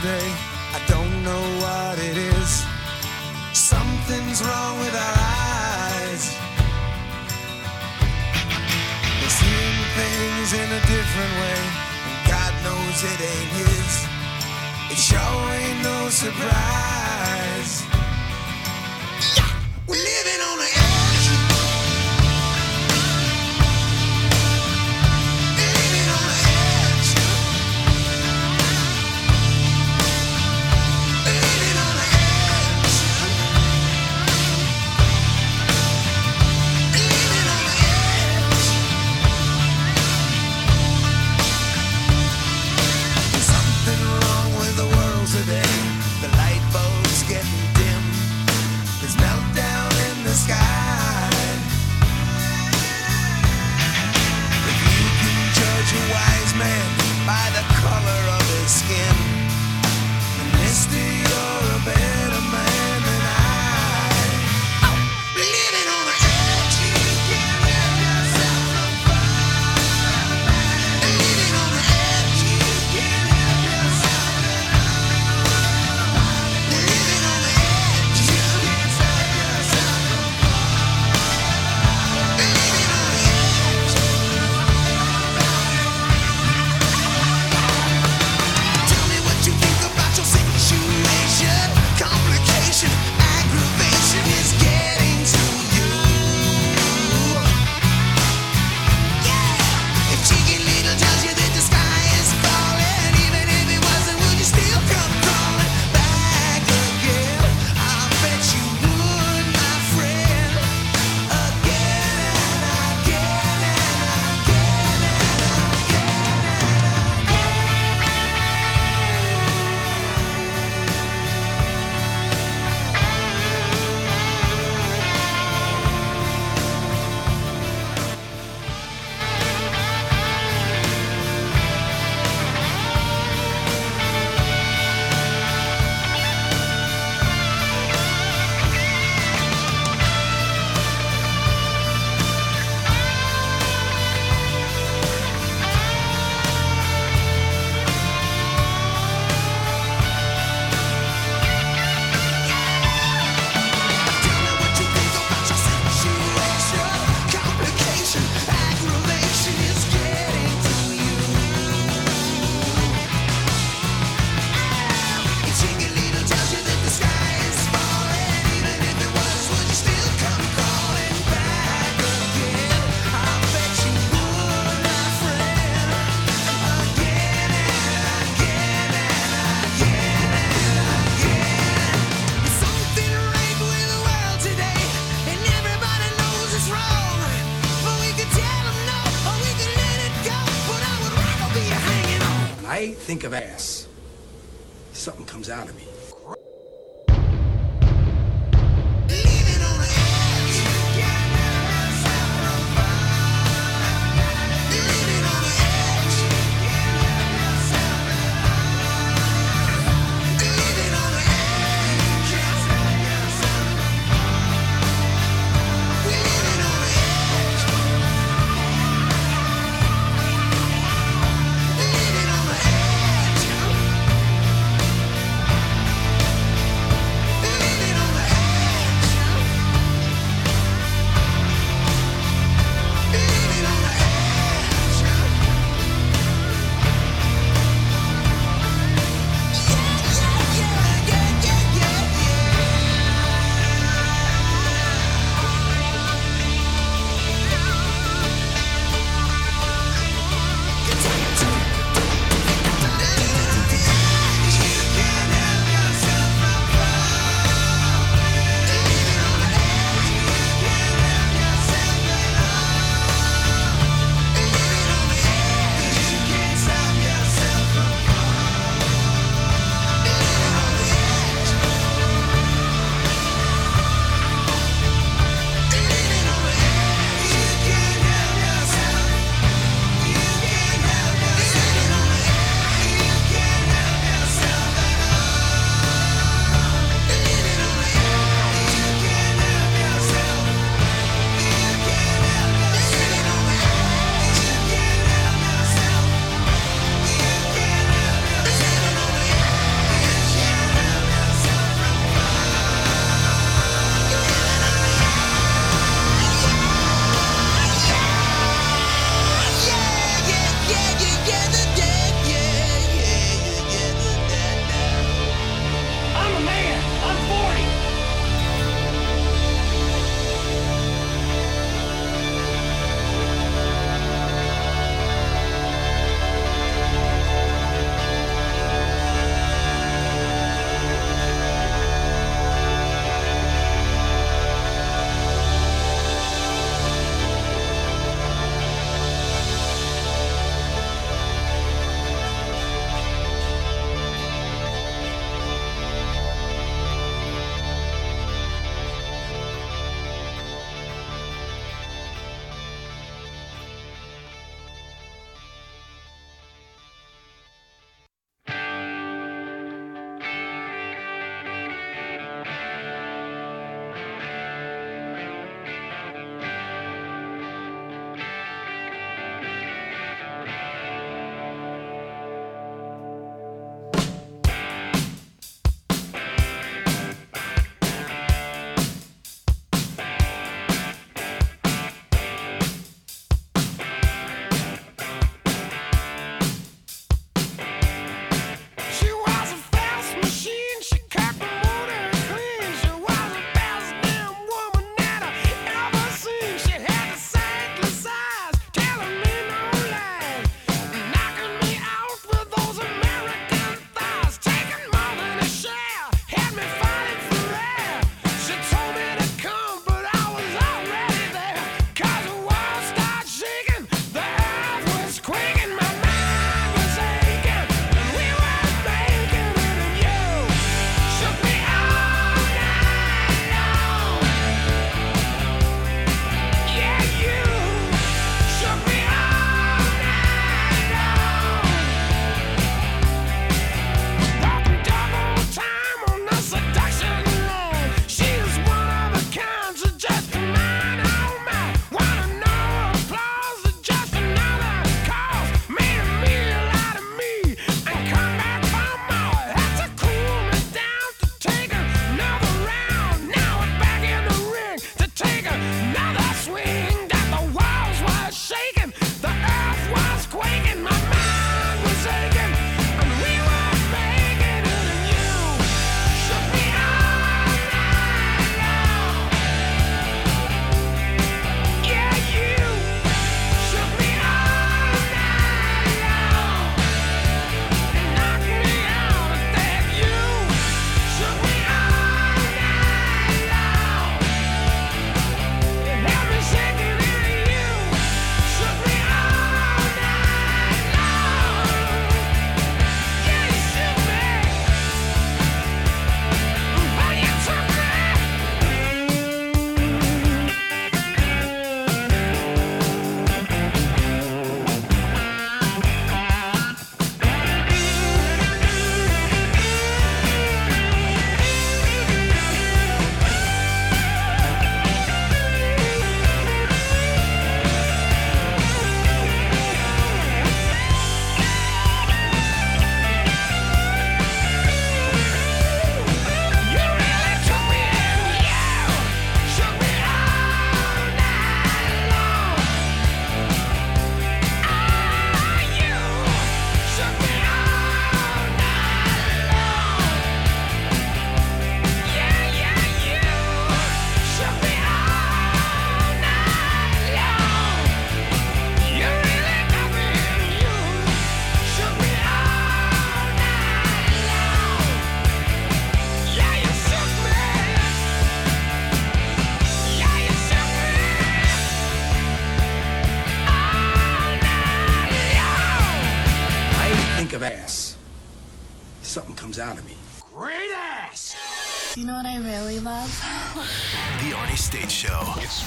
today. I don't know what it is. Something's wrong with our eyes. We're seeing things in a different way, and God knows it ain't His. It sure ain't no surprise. Yeah, we're living on the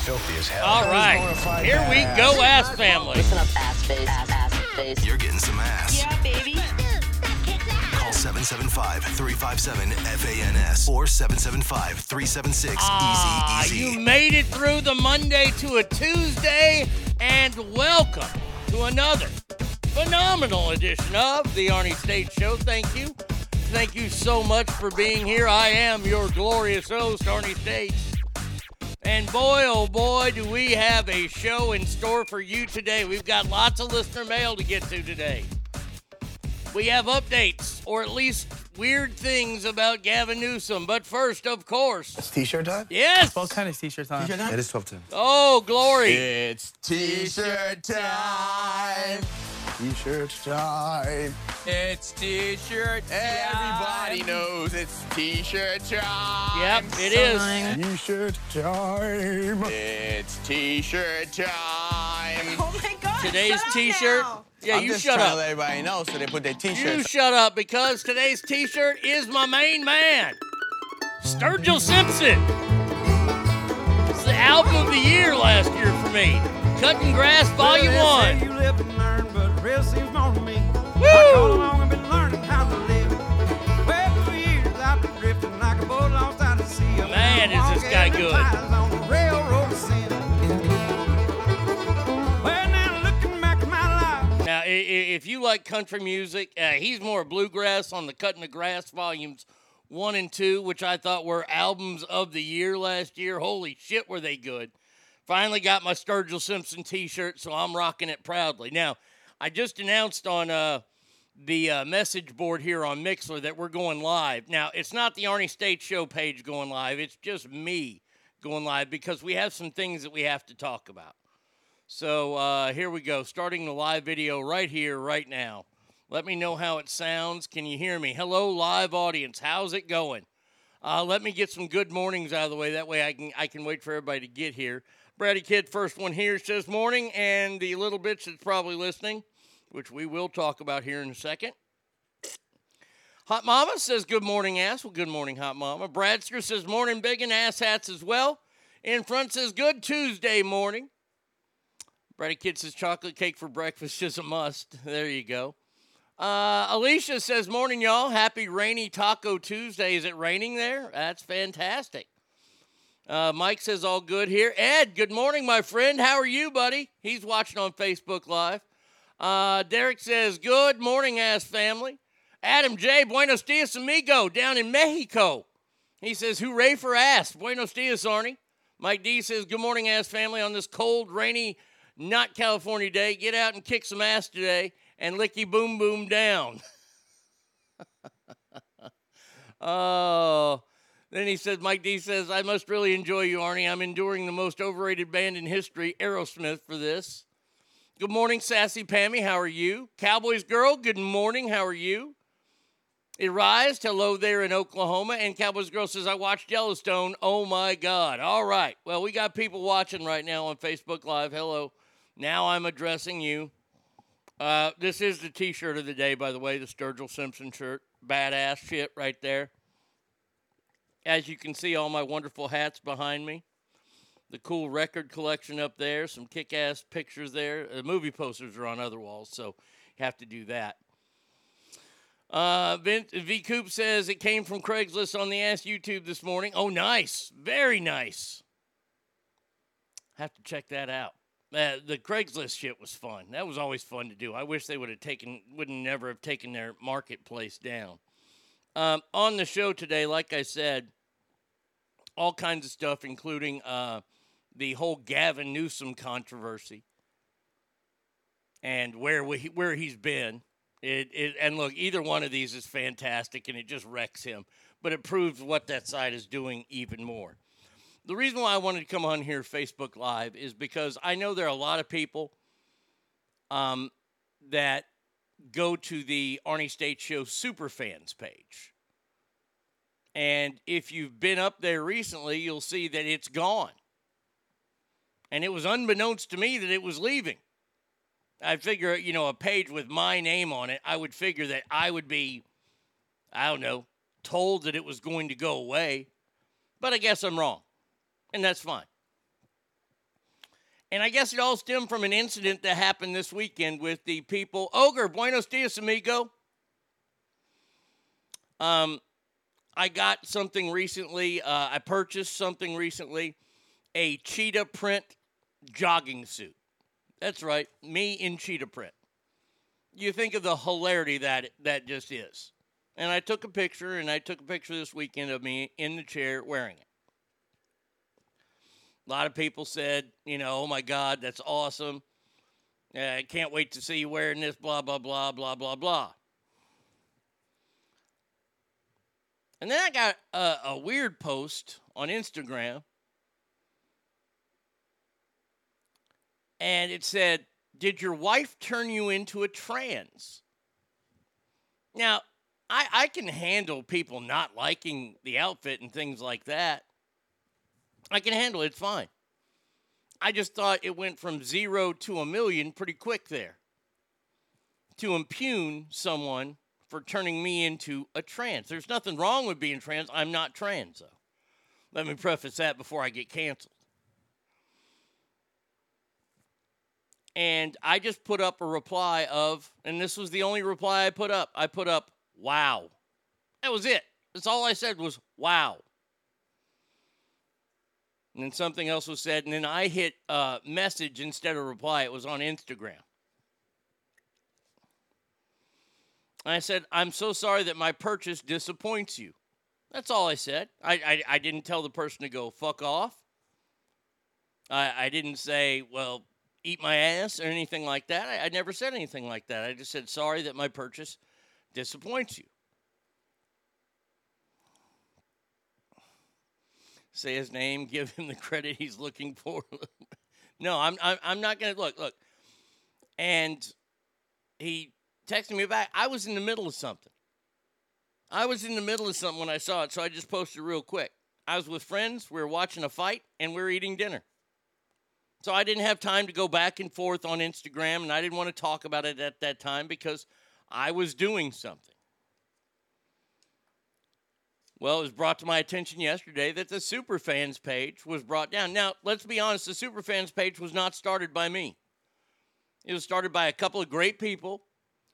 filthy as hell. All right, here we go, ass family. Listen up, ass face, ass, ass face. You're getting some ass. Yeah, baby. Call 775-357-FANS or 775-376-EASY Ah, you made it through the Monday to a Tuesday, and welcome to another phenomenal edition of the Arnie State Show. Thank you. Thank you so much for being here. I am your glorious host, Arnie State. And boy, oh boy, do we have a show in store for you today. We've got lots of listener mail to get to today. We have updates, or at least weird things about Gavin Newsom. But first, of course, It's t-shirt time? yes. What kind of T-shirt time. It is 12 10. Oh, glory. It's t-shirt time. T-shirt time. It's t-shirt Everybody knows it's t-shirt time. Yep, it is. T-shirt time. It's t-shirt time. Oh my god. Today's shut t-shirt. now. Yeah, I'm you just shut trying up. to let everybody know so they put their You t-shirts. shut up because today's t-shirt is my main man, Sturgill Simpson. It's the album of the year last year for me. Cutting Grass Volume 1. You live and learn, but real seems more to me. Woo! I all along have been learning how to live. Well, for years I've been drifting like a boat lost out at sea. Man, is this guy good. On the railroad sin. Well, now looking back at my life. Now, i- i- if you like country music, uh, he's more bluegrass on the Cutting the Grass volumes one and two, which I thought were albums of the year last year. Holy shit, were they good! Finally got my Sturgill Simpson T-shirt, so I'm rocking it proudly. Now, I just announced on uh, the uh, message board here on Mixlr that we're going live. Now, it's not the Arnie State Show page going live; it's just me going live because we have some things that we have to talk about. So uh, here we go, starting the live video right here, right now. Let me know how it sounds. Can you hear me? Hello, live audience. How's it going? Uh, let me get some good mornings out of the way. That way I can I can wait for everybody to get here. Brady Kid, first one here says morning, and the little bitch that's probably listening, which we will talk about here in a second. Hot Mama says good morning, ass. Well, good morning, Hot Mama. Bradsker says morning, big and ass hats as well. In front says good Tuesday morning. Brady Kid says chocolate cake for breakfast is a must. There you go. Uh, Alicia says, Morning, y'all. Happy rainy Taco Tuesday. Is it raining there? That's fantastic. Uh, Mike says, All good here. Ed, good morning, my friend. How are you, buddy? He's watching on Facebook Live. Uh, Derek says, Good morning, ass family. Adam J, Buenos dias, amigo, down in Mexico. He says, Hooray for ass. Buenos dias, Arnie. Mike D says, Good morning, ass family, on this cold, rainy, not California day. Get out and kick some ass today and licky boom boom down. oh. Then he says, Mike D says, I must really enjoy you, Arnie. I'm enduring the most overrated band in history, Aerosmith, for this. Good morning, Sassy Pammy. How are you? Cowboys Girl, good morning. How are you? Arise, hello there in Oklahoma. And Cowboys Girl says, I watched Yellowstone. Oh my God. All right. Well, we got people watching right now on Facebook Live. Hello. Now I'm addressing you. Uh, this is the t shirt of the day, by the way, the Sturgill Simpson shirt. Badass shit right there. As you can see, all my wonderful hats behind me. The cool record collection up there, some kick ass pictures there. The movie posters are on other walls, so you have to do that. Uh, v Coop says it came from Craigslist on the Ask YouTube this morning. Oh, nice. Very nice. Have to check that out. Uh, the Craigslist shit was fun. That was always fun to do. I wish they would have taken, wouldn't never have taken their marketplace down. Um, on the show today, like I said, all kinds of stuff, including uh, the whole Gavin Newsom controversy and where we, where he's been. It, it and look, either one of these is fantastic, and it just wrecks him. But it proves what that side is doing even more. The reason why I wanted to come on here Facebook Live is because I know there are a lot of people um, that go to the Arnie State Show Superfans page. And if you've been up there recently, you'll see that it's gone. And it was unbeknownst to me that it was leaving. I figure, you know, a page with my name on it, I would figure that I would be, I don't know, told that it was going to go away. But I guess I'm wrong. And that's fine. And I guess it all stemmed from an incident that happened this weekend with the people. Ogre, buenos dias, amigo. Um, I got something recently. Uh, I purchased something recently a cheetah print jogging suit. That's right, me in cheetah print. You think of the hilarity that that just is. And I took a picture, and I took a picture this weekend of me in the chair wearing it. A lot of people said, you know, oh my God, that's awesome. I can't wait to see you wearing this, blah, blah, blah, blah, blah, blah. And then I got a, a weird post on Instagram. And it said, Did your wife turn you into a trans? Now, I, I can handle people not liking the outfit and things like that. I can handle it, it's fine. I just thought it went from zero to a million pretty quick there. To impugn someone for turning me into a trans. There's nothing wrong with being trans. I'm not trans, though. Let me preface that before I get canceled. And I just put up a reply of, and this was the only reply I put up. I put up, wow. That was it. That's all I said was, wow. And then something else was said, and then I hit uh, message instead of reply. It was on Instagram. And I said, I'm so sorry that my purchase disappoints you. That's all I said. I, I, I didn't tell the person to go fuck off. I, I didn't say, well, eat my ass or anything like that. I, I never said anything like that. I just said, sorry that my purchase disappoints you. Say his name, give him the credit he's looking for. no, I'm, I'm, I'm not going to look, look. And he texted me back. I was in the middle of something. I was in the middle of something when I saw it, so I just posted real quick. I was with friends, we were watching a fight, and we were eating dinner. So I didn't have time to go back and forth on Instagram, and I didn't want to talk about it at that time because I was doing something. Well, it was brought to my attention yesterday that the Superfans page was brought down. Now, let's be honest, the Superfans page was not started by me. It was started by a couple of great people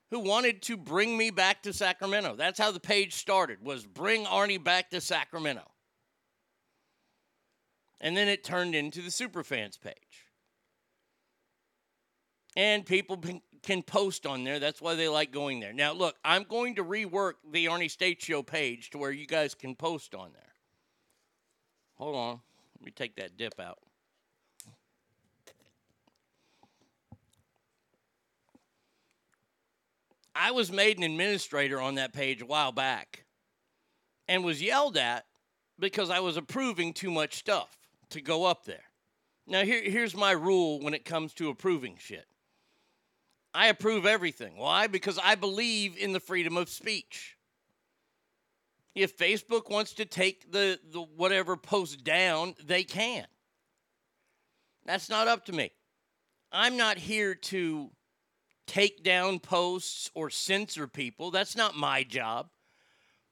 who wanted to bring me back to Sacramento. That's how the page started, was bring Arnie back to Sacramento. And then it turned into the Superfans page. And people can post on there. That's why they like going there. Now, look, I'm going to rework the Arnie State Show page to where you guys can post on there. Hold on. Let me take that dip out. I was made an administrator on that page a while back and was yelled at because I was approving too much stuff to go up there. Now, here, here's my rule when it comes to approving shit I approve everything. Why? Because I believe in the freedom of speech. If Facebook wants to take the, the whatever post down, they can. That's not up to me. I'm not here to take down posts or censor people. That's not my job.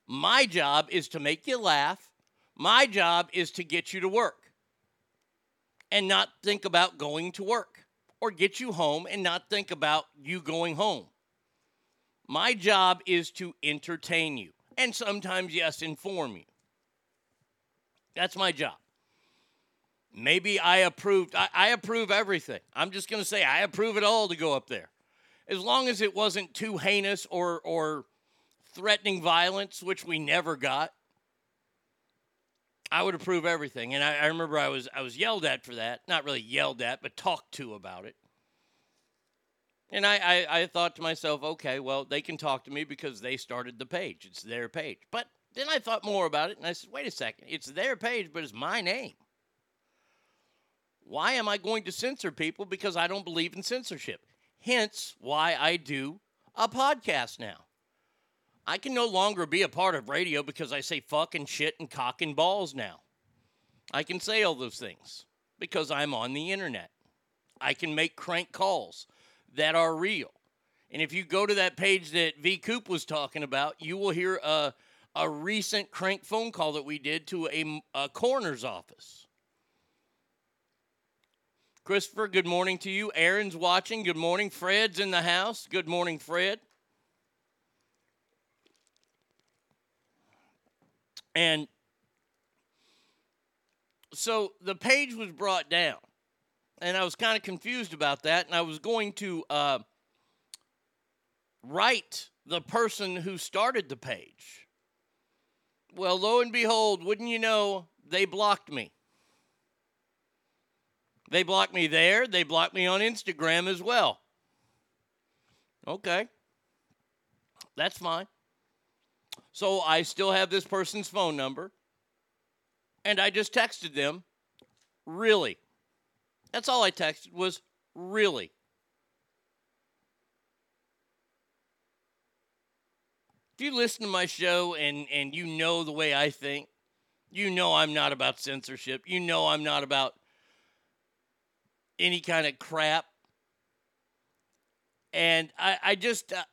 My job is to make you laugh. My job is to get you to work and not think about going to work or get you home and not think about you going home. My job is to entertain you and sometimes, yes, inform you. That's my job. Maybe I approved, I, I approve everything. I'm just going to say I approve it all to go up there. As long as it wasn't too heinous or, or threatening violence, which we never got, I would approve everything. And I, I remember I was I was yelled at for that. Not really yelled at, but talked to about it. And I, I, I thought to myself, okay, well, they can talk to me because they started the page. It's their page. But then I thought more about it and I said, wait a second. It's their page, but it's my name. Why am I going to censor people? Because I don't believe in censorship. Hence why I do a podcast now. I can no longer be a part of radio because I say fucking shit and cock and balls now. I can say all those things because I'm on the internet. I can make crank calls. that are real. And if you go to that page that V Coop was talking about, you will hear a, a recent crank phone call that we did to a, a coroner's office. Christopher, good morning to you. Aaron's watching. Good morning. Fred's in the house. Good morning, Fred. And so the page was brought down, and I was kind of confused about that, and I was going to uh, write the person who started the page. Well, lo and behold, wouldn't you know, they blocked me. They blocked me there. They blocked me on Instagram as well. Okay. That's fine. So I still have this person's phone number. And I just texted them, really. That's all I texted was really. If you listen to my show and, and you know the way I think, you know I'm not about censorship. You know I'm not about any kind of crap. And I, I just. Uh,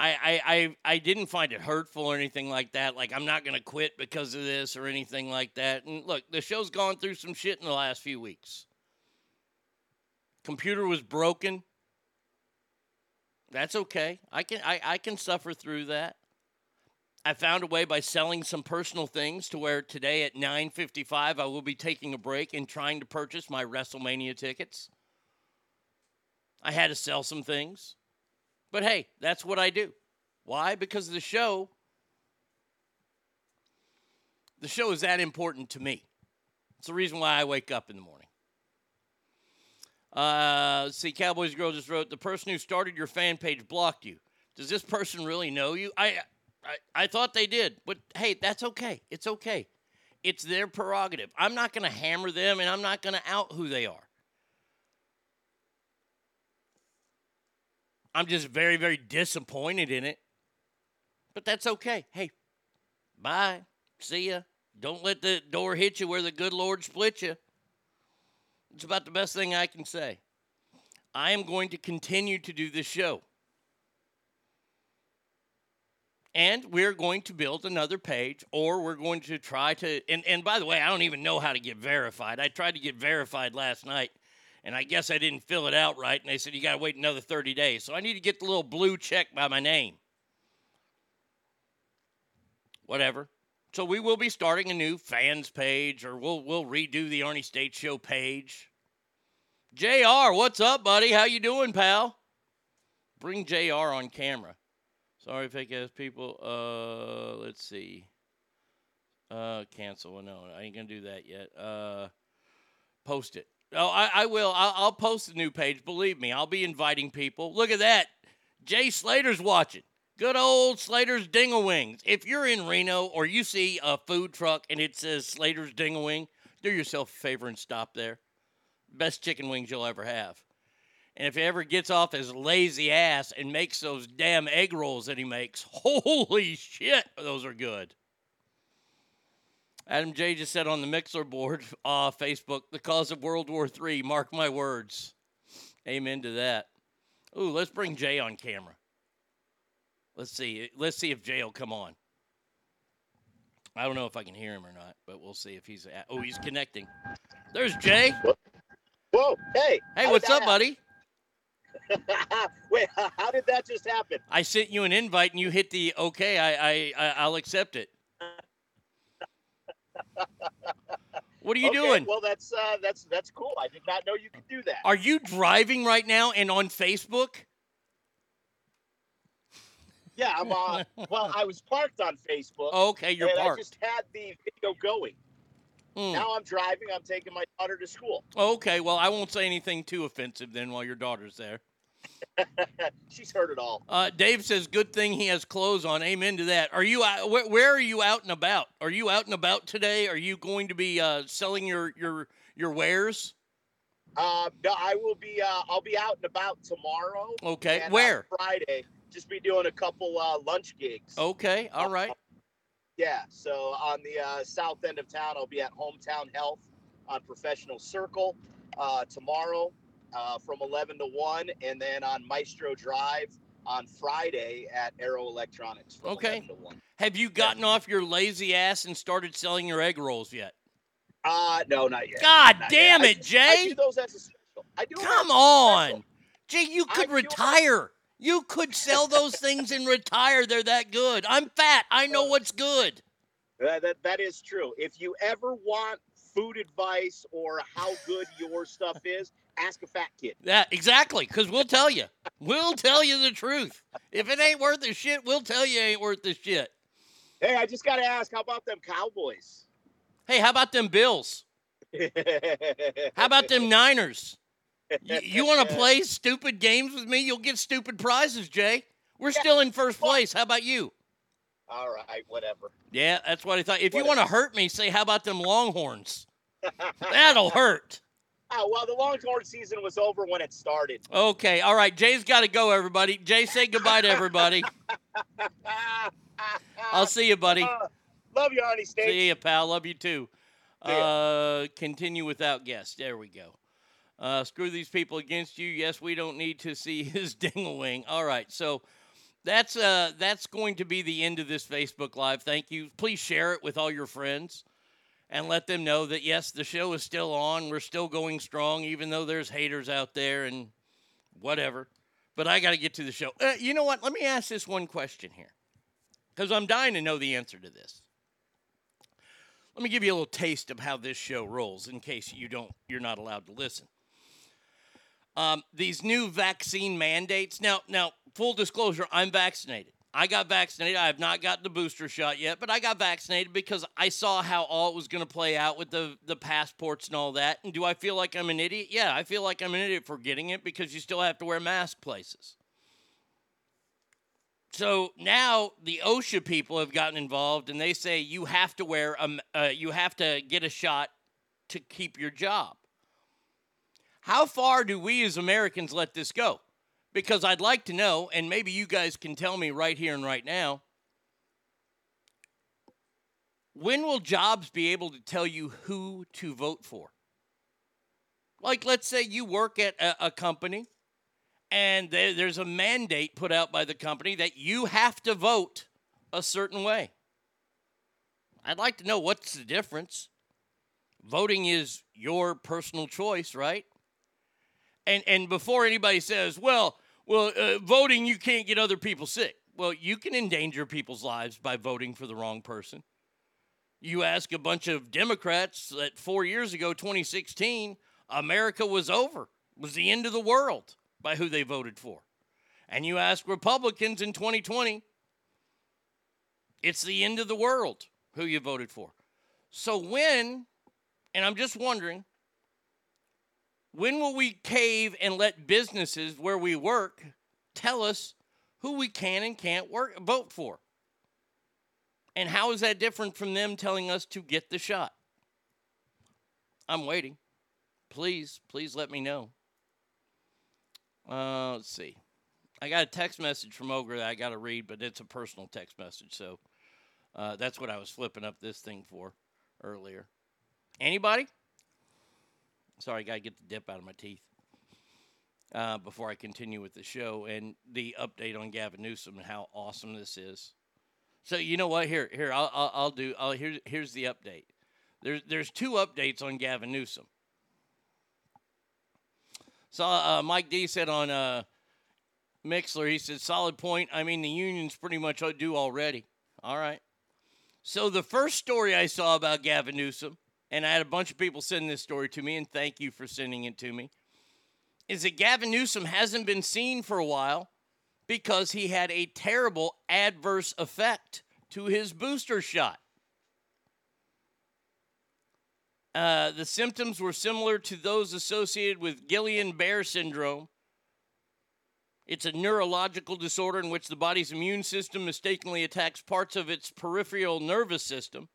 I, I, I, didn't find it hurtful or anything like that. Like, I'm not going to quit because of this or anything like that. And look, the show's gone through some shit in the last few weeks. Computer was broken. That's okay. I can I, I can suffer through that. I found a way by selling some personal things to where today at 9:55 I will be taking a break and trying to purchase my WrestleMania tickets. I had to sell some things. But hey, that's what I do. Why? Because the show the show is that important to me. It's the reason why I wake up in the morning. Uh, see, Cowboys Girl just wrote, the person who started your fan page blocked you. Does this person really know you? I, I, I thought they did, but hey, that's okay. It's okay. It's their prerogative. I'm not going to hammer them and I'm not going to out who they are. I'm just very, very disappointed in it. But that's okay. Hey, bye. See ya. Don't let the door hit you where the good Lord split you. It's about the best thing I can say. I am going to continue to do this show. And we're going to build another page, or we're going to try to. And, and by the way, I don't even know how to get verified. I tried to get verified last night, and I guess I didn't fill it out right. And they said, you got to wait another 30 days. So I need to get the little blue check by my name. Whatever. So we will be starting a new fans page, or we'll we'll redo the Arnie State Show page. Jr., what's up, buddy? How you doing, pal? Bring Jr. on camera. Sorry, fake ass people. Uh, let's see. Uh, cancel. No, I ain't gonna do that yet. Uh, post it. Oh, I, I will. I'll, I'll post the new page. Believe me, I'll be inviting people. Look at that. Jay Slater's watching. Good old Slater's Dingle Wings. If you're in Reno or you see a food truck and it says Slater's Dingle Wing, do yourself a favor and stop there. Best chicken wings you'll ever have. And if he ever gets off his lazy ass and makes those damn egg rolls that he makes, holy shit, those are good. Adam J just said on the Mixer board, uh, Facebook, the cause of World War III. Mark my words. Amen to that. Ooh, let's bring Jay on camera. Let's see. Let's see if Jay will come on. I don't know if I can hear him or not, but we'll see if he's. At, oh, he's connecting. There's Jay. Whoa! Hey. Hey, what's up, that buddy? Wait, how did that just happen? I sent you an invite and you hit the okay. I I, I I'll accept it. What are you Okay, doing? Well, that's uh, that's that's cool. I did not know you could do that. Are you driving right now and on Facebook? Yeah, I'm. Uh, well, I was parked on Facebook. Okay, you're and parked. I just had the video going. Hmm. Now I'm driving. I'm taking my daughter to school. Okay, well, I won't say anything too offensive then while your daughter's there. She's heard it all. Uh, Dave says, "Good thing he has clothes on." Amen to that. Are you out, where, where are you out and about? Are you out and about today? Are you going to be uh, selling your your your wares? Uh, no, I will be. Uh, I'll be out and about tomorrow. Okay, and where? Friday. Just be doing a couple uh, lunch gigs. Okay, all right. Yeah, so on the uh, south end of town, I'll be at Hometown Health on Professional Circle. uh, tomorrow uh, from 11 to 1, and then on Maestro Drive on Friday at Aero Electronics from Okay. 11 to 1. Have you gotten off your lazy ass and started selling your egg rolls yet? Uh, no, not yet. God Not damn yet. it, I, Jay. I do those as a special. I do Come on. special. Gee, you could do- retire. You could sell those things and retire. They're that good. I'm fat. I know what's good. That, that, that is true. If you ever want food advice or how good your stuff is, ask a fat kid. Yeah, exactly. Because we'll tell you. We'll tell you the truth. If it ain't worth the shit, we'll tell you ain't worth the shit. Hey, I just got to ask, how about them Cowboys? Hey, how about them Bills? How about them Niners? You, you want to play stupid games with me? You'll get stupid prizes, Jay. We're still in first place. How about you? All right, whatever. Yeah, that's what I thought. If you want to hurt me, say, how about them Longhorns? That'll hurt. Oh, well, the Longhorn season was over when it started. Okay, all right. Jay's got to go, everybody. Jay, say goodbye to everybody. I'll see you, buddy. Uh, love you, Arnie State. See you, pal. Love you too. Uh, continue without guests. There we go. Uh, screw these people against you. Yes, we don't need to see his ding-a-wing. All right, so that's uh that's going to be the end of this Facebook Live. Thank you. Please share it with all your friends and let them know that yes, the show is still on. We're still going strong, even though there's haters out there and whatever. But I got to get to the show. Uh, you know what? Let me ask this one question here, because I'm dying to know the answer to this. Let me give you a little taste of how this show rolls, in case you don't, you're not allowed to listen. Um, these new vaccine mandates. Now, now, full disclosure, I'm vaccinated. I got vaccinated. I have not gotten the booster shot yet, but I got vaccinated because I saw how all it was going to play out with the the passports and all that. And do I feel like I'm an idiot? Yeah, I feel like I'm an idiot for getting it because you still have to wear mask places. So now the OSHA people have gotten involved, and they say you have to wear a, uh, you have to get a shot to keep your job. How far do we as Americans let this go? Because I'd like to know, and maybe you guys can tell me right here and right now. When will jobs be able to tell you who to vote for? Like, let's say you work at a, a company and there, there's a mandate put out by the company that you have to vote a certain way. I'd like to know what's the difference. Voting is your personal choice, right? And and before anybody says, "Well, well, uh, voting you can't get other people sick." Well, you can endanger people's lives by voting for the wrong person. You ask a bunch of Democrats that 4 years ago, 2016, America was over. Was the end of the world by who they voted for. And you ask Republicans in 2020, it's the end of the world who you voted for. So when, and I'm just wondering, when will we cave and let businesses where we work tell us who we can and can't work vote for? And how is that different from them telling us to get the shot? I'm waiting. Please, please let me know. Uh, let's see. I got a text message from Ogre that I got to read, but it's a personal text message, so uh, that's what I was flipping up this thing for earlier. Anybody? Sorry, I got to get the dip out of my teeth uh, before I continue with the show and the update on Gavin Newsom and how awesome this is. So you know what? Here, here, I'll, I'll, I'll do. I'll, here's, here's the update. There's, there's two updates on Gavin Newsom. So uh, Mike D said on uh, Mixlr, he said, solid point. I mean, the unions pretty much do already. All right. So the first story I saw about Gavin Newsom, and I had a bunch of people send this story to me, and thank you for sending it to me, is that Gavin Newsom hasn't been seen for a while because he had a terrible adverse effect to his booster shot. Uh, the symptoms were similar to those associated with Guillain Barre syndrome. It's a neurological disorder in which the body's immune system mistakenly attacks parts of its peripheral nervous system.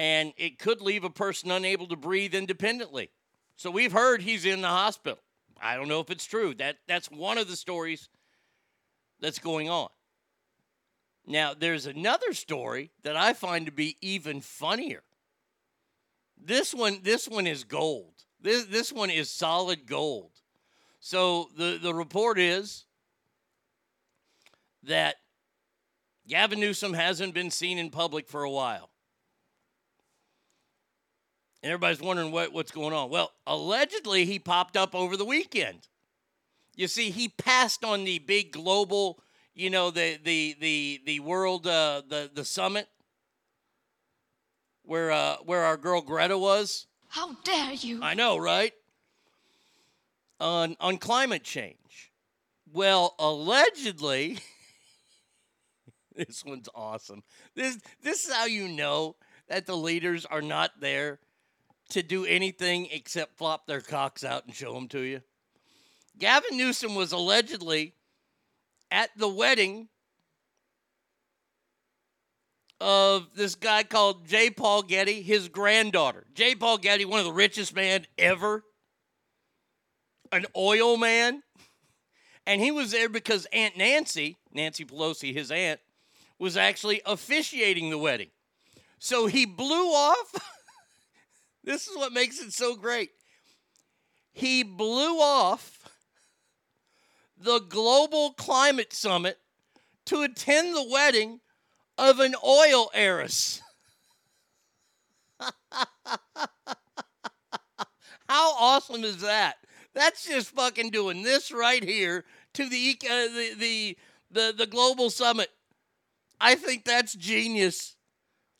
And it could leave a person unable to breathe independently. So we've heard he's in the hospital. I don't know if it's true. That that's one of the stories that's going on. Now, there's another story that I find to be even funnier. This one, this one is gold. This this one is solid gold. So the the report is that Gavin Newsom hasn't been seen in public for a while. And everybody's wondering what, what's going on. Well, allegedly he popped up over the weekend. You see, he passed on the big global, you know, the the the the world uh, the the summit where uh, where our girl Greta was. How dare you? I know, right? On on climate change. Well, allegedly, this one's awesome. This this is how you know that the leaders are not there to do anything except flop their cocks out and show them to you. Gavin Newsom was allegedly at the wedding of this guy called J. Paul Getty, his granddaughter. J. Paul Getty, one of the richest men ever, an oil man. And he was there because Aunt Nancy, Nancy Pelosi, his aunt, was actually officiating the wedding. So he blew off. This is what makes it so great. He blew off the Global Climate Summit to attend the wedding of an oil heiress. How awesome is that? That's just fucking doing this right here to the uh, the, the the the global summit. I think that's genius.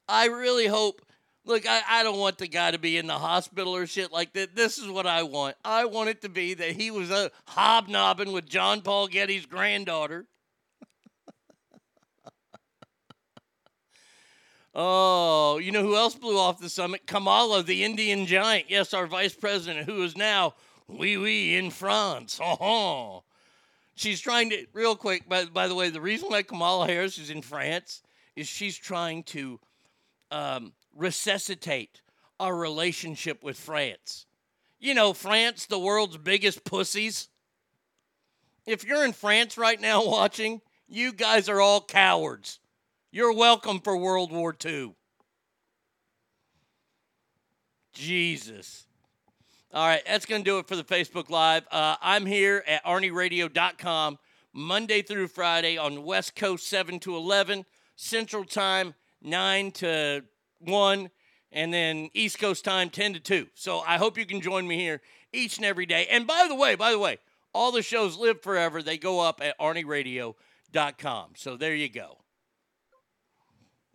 I really hope. Look, I, I don't want the guy to be in the hospital or shit like that. This is what I want. I want it to be that he was a hobnobbing with John Paul Getty's granddaughter. Oh, you know who else blew off the summit? Kamala, the Indian giant. Yes, our vice president, who is now wee wee in France. Oh, she's trying to real quick. By by the way, the reason why Kamala Harris is in France is she's trying to um, resuscitate our relationship with France. You know, France, the world's biggest pussies. If you're in France right now watching, you guys are all cowards. You're welcome for World War II. Jesus. All right, that's going to do it for the Facebook Live. Uh, I'm here at arnieradio.com Monday through Friday on West Coast 7 to 11, Central Time 9 to 1, and then East Coast Time 10 to 2. So I hope you can join me here each and every day. And by the way, by the way, all the shows live forever. They go up at arnieradio.com. So there you go.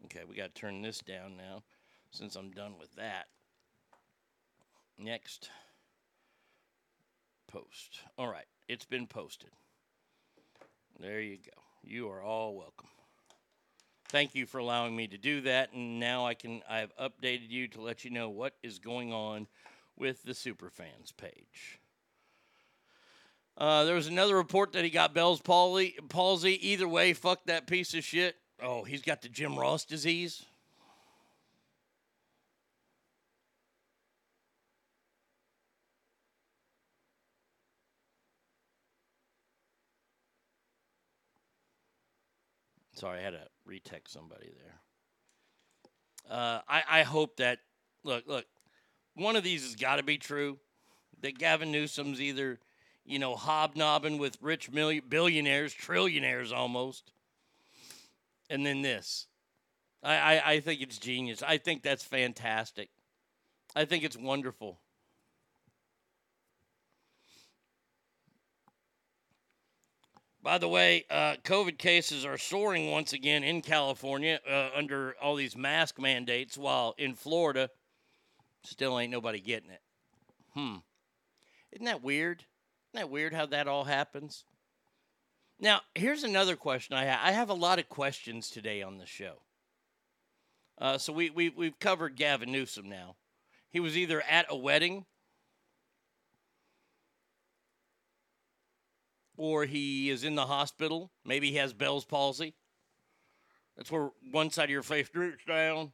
Okay, we got to turn this down now since I'm done with that. Next post. All right, it's been posted. There you go. You are all welcome. Thank you for allowing me to do that, and now I can I've updated you to let you know what is going on with the Superfans page. Uh, there was another report that he got Bell's palsy. Either way, fuck that piece of shit. Oh, he's got the Jim Ross disease. Sorry, I had to retext somebody there. Uh, I, I hope that look look one of these has got to be true. That Gavin Newsom's either you know hobnobbing with rich million, billionaires, trillionaires almost, and then this. I, I, I think it's genius. I think that's fantastic. I think it's wonderful. By the way, uh, COVID cases are soaring once again in California uh, under all these mask mandates, while in Florida, still ain't nobody getting it. Hmm. Isn't that weird? Isn't that weird how that all happens? Now, here's another question I have. I have a lot of questions today on the show. Uh, so we, we, we've covered Gavin Newsom now. He was either at a wedding or he is in the hospital. Maybe he has Bell's palsy. That's where one side of your face droops down.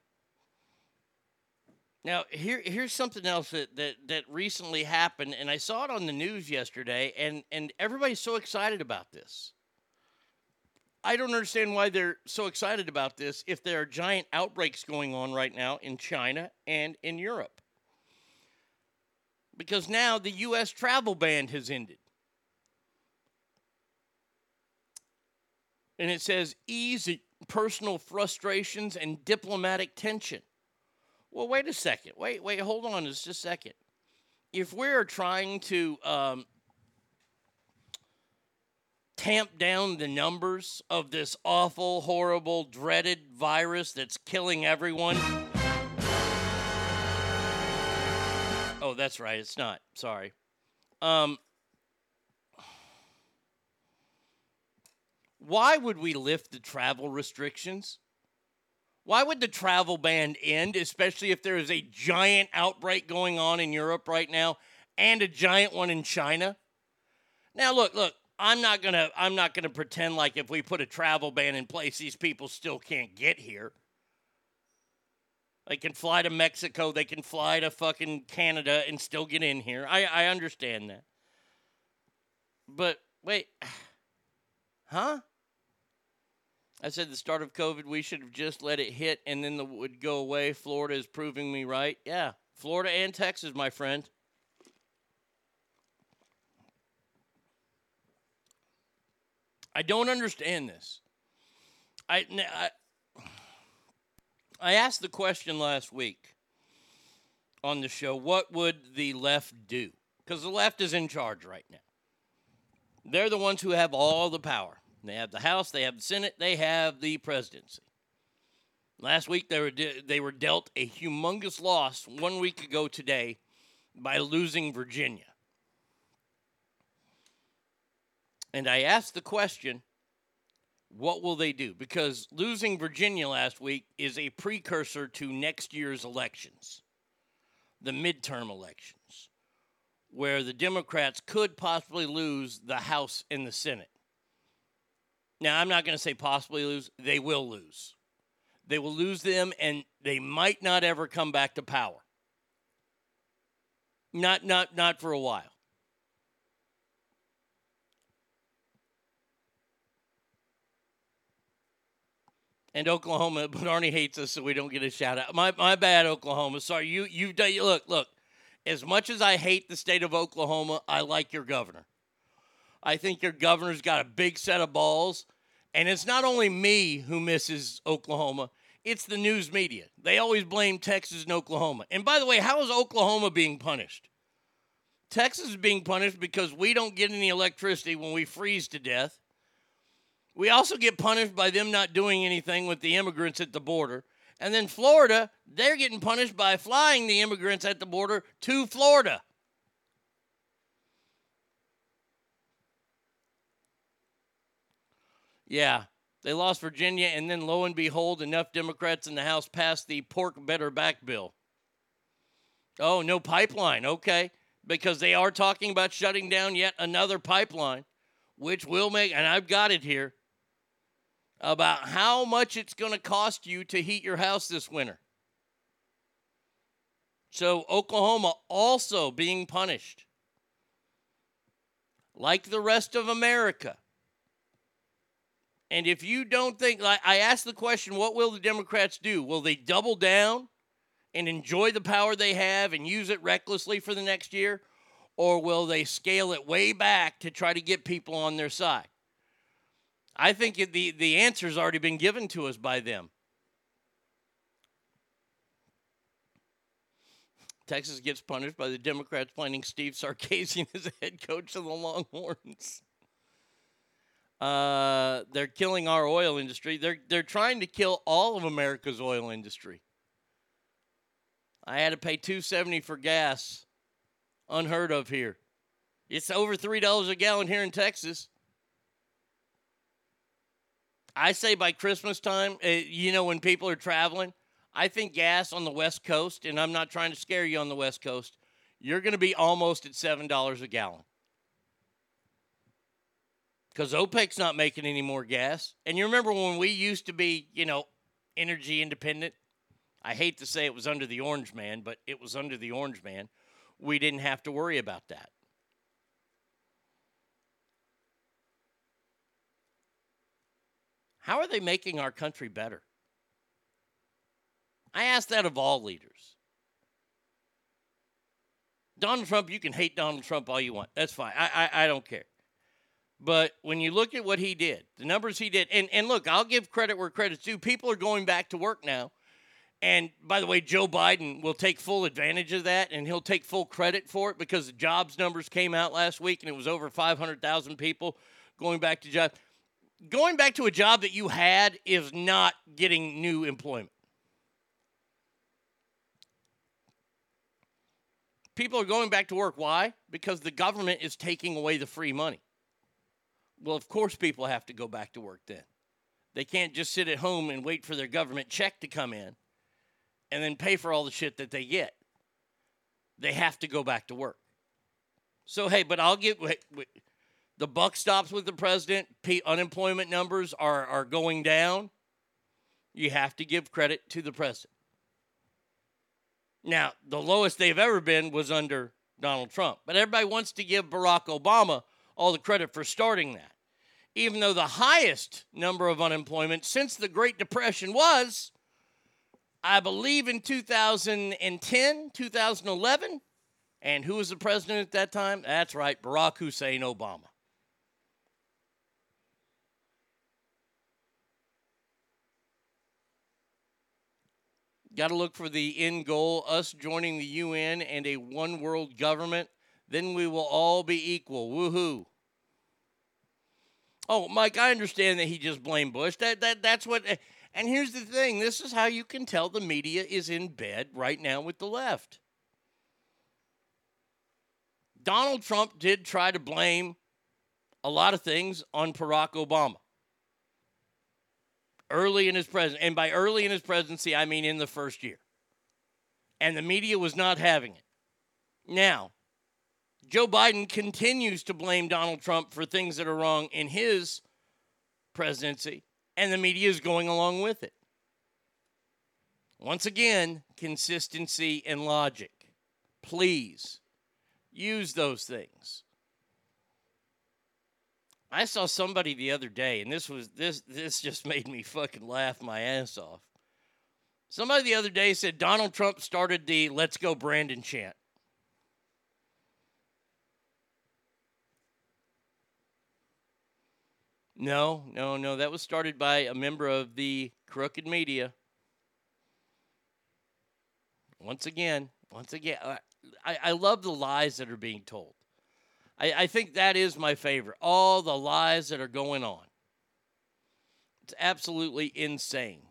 Now, here, here's something else that, that, that recently happened, and I saw it on the news yesterday, and, and everybody's so excited about this. I don't understand why they're so excited about this if there are giant outbreaks going on right now in China and in Europe. because now the U.S. travel ban has ended. And it says easy personal frustrations and diplomatic tension. Well, wait a second. Wait, wait, hold on just a second. If we're trying to um, tamp down the numbers of this awful, horrible, dreaded virus that's killing everyone. Oh, that's right. It's not. Sorry. Um, why would we lift the travel restrictions? Why would the travel ban end, especially if there is a giant outbreak going on in Europe right now and a giant one in China? Now, look, look. I'm not gonna. I'm not gonna pretend like if we put a travel ban in place, these people still can't get here. They can fly to Mexico. They can fly to fucking Canada and still get in here. I I understand that. But wait, huh? I said the start of COVID, we should have just let it hit and then the would go away. Florida is proving me right. Yeah, Florida and Texas, my friend. I don't understand this. I, I, I asked the question last week on the show what would the left do? Because the left is in charge right now. They're the ones who have all the power. They have the House, they have the Senate, they have the presidency. Last week they were de- they were dealt a humongous loss one week ago today by losing Virginia. And I asked the question, what will they do? Because losing Virginia last week is a precursor to next year's elections, the midterm elections, where the Democrats could possibly lose the House and the Senate. Now, I'm not going to say possibly lose, they will lose. They will lose them and they might not ever come back to power. Not not not for a while. and Oklahoma, but Arnie hates us, so we don't get a shout out. My my bad, Oklahoma. Sorry, you you've done. Look, look. As much as I hate the state of Oklahoma, I like your governor. I think your governor's got a big set of balls, and it's not only me who misses Oklahoma. It's the news media. They always blame Texas and Oklahoma. And by the way, how is Oklahoma being punished? Texas is being punished because we don't get any electricity when we freeze to death. We also get punished by them not doing anything with the immigrants at the border. And then Florida, they're getting punished by flying the immigrants at the border to Florida. Yeah, they lost Virginia, and then lo and behold, enough Democrats in the House passed the Pork Better Back bill. Oh, no pipeline. Okay. Because they are talking about shutting down yet another pipeline, which will make, and I've got it here, about how much it's going to cost you to heat your house this winter. So, Oklahoma also being punished, like the rest of America. And if you don't think, like I asked the question, what will the Democrats do? Will they double down and enjoy the power they have and use it recklessly for the next year? Or will they scale it way back to try to get people on their side? I think the, the answer's already been given to us by them. Texas gets punished by the Democrats planning Steve Sarkisian as head coach of the Longhorns. Uh, they're killing our oil industry. They're they're trying to kill all of America's oil industry. I had to pay two seventy for gas, unheard of here. It's over three dollars a gallon here in Texas. I say by Christmas time, uh, you know, when people are traveling, I think gas on the West Coast, and I'm not trying to scare you on the West Coast, you're going to be almost at seven dollars a gallon because OPEC's not making any more gas. And you remember when we used to be, you know, energy independent? I hate to say it was under the Orange Man, but it was under the Orange Man. We didn't have to worry about that. How are they making our country better? I ask that of all leaders. Donald Trump, you can hate Donald Trump all you want. That's fine. I, I, I don't care. But when you look at what he did, the numbers he did, and, and look, I'll give credit where credit's due. People are going back to work now. And by the way, Joe Biden will take full advantage of that and he'll take full credit for it because the jobs numbers came out last week and it was over 500,000 people going back to job. Going back to a job that you had is not getting new employment. People are going back to work. Why? Because the government is taking away the free money. Well, of course, people have to go back to work then. They can't just sit at home and wait for their government check to come in and then pay for all the shit that they get. They have to go back to work. So, hey, but I'll get the buck stops with the president. Unemployment numbers are, are going down. You have to give credit to the president. Now, the lowest they've ever been was under Donald Trump, but everybody wants to give Barack Obama all the credit for starting that. Even though the highest number of unemployment since the Great Depression was, I believe, in 2010, 2011. And who was the president at that time? That's right, Barack Hussein Obama. Got to look for the end goal us joining the UN and a one world government. Then we will all be equal. Woohoo. Oh, Mike, I understand that he just blamed Bush. That, that, that's what. And here's the thing this is how you can tell the media is in bed right now with the left. Donald Trump did try to blame a lot of things on Barack Obama early in his presidency. And by early in his presidency, I mean in the first year. And the media was not having it. Now, Joe Biden continues to blame Donald Trump for things that are wrong in his presidency, and the media is going along with it. Once again, consistency and logic. Please use those things. I saw somebody the other day, and this was this this just made me fucking laugh my ass off. Somebody the other day said Donald Trump started the "Let's Go Brandon" chant. No, no, no. That was started by a member of the crooked media. Once again, once again, uh, I, I love the lies that are being told. I, I think that is my favorite. All the lies that are going on. It's absolutely insane.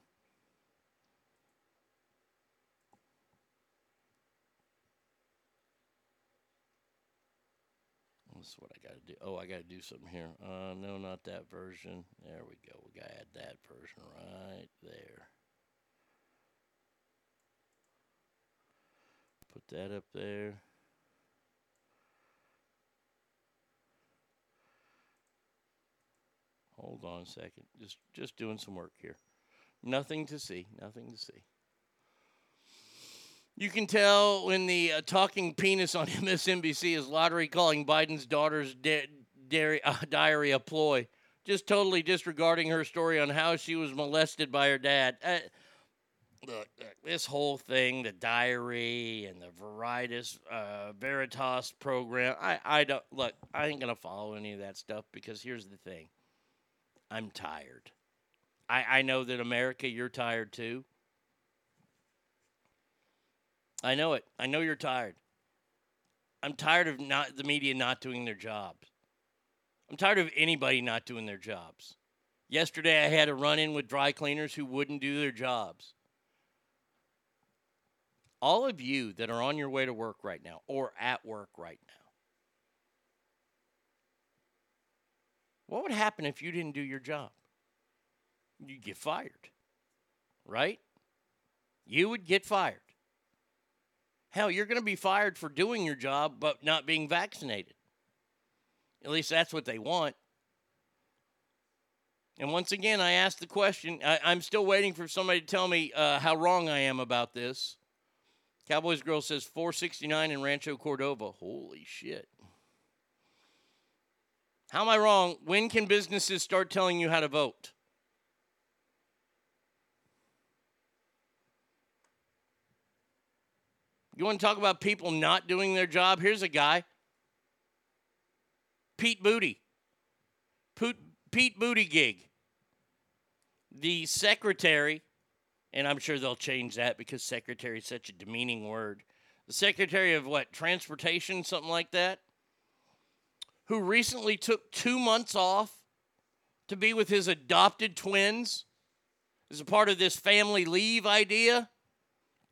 This is what I got to do. Oh, I got to do something here. Uh, no, not that version. There we go. We got to add that version right there. Put that up there. Hold on a second. Just just doing some work here. Nothing to see. Nothing to see. You can tell when the uh, talking penis on MSNBC is lottery calling Biden's daughter's di- uh, diary a ploy, just totally disregarding her story on how she was molested by her dad. Uh, look, look, this whole thing, the diary and the Veritas, uh, Veritas program, I, I don't look. I ain't gonna follow any of that stuff because here's the thing. I'm tired. I, I know that America, you're tired too. I know it. I know you're tired. I'm tired of not the media not doing their jobs. I'm tired of anybody not doing their jobs. Yesterday I had a run in with dry cleaners who wouldn't do their jobs. All of you that are on your way to work right now or at work right now. What would happen if you didn't do your job? You'd get fired. Right? You would get fired. Hell, you're going to be fired for doing your job but not being vaccinated. At least that's what they want. And once again, I asked the question. I, am still waiting for somebody to tell me uh, how wrong I am about this. Cowboys Girl says 469 in Rancho Cordova. Holy shit. How am I wrong? When can businesses start telling you how to vote? You want to talk about people not doing their job? Here's a guy, Pete Booty. Pete, Pete Gig, the secretary, and I'm sure they'll change that because secretary is such a demeaning word. The secretary of what, transportation, something like that, who recently took two months off to be with his adopted twins as a part of this family leave idea.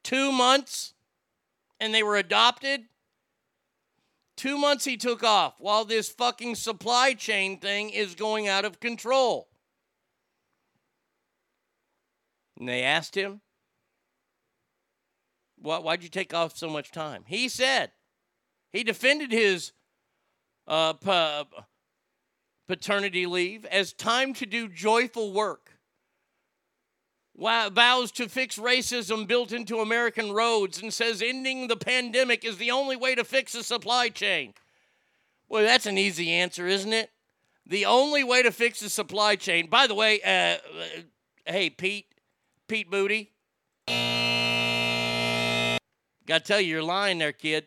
Two months, and they were adopted. Two months he took off while this fucking supply chain thing is going out of control. And they asked him, Why, Why'd you take off so much time? He said, he defended his uh, pa- paternity leave as time to do joyful work. Vows to fix racism built into American roads and says ending the pandemic is the only way to fix the supply chain. Well, that's an easy answer, isn't it? The only way to fix the supply chain. By the way, uh, uh, hey, Pete, Pete Booty. Got to tell you, you're lying there, kid.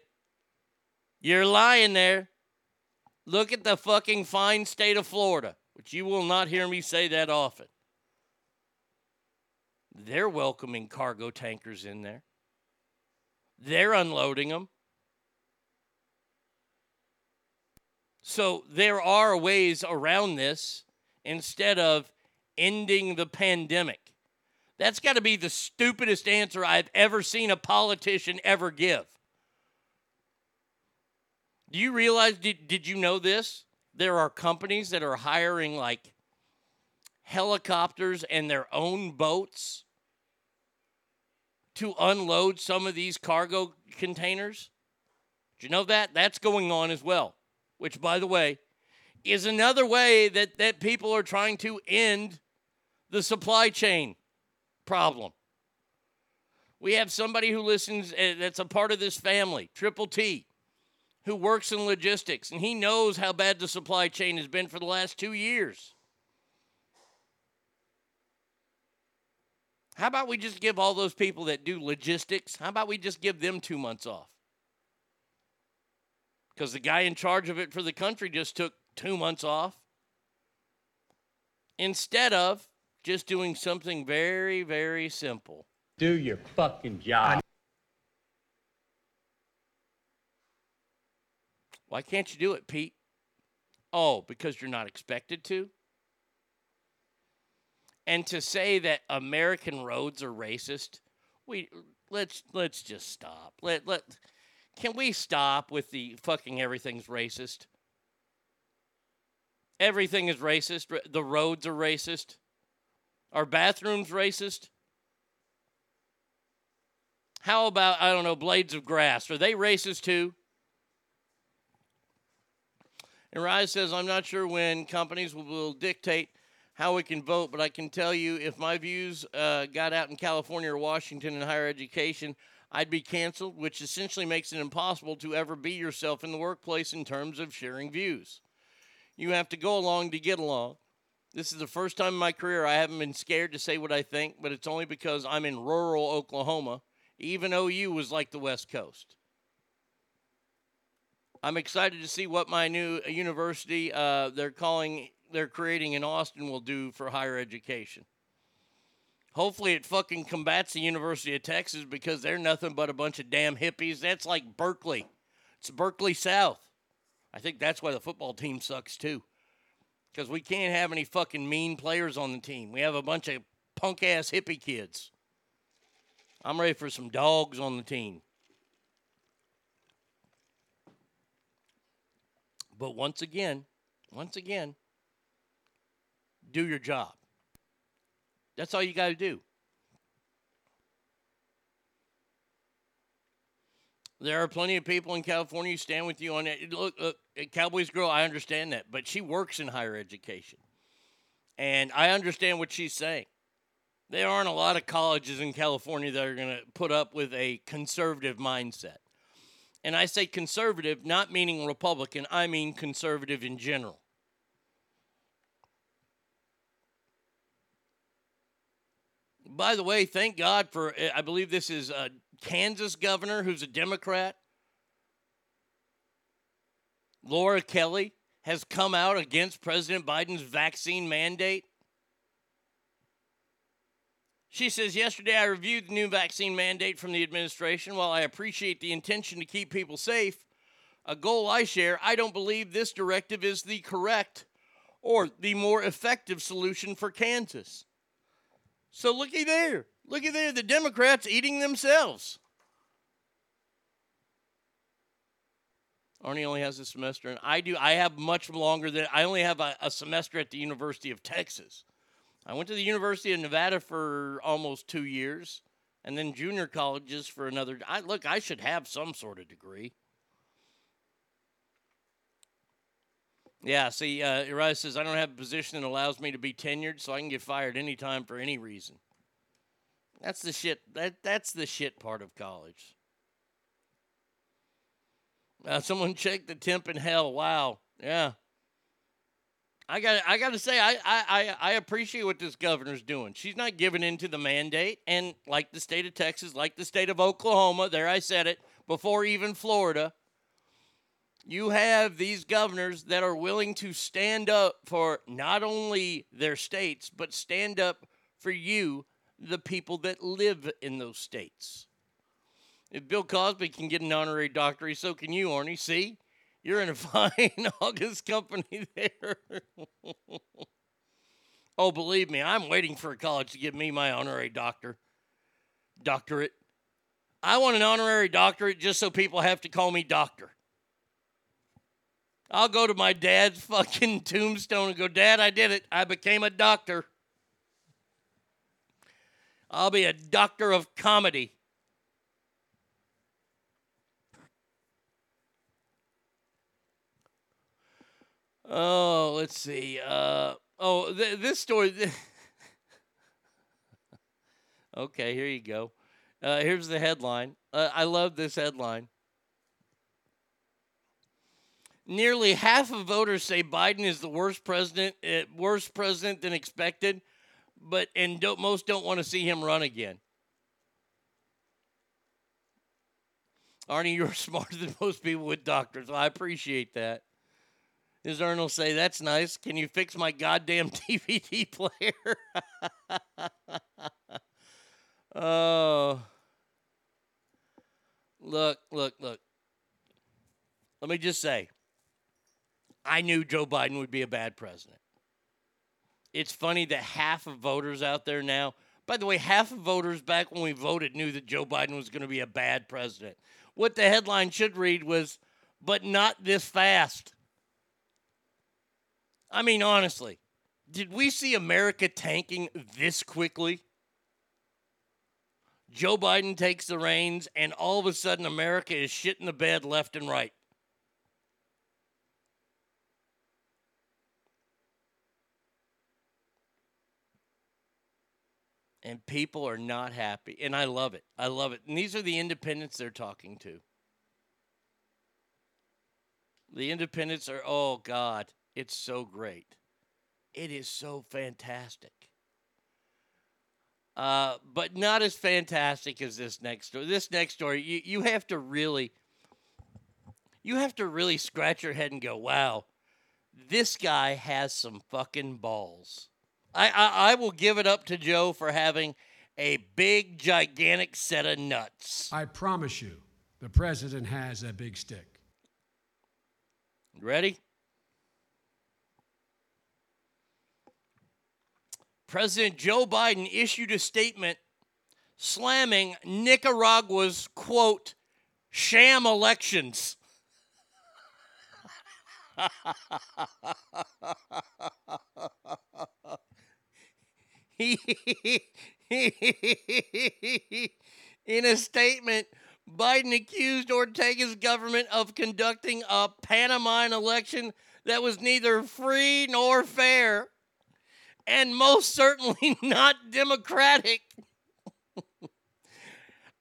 You're lying there. Look at the fucking fine state of Florida, which you will not hear me say that often. They're welcoming cargo tankers in there. They're unloading them. So there are ways around this instead of ending the pandemic. That's got to be the stupidest answer I've ever seen a politician ever give. Do you realize, did, did you know this? There are companies that are hiring like helicopters and their own boats to unload some of these cargo containers. Did you know that? That's going on as well, which, by the way, is another way that, that people are trying to end the supply chain problem. We have somebody who listens uh, that's a part of this family, Triple T, who works in logistics, and he knows how bad the supply chain has been for the last two years. How about we just give all those people that do logistics, how about we just give them two months off? Because the guy in charge of it for the country just took two months off. Instead of just doing something very, very simple. Do your fucking job. Why can't you do it, Pete? Oh, because you're not expected to? And to say that American roads are racist, we let's let's just stop. Let let can we stop with the fucking everything's racist? Everything is racist. The roads are racist. Are bathrooms racist? How about I don't know blades of grass? Are they racist too? And Rise says, I'm not sure when companies will dictate how we can vote, but I can tell you if my views uh, got out in California or Washington in higher education, I'd be canceled, which essentially makes it impossible to ever be yourself in the workplace in terms of sharing views. You have to go along to get along. This is the first time in my career I haven't been scared to say what I think, but it's only because I'm in rural Oklahoma. Even OU was like the West Coast. I'm excited to see what my new university uh, they're calling they're creating in Austin will do for higher education. Hopefully, it fucking combats the University of Texas because they're nothing but a bunch of damn hippies. That's like Berkeley. It's Berkeley South. I think that's why the football team sucks too. Because we can't have any fucking mean players on the team. We have a bunch of punk ass hippie kids. I'm ready for some dogs on the team. But once again, once again, do your job. That's all you got to do. There are plenty of people in California who stand with you on it. Look, look, Cowboys girl, I understand that, but she works in higher education. And I understand what she's saying. There aren't a lot of colleges in California that are going to put up with a conservative mindset. And I say conservative, not meaning Republican, I mean conservative in general. By the way, thank God for, eh, I believe this is a Kansas governor, who's a Democrat, Laura Kelly, has come out against President Biden's vaccine mandate. She says, Yesterday I reviewed the new vaccine mandate from the administration. While I appreciate the intention to keep people safe, a goal I share, I don't believe this directive is the correct or the more effective solution for Kansas. So looky there. Looky there. The Democrats eating themselves. Arnie only has a semester, and I do. I have much longer than I only have a, a semester at the University of Texas. I went to the University of Nevada for almost two years, and then junior colleges for another. I look. I should have some sort of degree. Yeah, see, uh, Uriah says, I don't have a position that allows me to be tenured, so I can get fired anytime for any reason. That's the shit. That, that's the shit part of college. Uh, someone checked the temp in hell. Wow. Yeah. I got I got to say I, I I I appreciate what this governor's doing. She's not giving in to the mandate, and like the state of Texas, like the state of Oklahoma, there I said it before even Florida. You have these governors that are willing to stand up for not only their states, but stand up for you, the people that live in those states. If Bill Cosby can get an honorary doctorate, so can you, Arnie. See? You're in a fine August company there. oh, believe me, I'm waiting for a college to give me my honorary doctor. Doctorate. I want an honorary doctorate just so people have to call me doctor. I'll go to my dad's fucking tombstone and go, Dad, I did it. I became a doctor. I'll be a doctor of comedy. Oh, let's see. Uh, oh, th- this story. okay, here you go. Uh, here's the headline. Uh, I love this headline. Nearly half of voters say Biden is the worst president, uh, worse president than expected, but and don't, most don't want to see him run again. Arnie, you're smarter than most people with doctors. I appreciate that. His Arnold say, That's nice. Can you fix my goddamn DVD player? oh. Look, look, look. Let me just say I knew Joe Biden would be a bad president. It's funny that half of voters out there now, by the way, half of voters back when we voted knew that Joe Biden was going to be a bad president. What the headline should read was, but not this fast. I mean, honestly, did we see America tanking this quickly? Joe Biden takes the reins, and all of a sudden, America is shitting the bed left and right. And people are not happy. And I love it. I love it. And these are the independents they're talking to. The independents are, oh, God. It's so great. It is so fantastic. Uh, but not as fantastic as this next story. This next story, you, you have to really, you have to really scratch your head and go, wow, this guy has some fucking balls. I, I, I will give it up to Joe for having a big, gigantic set of nuts. I promise you, the president has a big stick. Ready? President Joe Biden issued a statement slamming Nicaragua's, quote, sham elections. In a statement, Biden accused Ortega's government of conducting a pantomime election that was neither free nor fair and most certainly not democratic.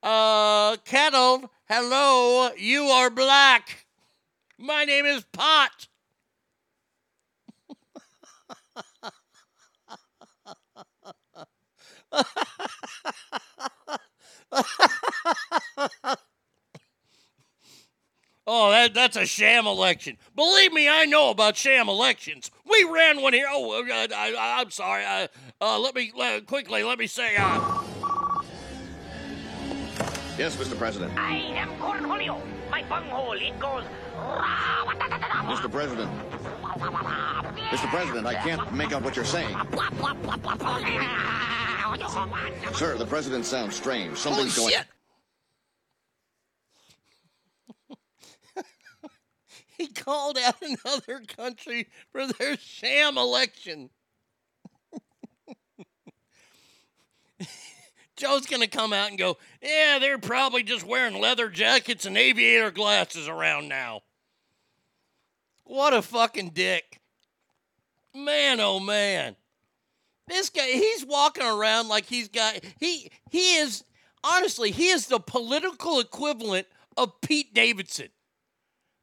uh, Kettle, hello, you are black. My name is Pot. Oh, that, that's a sham election. Believe me, I know about sham elections. We ran one here. Oh, uh, I, I, I'm sorry. Uh, uh, let me uh, quickly. Let me say. Uh, Yes, Mr. President. I am Cornholio. My bunghole, it goes. Mr. President. Mr. President, I can't make out what you're saying. Sir, the president sounds strange. Something's Holy oh, going. shit. he called out another country for their sham election. Joe's going to come out and go, Yeah, they're probably just wearing leather jackets and aviator glasses around now. What a fucking dick. Man, oh man. This guy, he's walking around like he's got, he, he is, honestly, he is the political equivalent of Pete Davidson.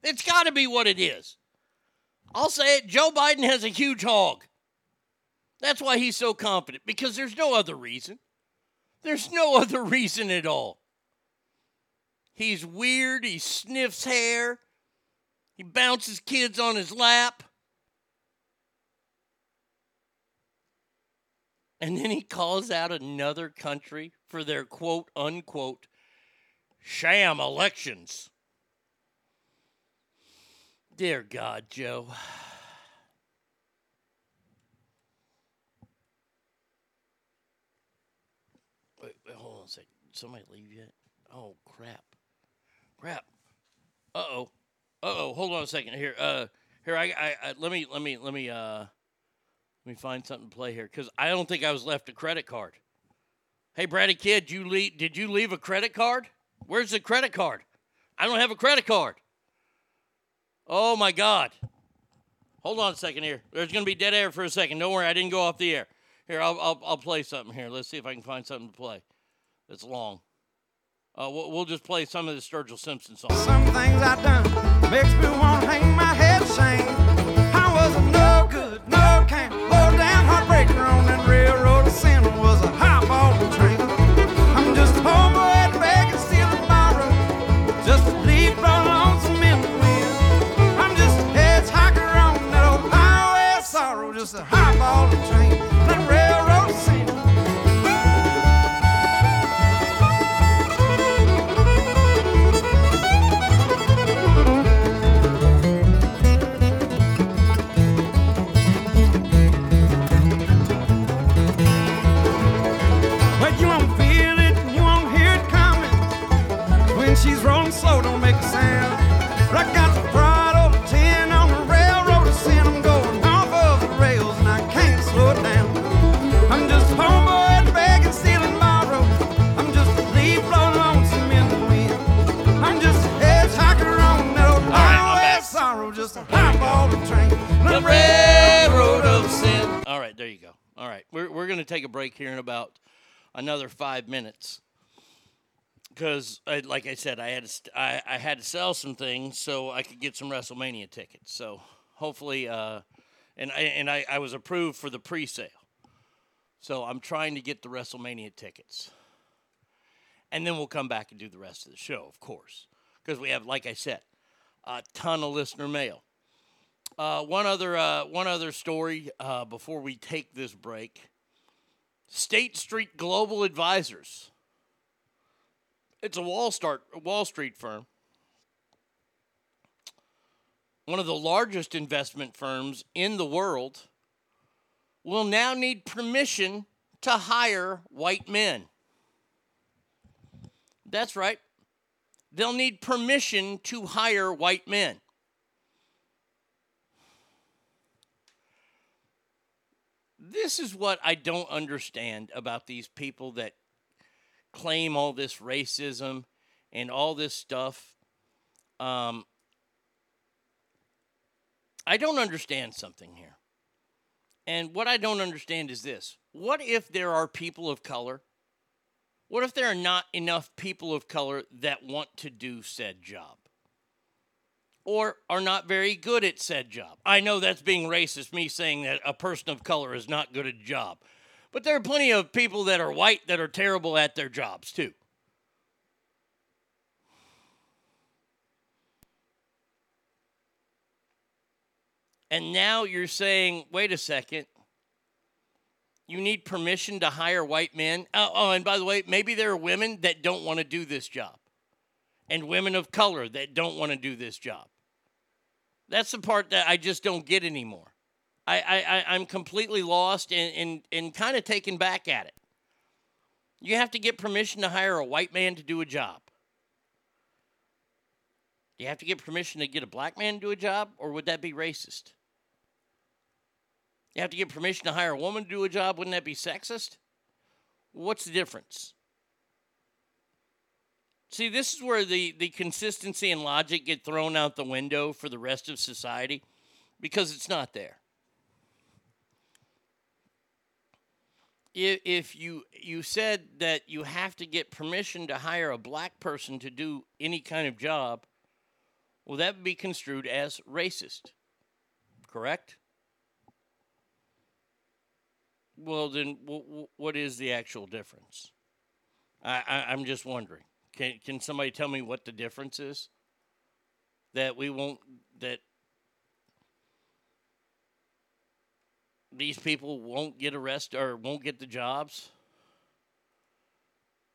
It's got to be what it is. I'll say it Joe Biden has a huge hog. That's why he's so confident, because there's no other reason. There's no other reason at all. He's weird. He sniffs hair. He bounces kids on his lap. And then he calls out another country for their quote unquote sham elections. Dear God, Joe. Wait, wait, hold on a second. Did somebody leave yet? Oh crap. Crap. Uh oh. Uh oh. Hold on a second. Here. Uh here I, I, I let me let me let me uh let me find something to play here because I don't think I was left a credit card. Hey Brady kid, you leave did you leave a credit card? Where's the credit card? I don't have a credit card. Oh my God. Hold on a second here. There's gonna be dead air for a second. Don't worry, I didn't go off the air. Here, I'll, I'll, I'll play something here. Let's see if I can find something to play that's long. Uh, we'll, we'll just play some of the Sturgill Simpson song. Some things I done makes me want to hang my head ashamed. I was no good, no kind, sorrow. Just The railroad of sin. All right, there you go. All right, we're, we're going to take a break here in about another five minutes because, like I said, I had to I, I had to sell some things so I could get some WrestleMania tickets. So hopefully, uh, and I, and I, I was approved for the pre-sale. So I'm trying to get the WrestleMania tickets, and then we'll come back and do the rest of the show, of course, because we have, like I said, a ton of listener mail. Uh, one other uh, one other story uh, before we take this break. State Street Global Advisors. It's a Wall Start Wall Street firm. One of the largest investment firms in the world will now need permission to hire white men. That's right. They'll need permission to hire white men. This is what I don't understand about these people that claim all this racism and all this stuff. Um, I don't understand something here. And what I don't understand is this what if there are people of color? What if there are not enough people of color that want to do said job? Or are not very good at said job. I know that's being racist, me saying that a person of color is not good at a job. But there are plenty of people that are white that are terrible at their jobs, too. And now you're saying, wait a second. You need permission to hire white men. Oh, oh, and by the way, maybe there are women that don't want to do this job, and women of color that don't want to do this job. That's the part that I just don't get anymore. I, I, I I'm completely lost and, and, and kind of taken back at it. You have to get permission to hire a white man to do a job. Do you have to get permission to get a black man to do a job, or would that be racist? You have to get permission to hire a woman to do a job, wouldn't that be sexist? What's the difference? See, this is where the, the consistency and logic get thrown out the window for the rest of society because it's not there. If, you you said that you have to get permission to hire a black person to do any kind of job, well, that would be construed as racist, correct? Well, then, what is the actual difference? I, I, I'm just wondering. Can can somebody tell me what the difference is? That we won't that these people won't get arrested or won't get the jobs.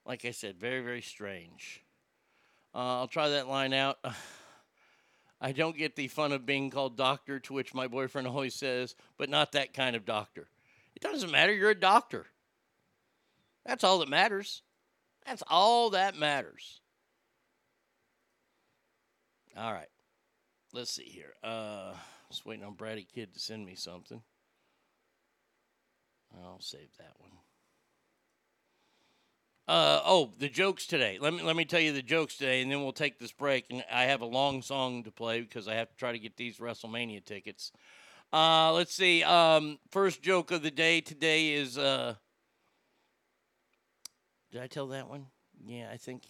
Like I said, very very strange. Uh, I'll try that line out. I don't get the fun of being called doctor, to which my boyfriend always says, but not that kind of doctor. It doesn't matter. You're a doctor. That's all that matters. That's all that matters. All right. Let's see here. Uh, just waiting on Bratty Kid to send me something. I'll save that one. Uh, oh, the jokes today. Let me let me tell you the jokes today, and then we'll take this break. And I have a long song to play because I have to try to get these WrestleMania tickets. Uh, let's see. Um, first joke of the day today is. Uh, did I tell that one? Yeah, I think.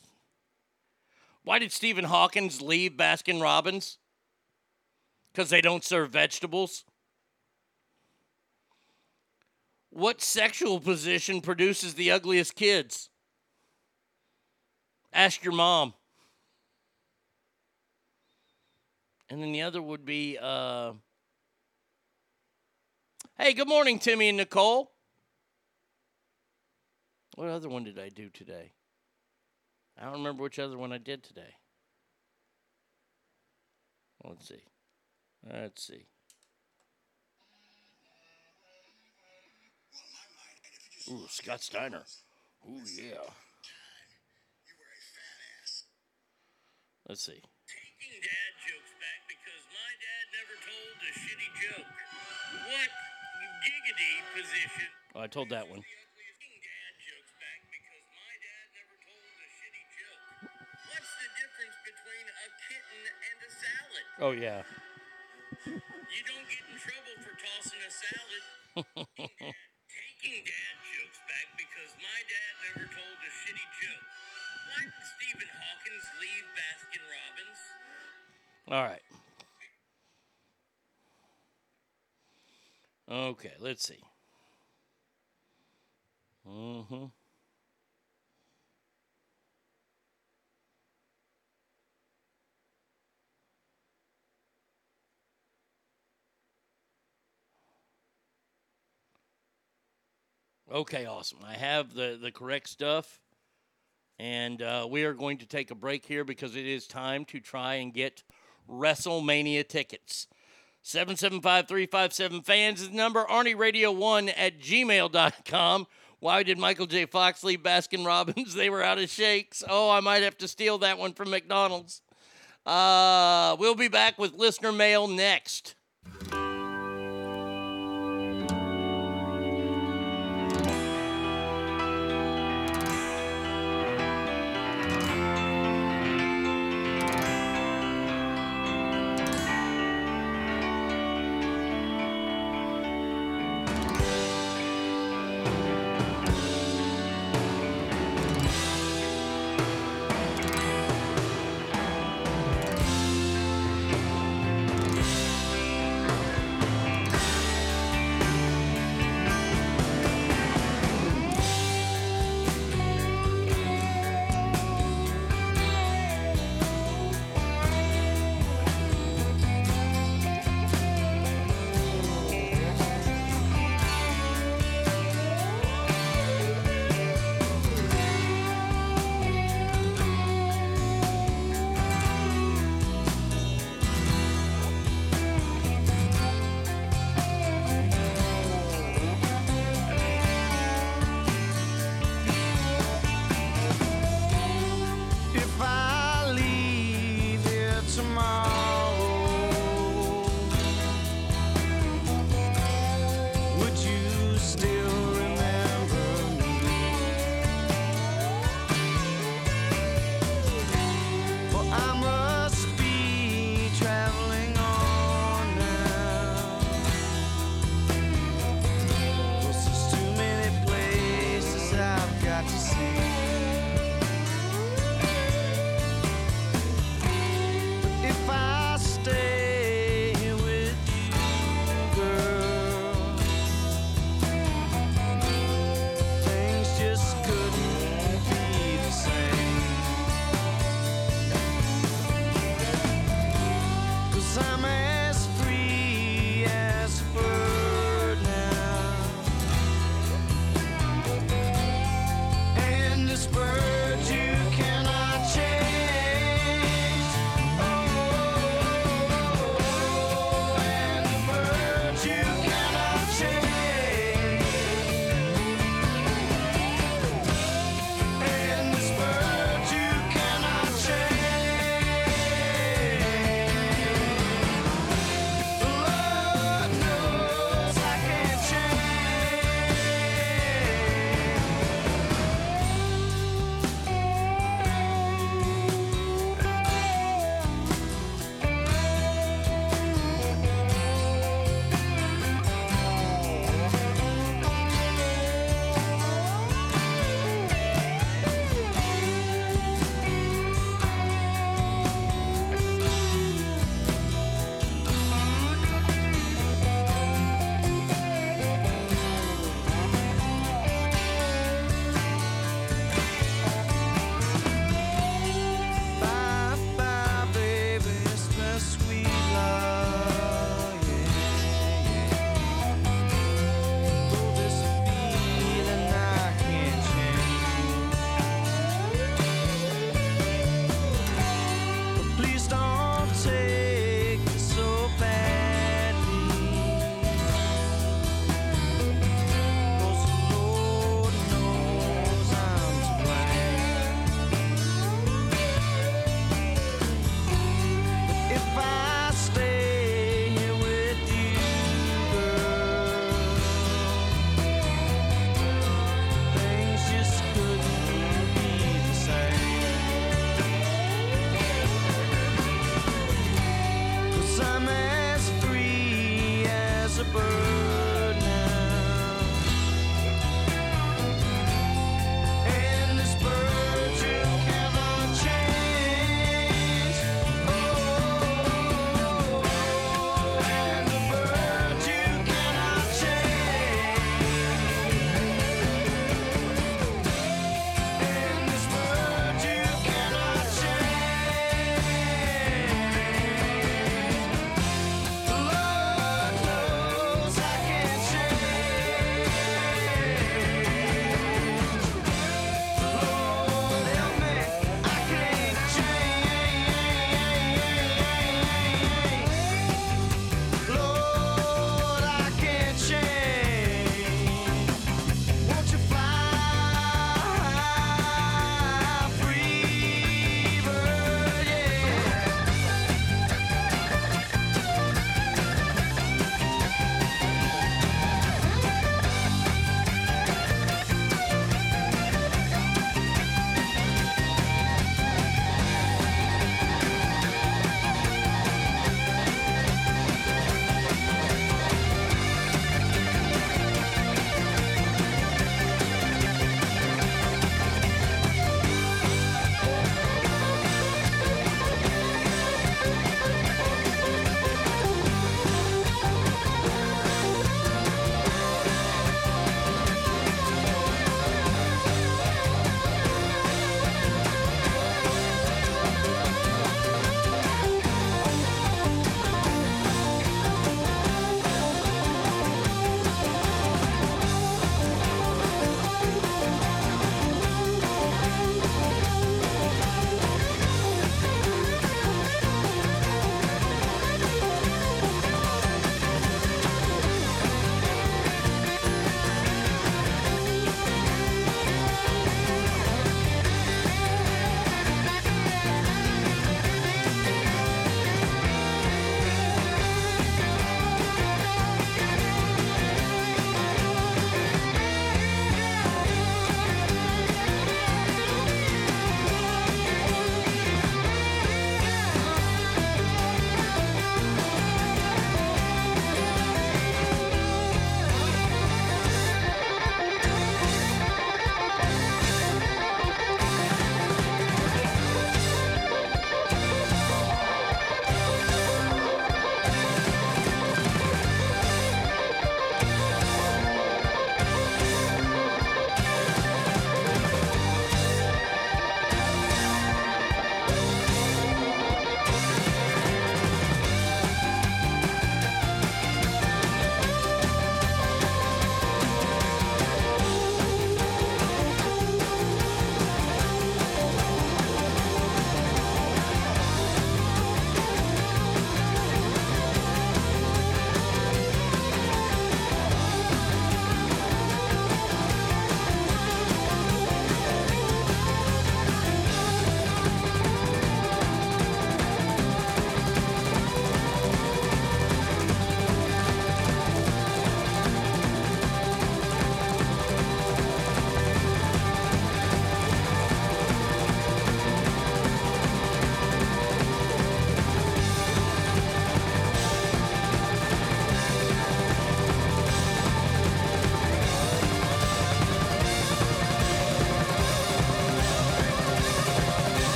Why did Stephen Hawkins leave Baskin Robbins? Because they don't serve vegetables. What sexual position produces the ugliest kids? Ask your mom. And then the other would be, uh, hey, good morning, Timmy and Nicole. What other one did I do today? I don't remember which other one I did today. Let's see. Let's see. Ooh, Scott Steiner. Ooh, yeah. Let's see. Taking dad jokes back because my dad never told a shitty joke. What giggity position? Oh, I told that one. Oh, yeah. You don't get in trouble for tossing a salad. Taking dad jokes back because my dad never told a shitty joke. Why did Stephen Hawkins leave Baskin Robbins? All right. Okay, let's see. Mm-hmm. Okay, awesome. I have the, the correct stuff. And uh, we are going to take a break here because it is time to try and get WrestleMania tickets. 775 357 fans is number. Arnie Radio 1 at gmail.com. Why did Michael J. Fox leave Baskin Robbins? They were out of shakes. Oh, I might have to steal that one from McDonald's. Uh, we'll be back with listener mail next.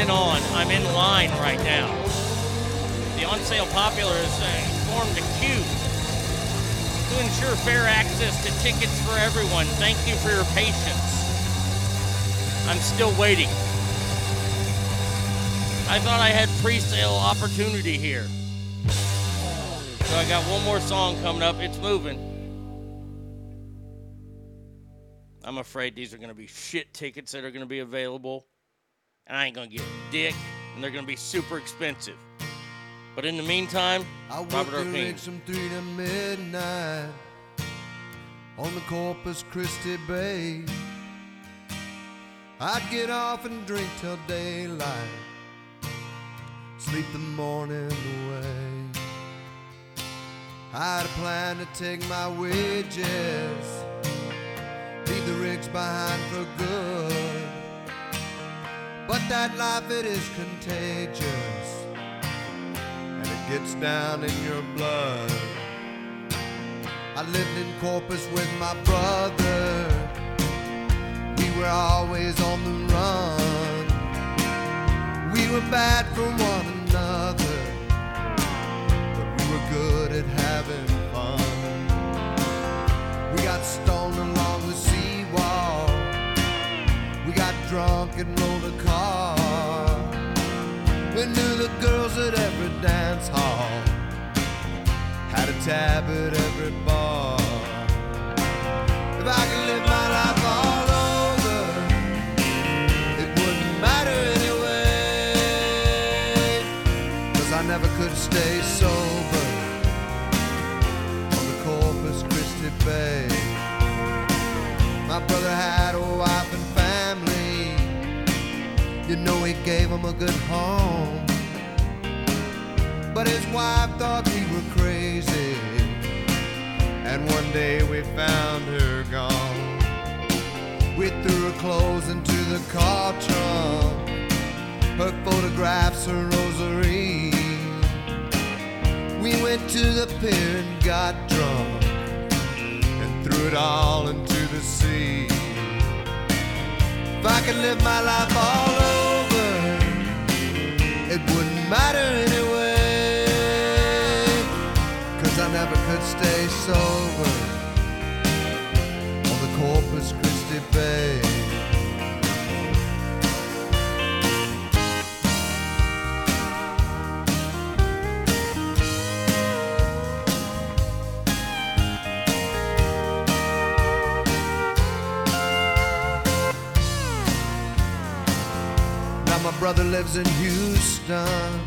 Been on. I'm in line right now. The on sale popular has uh, formed a queue to ensure fair access to tickets for everyone. Thank you for your patience. I'm still waiting. I thought I had pre-sale opportunity here. So I got one more song coming up. It's moving. I'm afraid these are going to be shit tickets that are going to be available. Dick. And they're going to be super expensive. But in the meantime, I Robert Arpine. from three to midnight on the Corpus Christi Bay. I'd get off and drink till daylight, sleep the morning away. I had a plan to take my wages, leave the rigs behind for good. But that life, it is contagious and it gets down in your blood. I lived in Corpus with my brother. We were always on the run. We were bad for one another, but we were good at having fun. We got stoned got drunk and rolled a car. We knew the girls at every dance hall. Had a tab at every bar. If I could live my life all over, it wouldn't matter anyway. Cause I never could stay sober on the Corpus Christi Bay. My brother had a You know he gave him a good home. But his wife thought we were crazy. And one day we found her gone. We threw her clothes into the car trunk. Her photographs, her rosary. We went to the pier and got drunk. And threw it all into the sea. If I could live my life all over, it wouldn't matter anyway. Cause I never could stay sober on the Corpus Christi Bay. Brother lives in Houston.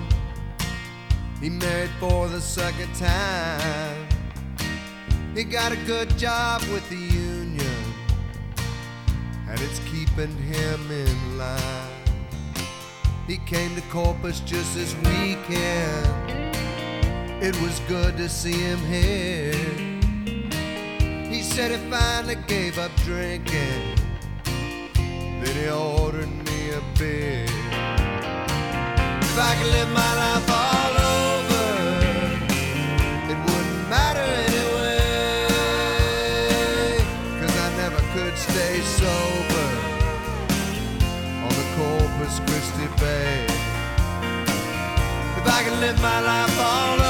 He married for the second time. He got a good job with the union, and it's keeping him in line. He came to Corpus just this weekend. It was good to see him here. He said he finally gave up drinking. Then he ordered me a beer. If I could live my life all over, it wouldn't matter anyway. Cause I never could stay sober on the Corpus Christi Bay. If I could live my life all over,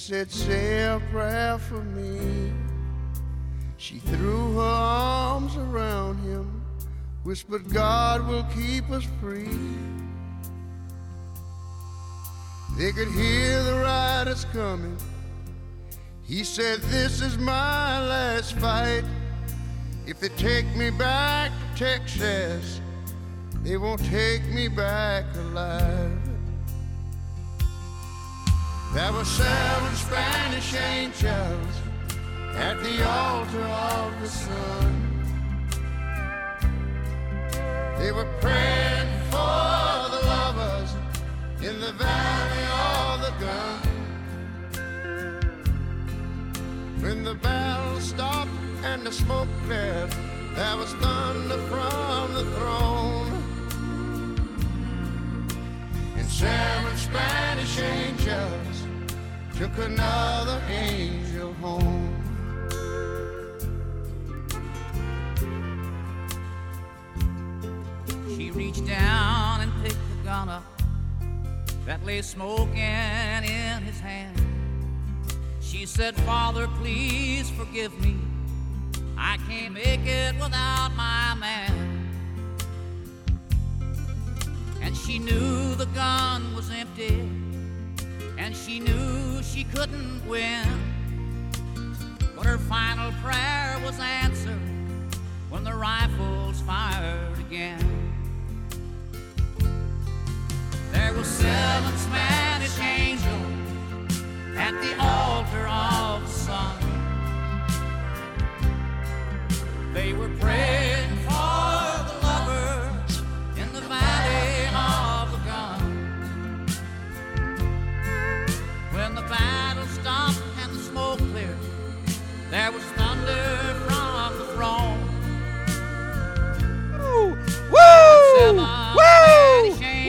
said, Say a prayer for me. She threw her arms around him, whispered, God will keep us free. They could hear the riders coming. He said, This is my last fight. If they take me back to Texas, they won't take me back alive. There were seven Spanish angels at the altar of the sun. They were praying for the lovers in the valley of the gun. When the battle stopped and the smoke cleared, there was thunder from the throne. And seven Spanish angels took another angel home. She reached down and picked the gun up that lay smoking in his hand. She said, Father, please forgive me. I can't make it without my man. And she knew the gun was empty, and she knew she couldn't win. But her final prayer was answered when the rifles fired again. There were seven Spanish angels at the altar of the sun. They were praying for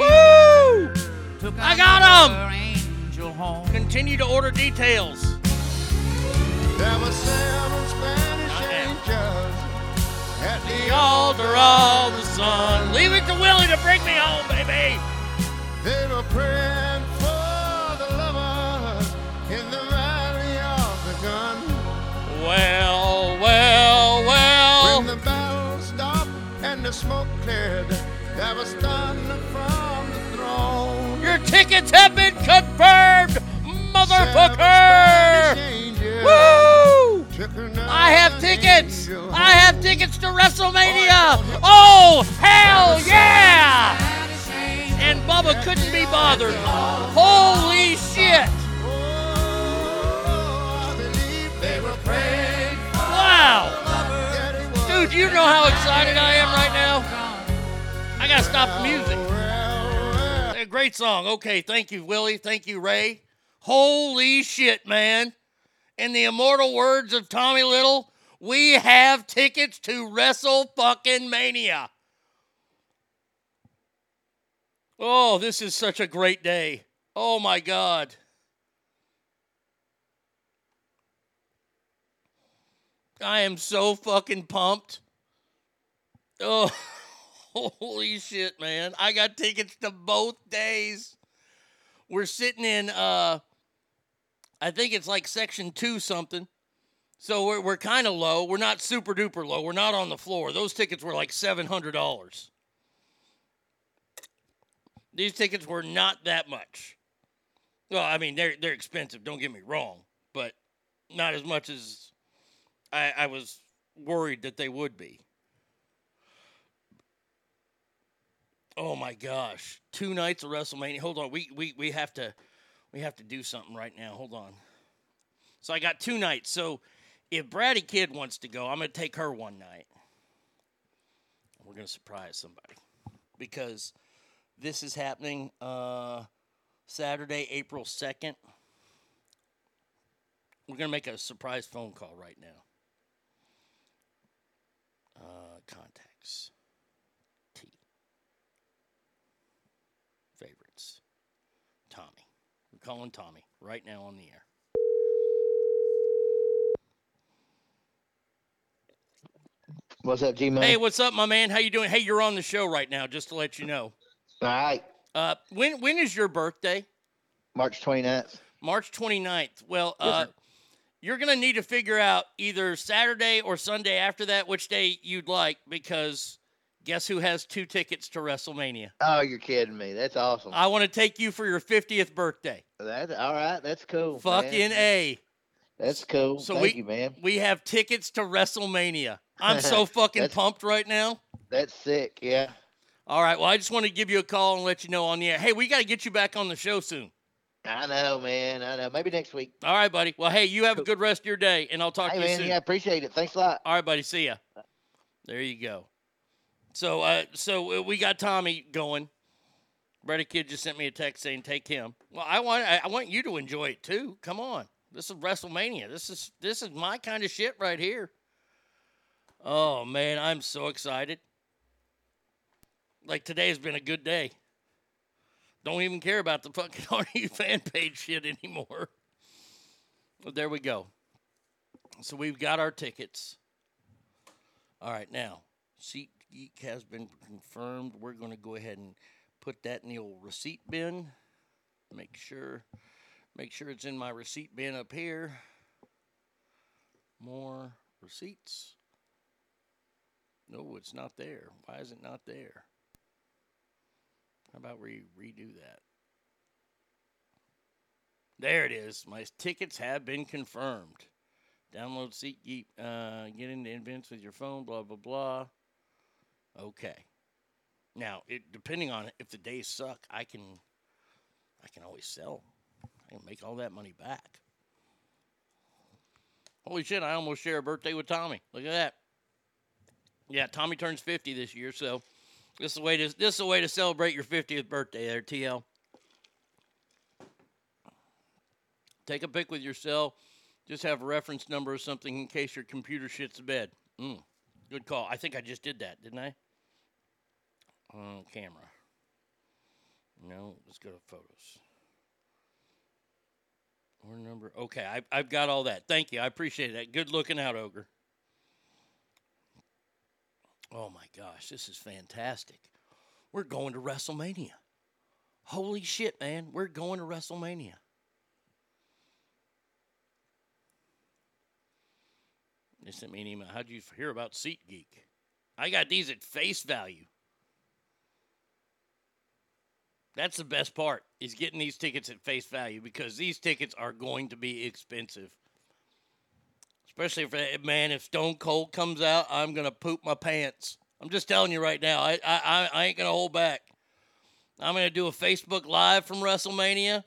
Woo! I got home. Continue to order details. There were seven Spanish angels at The the altar of the sun. Leave it to Willie to bring me home, baby. They were praying for the lovers in the valley of the gun. Well, well, well. When the battle stopped and the smoke cleared, there was thunder from Your tickets have been confirmed, motherfucker! Woo! I have tickets. I have tickets to WrestleMania. Oh, hell yeah! And Bubba couldn't be bothered. Holy shit! Wow! Dude, you know how excited I am right now? I gotta stop the music. Great song. Okay, thank you, Willie. Thank you, Ray. Holy shit, man. In the immortal words of Tommy Little, we have tickets to Wrestle fucking Mania. Oh, this is such a great day. Oh my God. I am so fucking pumped. Oh, holy shit, man. I got tickets to both days. We're sitting in uh I think it's like section 2 something. So we're we're kind of low. We're not super duper low. We're not on the floor. Those tickets were like $700. These tickets were not that much. Well, I mean, they're they're expensive, don't get me wrong, but not as much as I, I was worried that they would be. Oh my gosh. Two nights of WrestleMania. Hold on. We we we have to we have to do something right now. Hold on. So I got two nights. So if Bratty Kid wants to go, I'm gonna take her one night. We're gonna surprise somebody. Because this is happening uh Saturday, April 2nd. We're gonna make a surprise phone call right now. Uh, contacts. T. Favorites. Tommy. We're calling Tommy right now on the air. What's up, G Man? Hey, what's up, my man? How you doing? Hey, you're on the show right now, just to let you know. All right. Uh, when when is your birthday? March 29th. March 29th. Well, Yes, uh, you're going to need to figure out either Saturday or Sunday after that, which day you'd like, because Guess who has two tickets to WrestleMania? Oh, you're kidding me. That's awesome. I want to take you for your 50th birthday. That all right. That's cool. Fucking man. A. That's cool. So Thank we, you, man. we have tickets to WrestleMania. I'm so fucking pumped right now. That's sick. Yeah. All right. Well, I just want to give you a call and let you know on the air. Hey, we got to get you back on the show soon. I know, man. I know. Maybe next week. All right, buddy. Well, hey, you have a good rest of your day, and I'll talk Hey, to you man. soon. Yeah, appreciate it. Thanks a lot. All right, buddy. See ya. There you go. So, uh, so uh, we got Tommy going. Bratty Kid just sent me a text saying take him. Well, I want I want you to enjoy it too. Come on, this is WrestleMania. This is this is my kind of shit right here. Oh man, I'm so excited. Like today has been a good day. Don't even care about the fucking RU fan page shit anymore. There we go. So we've got our tickets. All right, now SeatGeek has been confirmed. We're going to go ahead and put that in the old receipt bin. Make sure, make sure it's in my receipt bin up here. More receipts. No, it's not there. Why is it not there? How about we redo that? There it is. My tickets have been confirmed. Download SeatGeek, uh, get into events with your phone, blah, blah, blah. Okay. Now, it depending on if the days suck, I can I can always sell. I can make all that money back. Holy shit, I almost share a birthday with Tommy. Look at that. Yeah, Tommy turns 50 this year, so this is a way to this is a way to celebrate your 50th birthday there, TL. Take a pic with your cell. Just have a reference number or something in case your computer shits the bed. Mm, good call. I think I just did that, didn't I? Uh, camera. No, let's go to photos. Or number. Okay, I, I've got all that. Thank you. I appreciate that. Good looking out, Ogre. Oh my gosh, this is fantastic. We're going to WrestleMania. Holy shit, man. We're going to WrestleMania. They sent me an email. How'd you hear about SeatGeek? I got these at face value. That's the best part is getting these tickets at face value because these tickets are going to be expensive. Especially if eh, man, if Stone Cold comes out, I'm gonna poop my pants. I'm just telling you right now. I I, I ain't gonna hold back. I'm gonna do a Facebook Live from WrestleMania.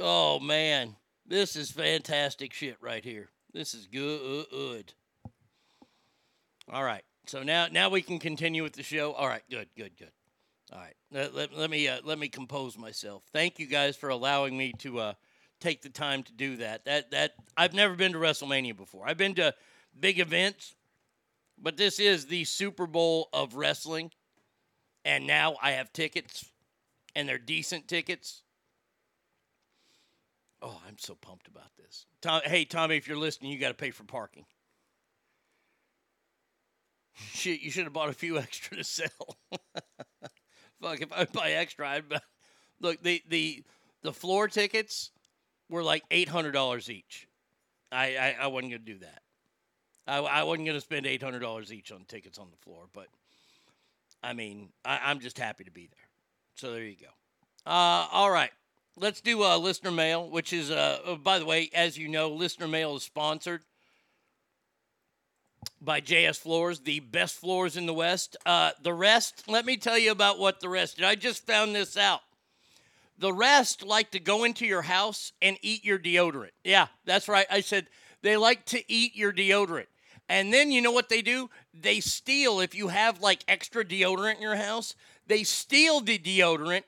Oh man, this is fantastic shit right here. This is good. All right, so now now we can continue with the show. All right, good, good, good. All right, let, let, let me uh, let me compose myself. Thank you guys for allowing me to uh, take the time to do that. That that I've never been to WrestleMania before. I've been to big events, but this is the Super Bowl of wrestling, and now I have tickets, and they're decent tickets. Oh, I'm so pumped about this. Tom, hey Tommy, if you're listening, you got to pay for parking. Shit, you should have bought a few extra to sell. Fuck, if I buy extra, I'd buy. Look, the the the floor tickets were like eight hundred dollars each. I, I I wasn't gonna do that. I I wasn't gonna spend eight hundred dollars each on tickets on the floor, but I mean, I, I'm just happy to be there. So there you go. Uh, all right, let's do uh, listener mail, which is uh, oh, by the way, as you know, listener mail is sponsored by JS Floors, the best floors in the West. Uh, the rest, let me tell you about what the rest did. I just found this out. The rest like to go into your house and eat your deodorant. Yeah, that's right. I said they like to eat your deodorant. And then you know what they do? They steal, if you have like extra deodorant in your house, they steal the deodorant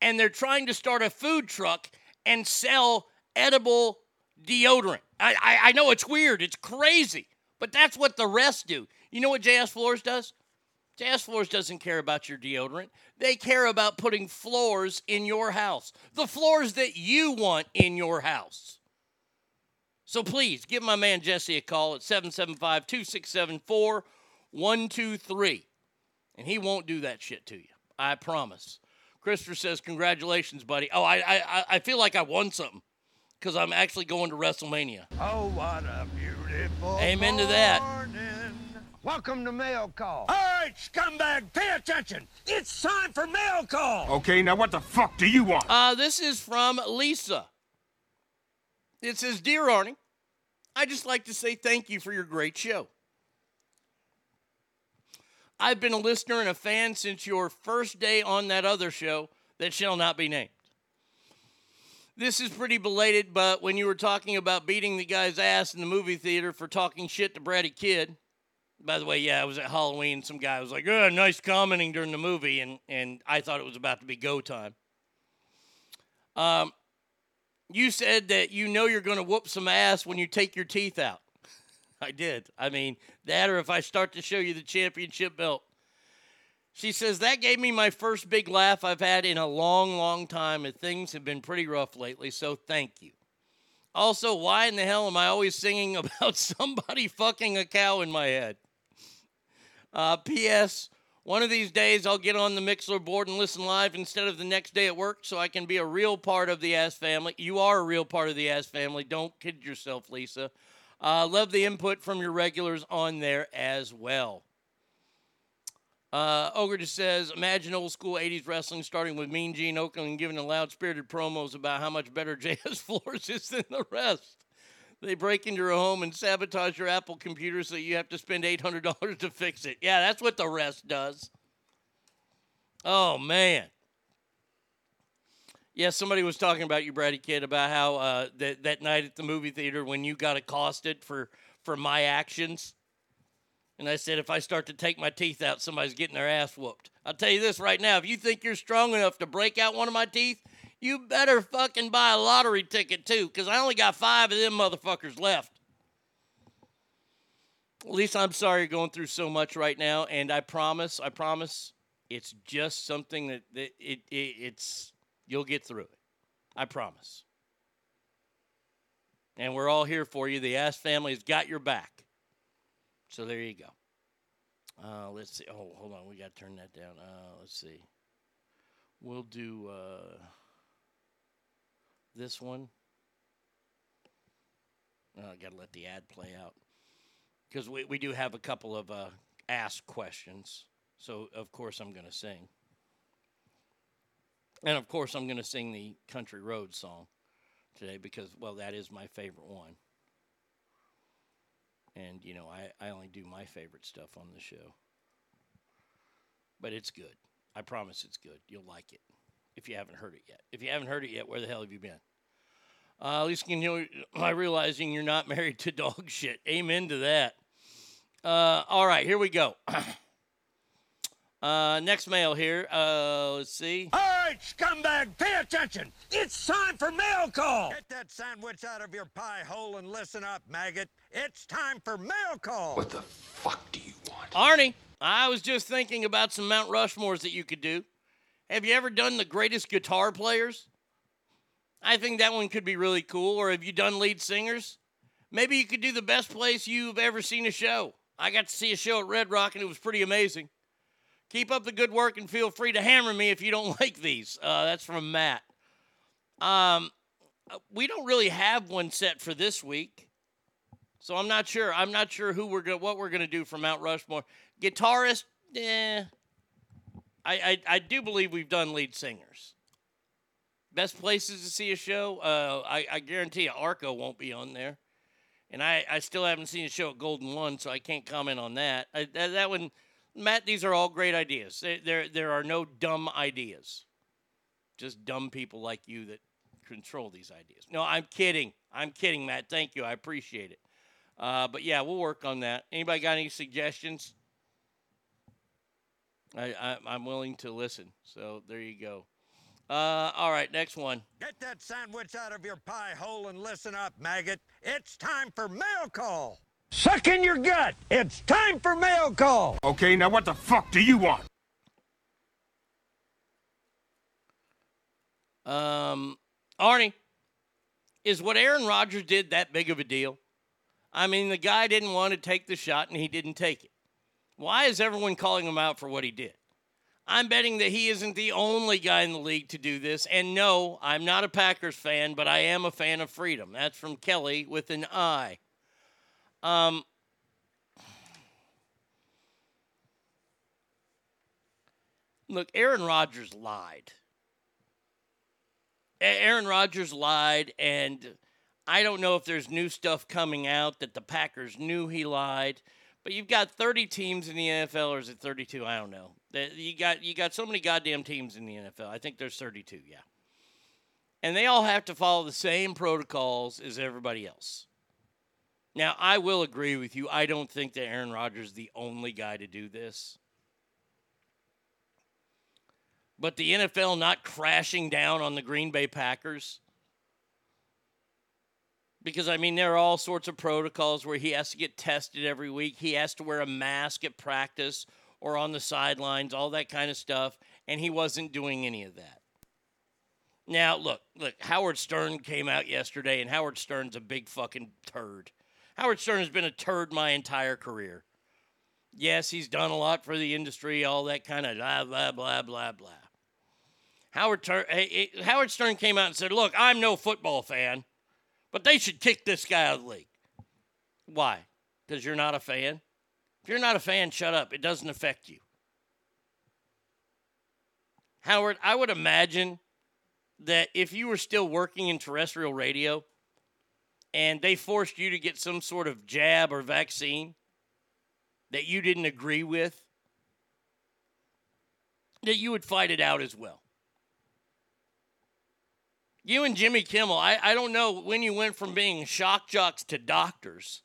and they're trying to start a food truck and sell edible deodorant. I, I, I know it's weird, it's crazy. But that's what the rest do. You know what JS Floors does? JS Floors doesn't care about your deodorant. They care about putting floors in your house. The floors that you want in your house. So please give my man Jesse a call at 775 267 4123. And he won't do that shit to you. I promise. Christopher says, Congratulations, buddy. Oh, I, I, I feel like I won something because I'm actually going to WrestleMania. Oh, what a beautiful Amen to that. Welcome to Mail Call. All right, scumbag, pay attention. It's time for mail call. Okay, now what the fuck do you want? Uh, this is from Lisa. It says, Dear Arnie, I just like to say thank you for your great show. I've been a listener and a fan since your first day on that other show that shall not be named. This is pretty belated, but when you were talking about beating the guy's ass in the movie theater for talking shit to Bratty Kid, by the way, yeah, I was at Halloween. Some guy was like, "Oh, nice commenting during the movie," and and I thought it was about to be go time. Um, you said that you know you're going to whoop some ass when you take your teeth out. I did. I mean, that or if I start to show you the championship belt. She says that gave me my first big laugh I've had in a long, long time, and things have been pretty rough lately, so thank you. Also, why in the hell am I always singing about somebody fucking a cow in my head? Uh, P.S. One of these days, I'll get on the Mixlr board and listen live instead of the next day at work so I can be a real part of the Ass family. You are a real part of the Ass family. Don't kid yourself, Lisa. Uh, love the input from your regulars on there as well. Uh, Ogre just says, imagine old school 80s wrestling starting with Mean Gene Okerlund giving a loud spirited promos about how much better JS Floors is than the rest. They break into your home and sabotage your Apple computer so you have to spend $800 to fix it. Yeah, that's what the rest does. Oh, man. Yeah, somebody was talking about you, Bratty Kid, about how uh, that, that night at the movie theater when you got accosted for, for my actions. And I said, if I start to take my teeth out, somebody's getting their ass whooped. I'll tell you this right now if you think you're strong enough to break out one of my teeth, you better fucking buy a lottery ticket too, because I only got five of them motherfuckers left. At least I'm sorry you're going through so much right now, and I promise, I promise, it's just something that, that it, it it's you'll get through it. I promise. And we're all here for you. The Ass family's got your back. So there you go. Uh, let's see. Oh, hold on. We got to turn that down. Uh, let's see. We'll do uh, this one. Oh, I got to let the ad play out. Because we, we do have a couple of uh, ask questions. So, of course, I'm going to sing. And, of course, I'm going to sing the Country Road song today because, well, that is my favorite one. And, you know, I, I only do my favorite stuff on the show. But it's good. I promise it's good. You'll like it if you haven't heard it yet. If you haven't heard it yet, where the hell have you been? Uh, at least you know, by realizing you're not married to dog shit. Amen to that. Uh, all right, here we go. uh, next mail here. Uh, let's see. Right, scumbag, pay attention. It's time for mail call. Get that sandwich out of your pie hole and listen up, maggot. It's time for mail call. What the fuck do you want? Arnie, I was just thinking about some Mount Rushmores that you could do. Have you ever done the greatest guitar players? I think that one could be really cool. Or have you done lead singers? Maybe you could do the best place you've ever seen a show. I got to see a show at Red Rock and it was pretty amazing. Keep up the good work and feel free to hammer me if you don't like these. Uh, that's from Matt. Um, we don't really have one set for this week, so I'm not sure. I'm not sure who we're gonna what we're gonna do for Mount Rushmore. Guitarist, eh. I, I I do believe we've done lead singers. Best places to see a show. Uh, I, I guarantee you, Arco won't be on there, and I, I still haven't seen a show at Golden One, so I can't comment on that. I, that, that one, Matt. These are all great ideas. There there are no dumb ideas. Just dumb people like you that control these ideas. No, I'm kidding. I'm kidding, Matt. Thank you. I appreciate it. Uh, but yeah, we'll work on that. Anybody got any suggestions? I, I I'm willing to listen. So there you go. Uh, all right, next one. Get that sandwich out of your pie hole and listen up, maggot. It's time for mail call. Suck in your gut. It's time for mail call. Okay, now what the fuck do you want? Um, Arnie, is what Aaron Rodgers did that big of a deal? I mean, the guy didn't want to take the shot and he didn't take it. Why is everyone calling him out for what he did? I'm betting that he isn't the only guy in the league to do this. And no, I'm not a Packers fan, but I am a fan of freedom. That's from Kelly with an I. Um, look, Aaron Rodgers lied. Aaron Rodgers lied, and I don't know if there's new stuff coming out that the Packers knew he lied. But you've got 30 teams in the NFL, or is it 32? I don't know. You got you got so many goddamn teams in the NFL. I think there's 32. Yeah, and they all have to follow the same protocols as everybody else. Now, I will agree with you. I don't think that Aaron Rodgers is the only guy to do this. But the NFL not crashing down on the Green Bay Packers. Because, I mean, there are all sorts of protocols where he has to get tested every week. He has to wear a mask at practice or on the sidelines, all that kind of stuff. And he wasn't doing any of that. Now, look, look, Howard Stern came out yesterday, and Howard Stern's a big fucking turd. Howard Stern has been a turd my entire career. Yes, he's done a lot for the industry, all that kind of blah, blah, blah, blah, blah. Howard, Tur- eh, Howard Stern came out and said, Look, I'm no football fan, but they should kick this guy out of the league. Why? Because you're not a fan? If you're not a fan, shut up. It doesn't affect you. Howard, I would imagine that if you were still working in terrestrial radio and they forced you to get some sort of jab or vaccine that you didn't agree with, that you would fight it out as well. You and Jimmy Kimmel, I, I don't know when you went from being shock jocks to doctors.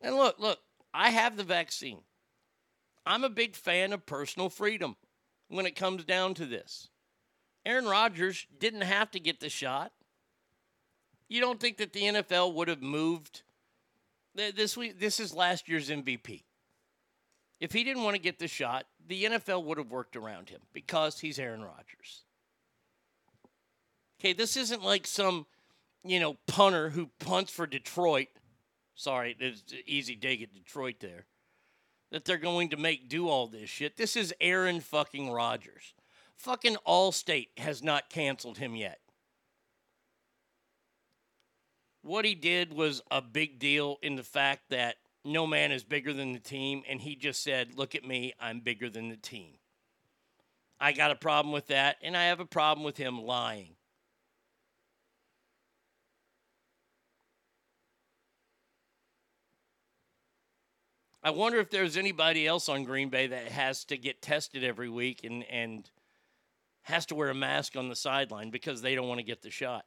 And look, look, I have the vaccine. I'm a big fan of personal freedom when it comes down to this. Aaron Rodgers didn't have to get the shot. You don't think that the NFL would have moved this week? This is last year's MVP. If he didn't want to get the shot, the NFL would have worked around him because he's Aaron Rodgers. Okay, this isn't like some, you know, punter who punts for Detroit. Sorry, it's easy dig at Detroit there. That they're going to make do all this shit. This is Aaron fucking Rodgers. Fucking Allstate has not canceled him yet. What he did was a big deal in the fact that no man is bigger than the team, and he just said, Look at me, I'm bigger than the team. I got a problem with that, and I have a problem with him lying. I wonder if there's anybody else on Green Bay that has to get tested every week and, and has to wear a mask on the sideline because they don't want to get the shot.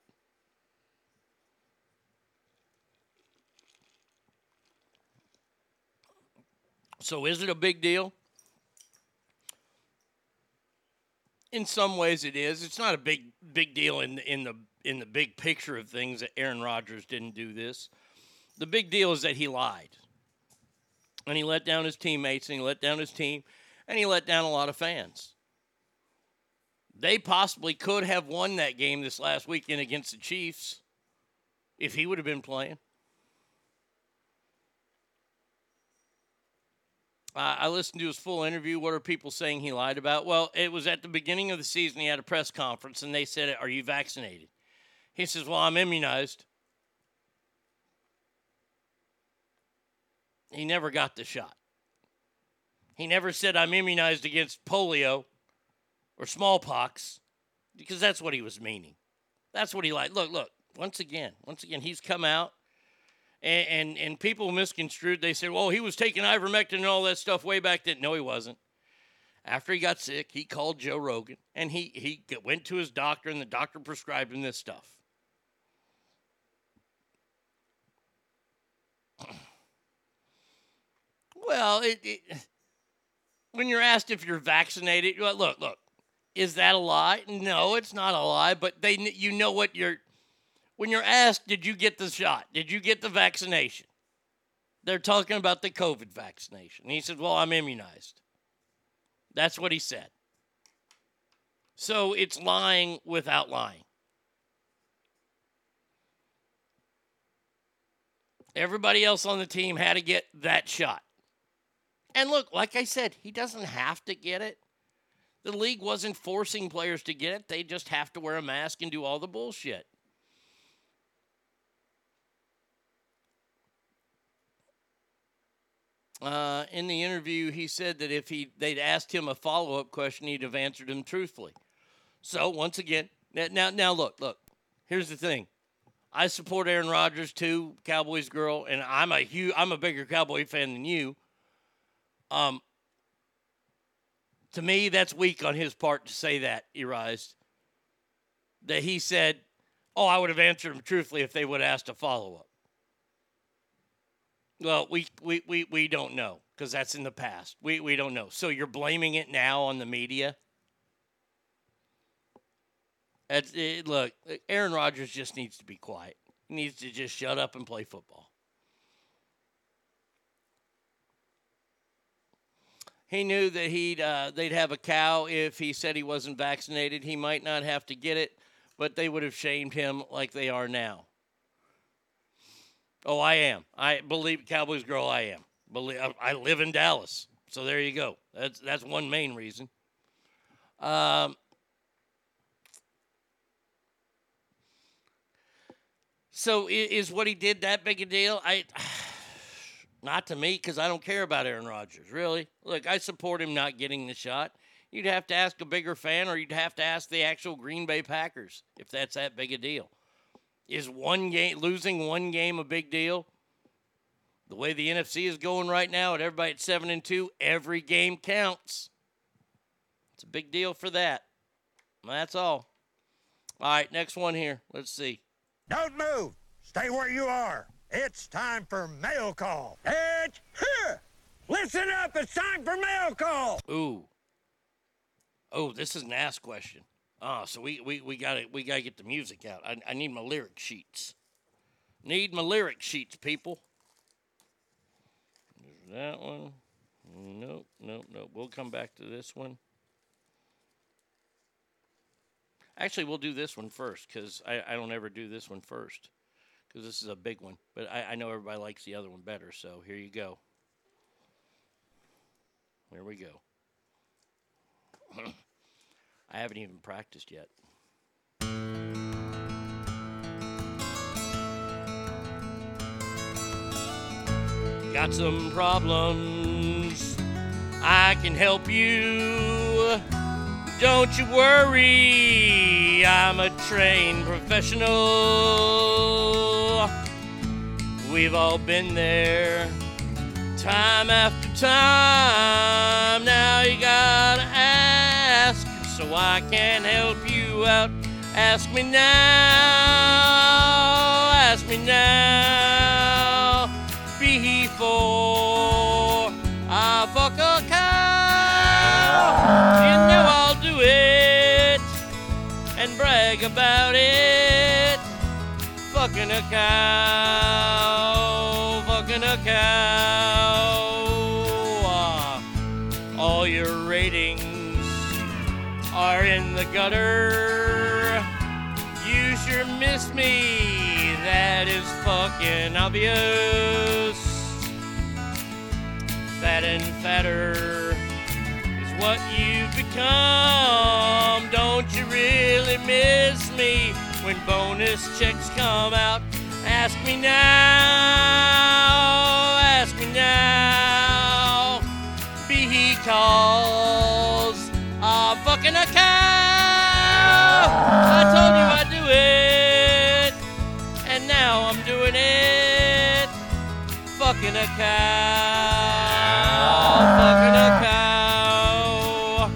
So is it a big deal? In some ways it is. It's not a big big deal in the, in the in the big picture of things that Aaron Rodgers didn't do this. The big deal is that he lied. And he let down his teammates and he let down his team and he let down a lot of fans. They possibly could have won that game this last weekend against the Chiefs if he would have been playing. Uh, I listened to his full interview. What are people saying he lied about? Well, it was at the beginning of the season. He had a press conference, and they said, Are you vaccinated? He says, Well, I'm immunized. He never got the shot. He never said, I'm immunized against polio or smallpox because that's what he was meaning. That's what he lied. Look, look, once again, once again, he's come out and, and, and people misconstrued. They said, well, he was taking ivermectin and all that stuff way back then. No, he wasn't. After he got sick, he called Joe Rogan and he, he went to his doctor, and the doctor prescribed him this stuff. Well, it, it, when you're asked if you're vaccinated, look, look, is that a lie? No, it's not a lie. But they, you know what you're. When you're asked, did you get the shot? Did you get the vaccination? They're talking about the COVID vaccination. And he said, Well, I'm immunized. That's what he said. So it's lying without lying. Everybody else on the team had to get that shot. And look, like I said, he doesn't have to get it. The league wasn't forcing players to get it, they just have to wear a mask and do all the bullshit. Uh, in the interview, he said that if he they'd asked him a follow up question, he'd have answered him truthfully. So once again, now now, now look look. Here's the thing. I support Aaron Rodgers too, Cowboys girl, and I'm a huge I'm a bigger Cowboy fan than you. Um, to me, that's weak on his part to say that, Erise. That he said, "Oh, I would have answered him truthfully if they would have asked a follow up." Well, we, we, we, we don't know because that's in the past. We, we don't know. So you're blaming it now on the media? It, eh, look, Aaron Rodgers just needs to be quiet. He needs to just shut up and play football. He knew that he'd uh, they'd have a cow if he said he wasn't vaccinated. He might not have to get it, but they would have shamed him like they are now. Oh, I am. I believe Cowboys girl. I am. Believe I- live in Dallas, so there you go. That's that's one main reason. Um, so is what he did that big a deal? I not to me because I don't care about Aaron Rodgers. Really, look, I support him not getting the shot. You'd have to ask a bigger fan, or you'd have to ask the actual Green Bay Packers if that's that big a deal. Is one game losing one game a big deal? The way the NFC is going right now, and everybody at seven and two, every game counts. It's a big deal for that. That's all. All right, next one here. Let's see. Don't move. Stay where you are. It's time for mail call. It's here. Listen up. It's time for mail call. Ooh. Oh, this is an ask question. Ah, so we we, we gotta we gotta get the music out. I, I need my lyric sheets. Need my lyric sheets, people. There's that one. Nope, nope, nope. We'll come back to this one. Actually, we'll do this one first because I, I don't ever do this one first because this is a big one. But I, I know everybody likes the other one better. So here you go. Here we go. I haven't even practiced yet. Got some problems. I can help you. Don't you worry. I'm a trained professional. We've all been there time after time. Now you gotta ask so I can help you out. Ask me now, ask me now, before I fuck a cow. You know I'll do it and brag about it. Fucking a cow, fucking a cow. Ah, All your ratings are in the gutter. You sure miss me, that is fucking obvious. Fat and fatter is what you've become. Don't you really miss me when bonus checks come out? Ask me now, ask me now. Because I'm fucking a cow. I told you I'd do it, and now I'm doing it. Fucking a cow, fucking a cow.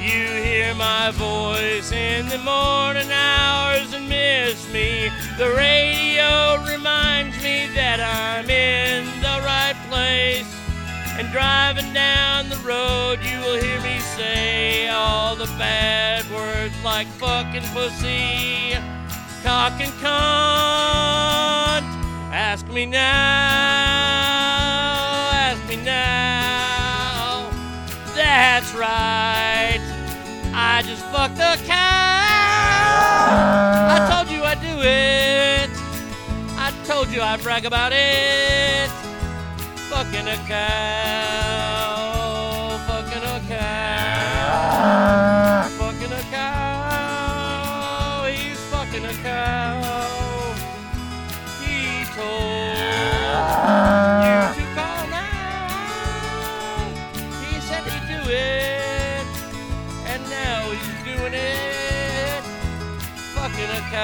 You hear my voice in the morning The radio reminds me that I'm in the right place. And driving down the road, you will hear me say all the bad words like fucking pussy, cock and cunt. Ask me now, ask me now. That's right. I just fucked a cow. I told you it. I told you I'd brag about it. Fucking a cow. Fucking a cow. Fucking a cow. He's fucking a cow. He told you There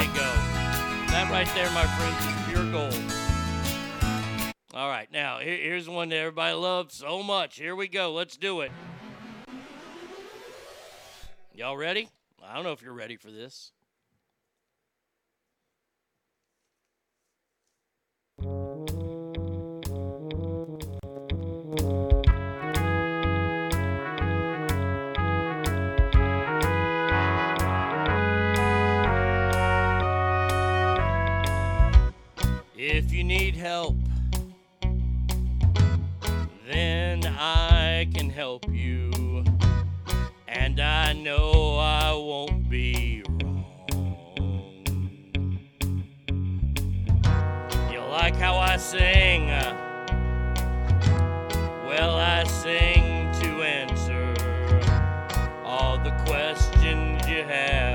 you go. That right there, my friends, is pure gold. All right, now here, here's one that everybody loves so much. Here we go. Let's do it. Y'all ready? I don't know if you're ready for this. If you need help, then I can help you. And I know I won't be wrong. You like how I sing? Well, I sing to answer all the questions you have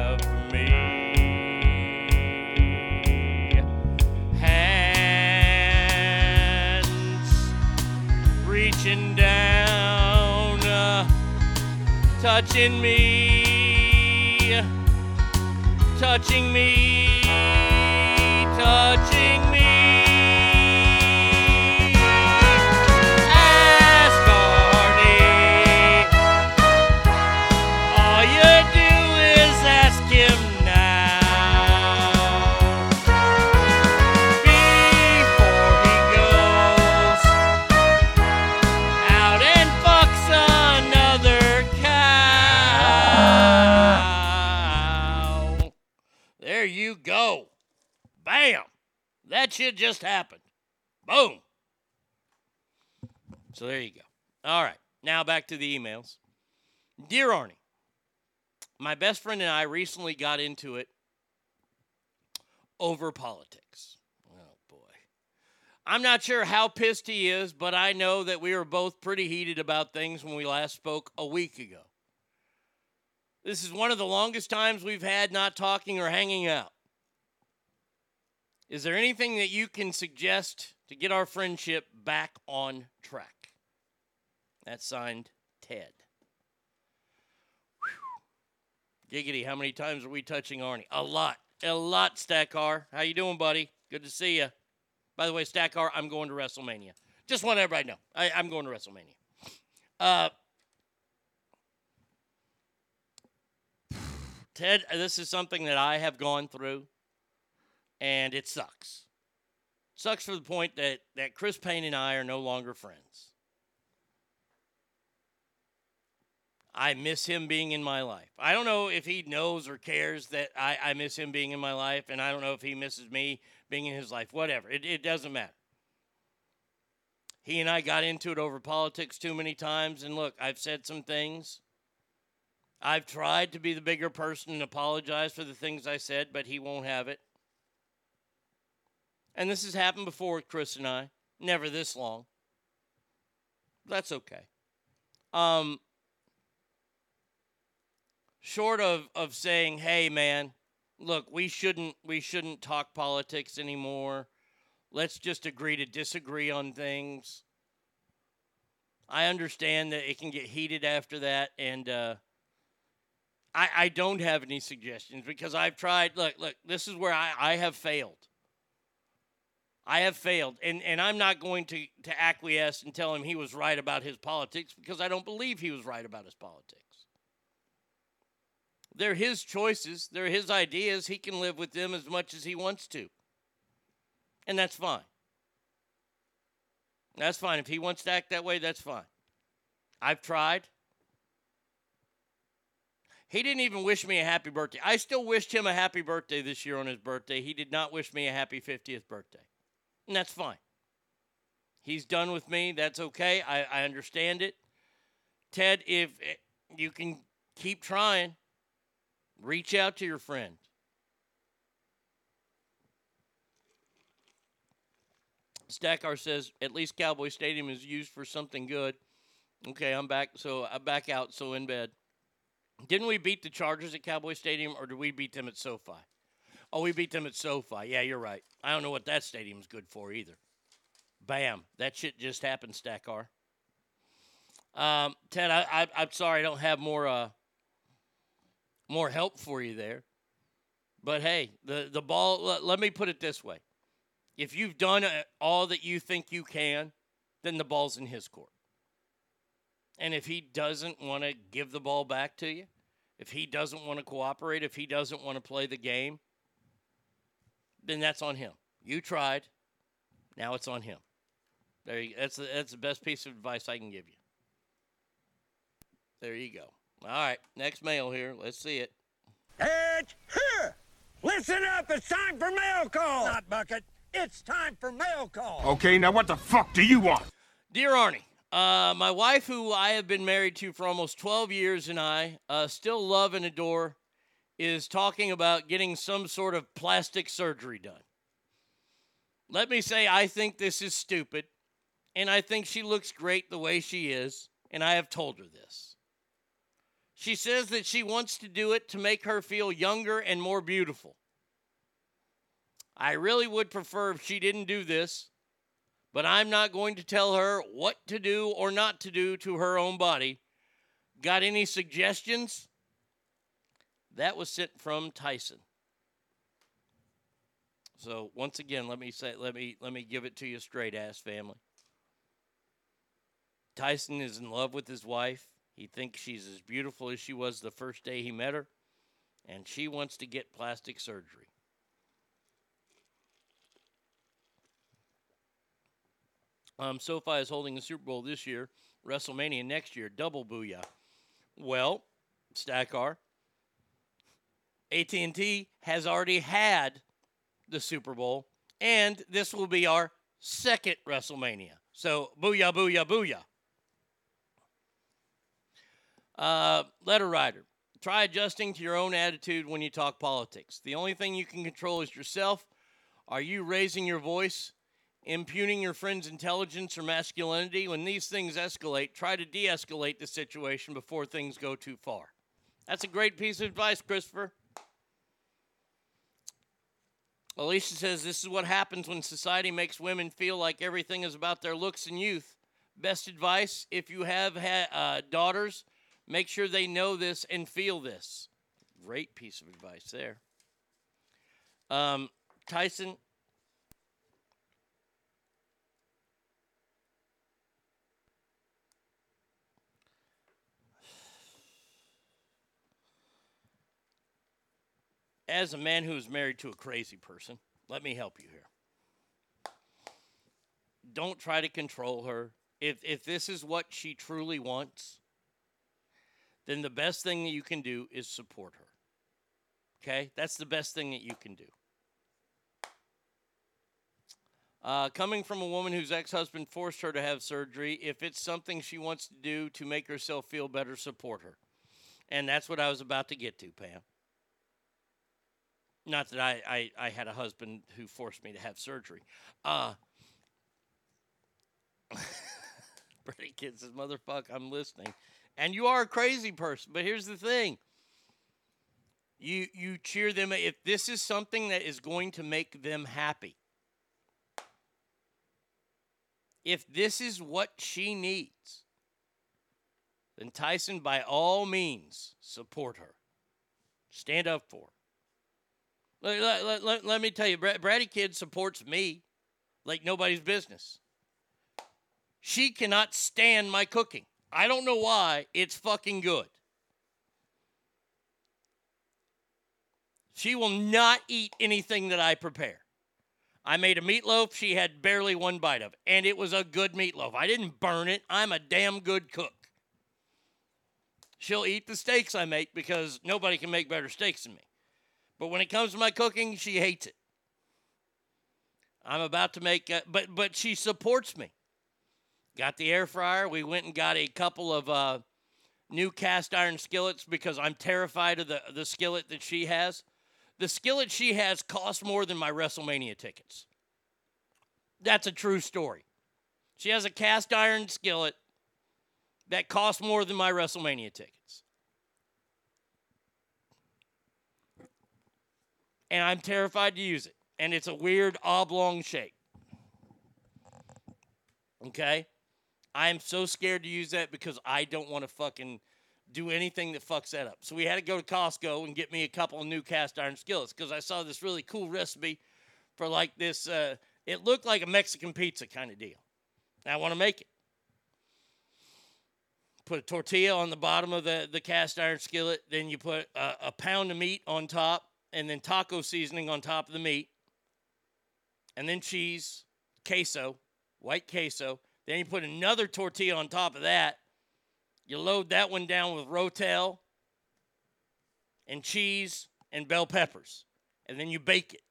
touching me, touching me, touching me. Shit just happened. Boom. So there you go. All right. Now back to the emails. Dear Arnie, my best friend and I recently got into it over politics. Oh boy. I'm not sure how pissed he is, but I know that we were both pretty heated about things when we last spoke a week ago. This is one of the longest times we've had not talking or hanging out. Is there anything that you can suggest to get our friendship back on track? That's signed Ted. Giggity, how many times are we touching Arnie? A lot. A lot, Stackar. How you doing, buddy? Good to see you. By the way, Stackar, I'm going to WrestleMania. Just want everybody to know. I, I'm going to WrestleMania. Uh, Ted, this is something that I have gone through, and it sucks. Sucks for the point that, that Chris Payne and I are no longer friends. I miss him being in my life. I don't know if he knows or cares that I, I miss him being in my life, and I don't know if he misses me being in his life. Whatever. It, it doesn't matter. He and I got into it over politics too many times, and look, I've said some things. I've tried to be the bigger person and apologize for the things I said, but he won't have it. And this has happened before with Chris and I. Never this long. That's okay. Um, short of, of saying, hey man, look, we shouldn't we shouldn't talk politics anymore. Let's just agree to disagree on things. I understand that it can get heated after that, and uh, I, I don't have any suggestions because I've tried. Look, look, this is where I, I have failed. I have failed, and, and I'm not going to, to acquiesce and tell him he was right about his politics because I don't believe he was right about his politics. They're his choices, they're his ideas. He can live with them as much as he wants to. And that's fine. That's fine. If he wants to act that way, that's fine. I've tried. He didn't even wish me a happy birthday. I still wished him a happy birthday this year on his birthday. He did not wish me a happy 50th birthday. And that's fine. He's done with me. That's okay. I, I understand it. Ted, if eh, you can keep trying, reach out to your friend. Stackar says at least Cowboy Stadium is used for something good. Okay, I'm back. So I'm back out. So in bed. Didn't we beat the Chargers at Cowboy Stadium, or did we beat them at SoFi? Oh, we beat them at SoFi. Yeah, you're right. I don't know what that stadium's good for either. Bam, that shit just happened, Stackar. Um, Ted, I, I, I'm sorry I don't have more uh, more help for you there. But hey, the the ball. Let, let me put it this way: If you've done uh, all that you think you can, then the ball's in his court. And if he doesn't want to give the ball back to you, if he doesn't want to cooperate, if he doesn't want to play the game, then that's on him. You tried. Now it's on him. There you, that's the, that's the best piece of advice I can give you. There you go. All right, next mail here. Let's see it. It's here. Listen up. It's time for mail call. Not bucket. It's time for mail call. Okay, now what the fuck do you want? Dear Arnie, uh, my wife, who I have been married to for almost 12 years, and I uh, still love and adore, is talking about getting some sort of plastic surgery done. Let me say, I think this is stupid, and I think she looks great the way she is, and I have told her this. She says that she wants to do it to make her feel younger and more beautiful. I really would prefer if she didn't do this, but I'm not going to tell her what to do or not to do to her own body. Got any suggestions? That was sent from Tyson. So once again, let me say let me let me give it to you straight ass family. Tyson is in love with his wife. He thinks she's as beautiful as she was the first day he met her, and she wants to get plastic surgery. Um, SoFi is holding the Super Bowl this year, WrestleMania next year, double booyah. Well, Stackar, AT&T has already had the Super Bowl, and this will be our second WrestleMania. So, booyah, booyah, booyah. Uh, letter writer, try adjusting to your own attitude when you talk politics. The only thing you can control is yourself. Are you raising your voice, impugning your friend's intelligence or masculinity? When these things escalate, try to de escalate the situation before things go too far. That's a great piece of advice, Christopher. Alicia says this is what happens when society makes women feel like everything is about their looks and youth. Best advice if you have ha- uh, daughters, make sure they know this and feel this. Great piece of advice there. Um, Tyson, as a man who is married to a crazy person, let me help you here. Don't try to control her. If if this is what she truly wants, then the best thing that you can do is support her. Okay? That's the best thing that you can do. Uh, coming from a woman whose ex husband forced her to have surgery, if it's something she wants to do to make herself feel better, support her. And that's what I was about to get to, Pam. Not that I, I, I had a husband who forced me to have surgery. Uh, Bratty Kid says, Motherfuck, I'm listening. And you are a crazy person, but here's the thing. You you cheer them if this is something that is going to make them happy. If this is what she needs, then Tyson, by all means, support her. Stand up for her. Let, let, let- let- me tell you, Brad, Kid supports me like nobody's business. She cannot stand my cooking. I don't know why. It's fucking good. She will not eat anything that I prepare. I made a meatloaf. She had barely one bite of and it was a good meatloaf. I didn't burn it. I'm a damn good cook. She'll eat the steaks I make because nobody can make better steaks than me. But when it comes to my cooking, she hates it. I'm about to make, uh, but but she supports me. Got the air fryer. We went and got a couple of uh, new cast iron skillets because I'm terrified of the the skillet that she has. The skillet she has costs more than my WrestleMania tickets. That's a true story. She has a cast iron skillet that costs more than my WrestleMania tickets. And I'm terrified to use it. And it's a weird oblong shape. Okay? I am so scared to use that because I don't want to fucking do anything that fucks that up. So we had to go to Costco and get me a couple of new cast iron skillets because I saw this really cool recipe for like this. Uh, It looked like a Mexican pizza kind of deal. Now I want to make it. Put a tortilla on the bottom of the, the cast iron skillet. Then you put a, a pound of meat on top, and then taco seasoning on top of the meat. And then cheese, queso, white queso. Then you put another tortilla on top of that. You load that one down with rotel and cheese and bell peppers. And then you bake it.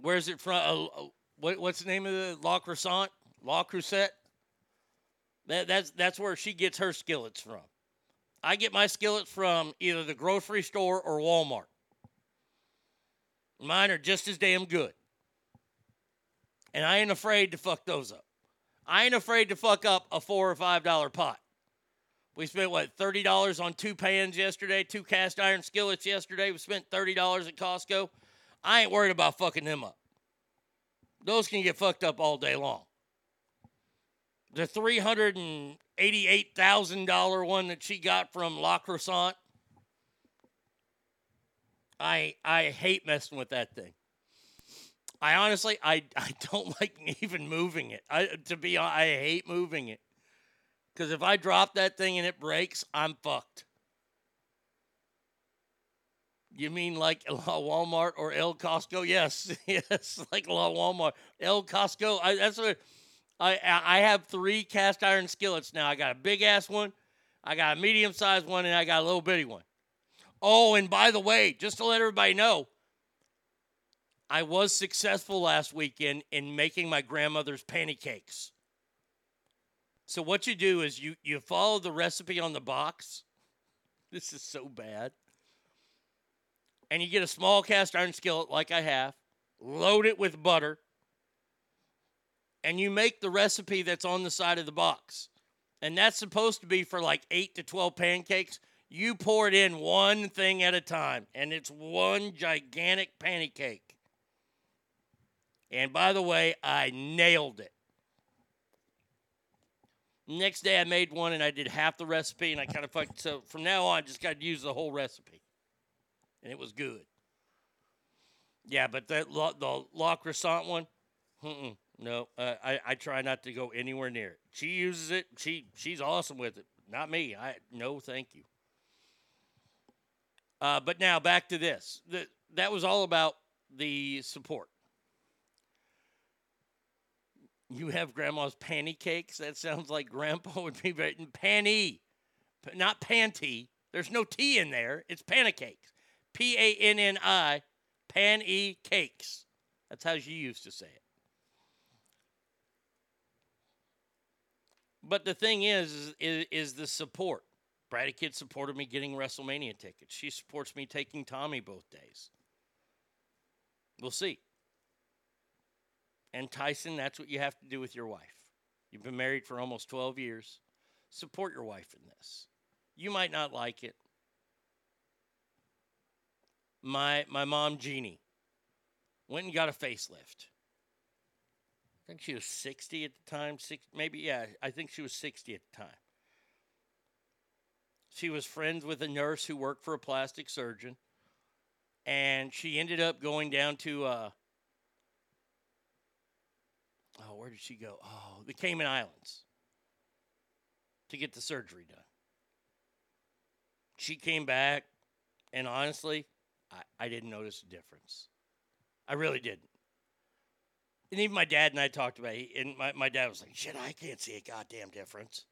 Where's it from? Uh, what, what's the name of the La Croissant? La Crusette? That, that's, that's where she gets her skillets from. I get my skillets from either the grocery store or Walmart. Mine are just as damn good. And I ain't afraid to fuck those up. I ain't afraid to fuck up a four or five dollar pot. We spent what thirty dollars on two pans yesterday, two cast iron skillets yesterday. We spent thirty dollars at Costco. I ain't worried about fucking them up. Those can get fucked up all day long. The three hundred and eighty-eight thousand dollar one that she got from La Croissant. I I hate messing with that thing. I honestly I I don't like even moving it. I to be hon- I hate moving it. Cuz if I drop that thing and it breaks, I'm fucked. You mean like La Walmart or El Costco? Yes, yes, like La Walmart, El Costco. I, that's what I I have three cast iron skillets now. I got a big ass one, I got a medium sized one, and I got a little bitty one. Oh, and by the way, just to let everybody know, I was successful last weekend in making my grandmother's pancakes. So what you do is you you follow the recipe on the box. This is so bad. And you get a small cast iron skillet like I have, load it with butter, and you make the recipe that's on the side of the box. And that's supposed to be for like 8 to 12 pancakes. You pour it in one thing at a time, and it's one gigantic pancake. And by the way, I nailed it. Next day, I made one and I did half the recipe, and I kind of fucked. So from now on, just got to use the whole recipe, and it was good. Yeah, but that la, the La Croissant one, mm-mm, no, uh, I I try not to go anywhere near it. She uses it. She she's awesome with it. Not me. I no, thank you. Uh, but now back to this. The, that was all about the support. You have grandma's panty cakes. That sounds like grandpa would be written panty, not panty. There's no T in there. It's pancakes. P A N N I, pan e cakes. That's how she used to say it. But the thing is, is, is, the support. Bratty Kid supported me getting WrestleMania tickets. She supports me taking Tommy both days. We'll see. And Tyson, that's what you have to do with your wife. You've been married for almost 12 years. Support your wife in this. You might not like it. My my mom Jeannie went and got a facelift. I think she was 60 at the time, six, maybe yeah, I think she was 60 at the time. She was friends with a nurse who worked for a plastic surgeon and she ended up going down to uh oh where did she go? Oh the cayman islands to get the surgery done. She came back and honestly i, I didn't notice a difference. I really didn't and even my dad and i talked about it and my, my dad was like shit i can't see a goddamn difference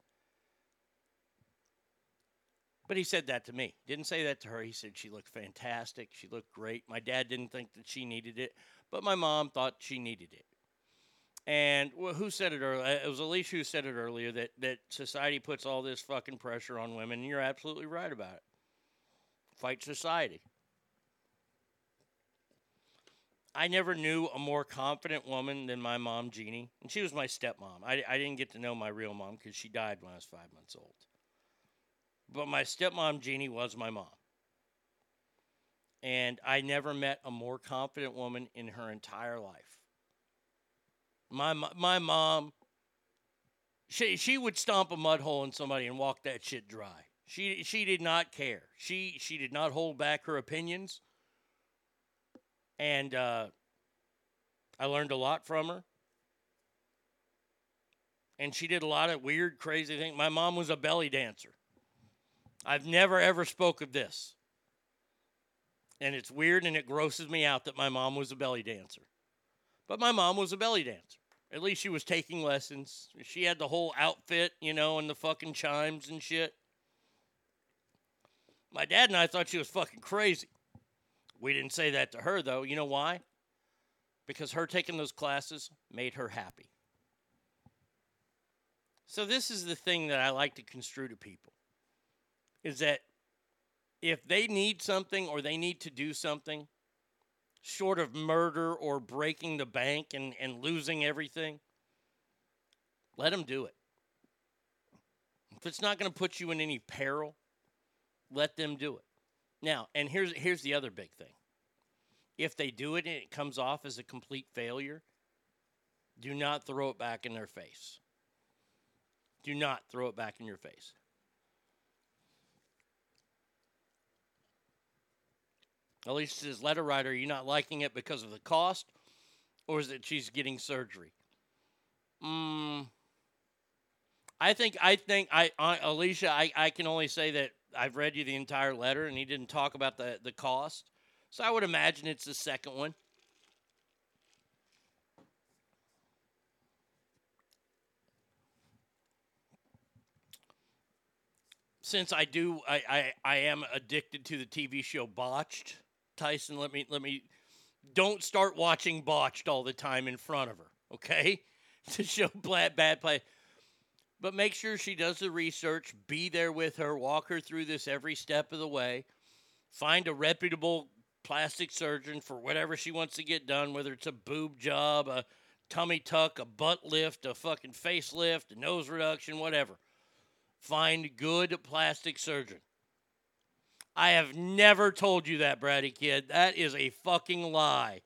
but he said that to me. Didn't say that to her. He said she looked fantastic. She looked great. My dad didn't think that she needed it, but my mom thought she needed it. And well, who said it earlier? It was Alicia who said it earlier that, that society puts all this fucking pressure on women, and you're absolutely right about it. Fight society. I never knew a more confident woman than my mom, Jeannie. And she was my stepmom. I, I didn't get to know my real mom because she died when I was five months old. But my stepmom, Jeannie, was my mom. And I never met a more confident woman in her entire life. My, my mom, she, she would stomp a mud hole in somebody and walk that shit dry. She, she did not care. She, she did not hold back her opinions. And uh, I learned a lot from her. And she did a lot of weird, crazy things. My mom was a belly dancer. I've never ever spoke of this. And it's weird and it grosses me out that my mom was a belly dancer. But my mom was a belly dancer. At least she was taking lessons. She had the whole outfit, you know, and the fucking chimes and shit. My dad and I thought she was fucking crazy. We didn't say that to her, though. You know why? Because her taking those classes made her happy. So, this is the thing that I like to construe to people is that if they need something or they need to do something, short of murder or breaking the bank and, and losing everything, let them do it. If it's not going to put you in any peril, let them do it. Now, and here's here's the other big thing. If they do it and it comes off as a complete failure, do not throw it back in their face. Do not throw it back in your face. Alicia says, letter writer, are you not liking it because of the cost, or is it she's getting surgery? Mm, I think I think I Alicia, I, I can only say that I've read you the entire letter, and he didn't talk about the the cost, so I would imagine it's the second one. Since I do, I, I, I am addicted to the TV show Botched. Tyson, let me let me don't start watching Botched all the time in front of her, okay? to show bad bad play. But make sure she does the research, be there with her, walk her through this every step of the way. Find a reputable plastic surgeon for whatever she wants to get done, whether it's a boob job, a tummy tuck, a butt lift, a fucking facelift, a nose reduction, whatever. Find good plastic surgeon. I have never told you that, Bratty kid. That is a fucking lie.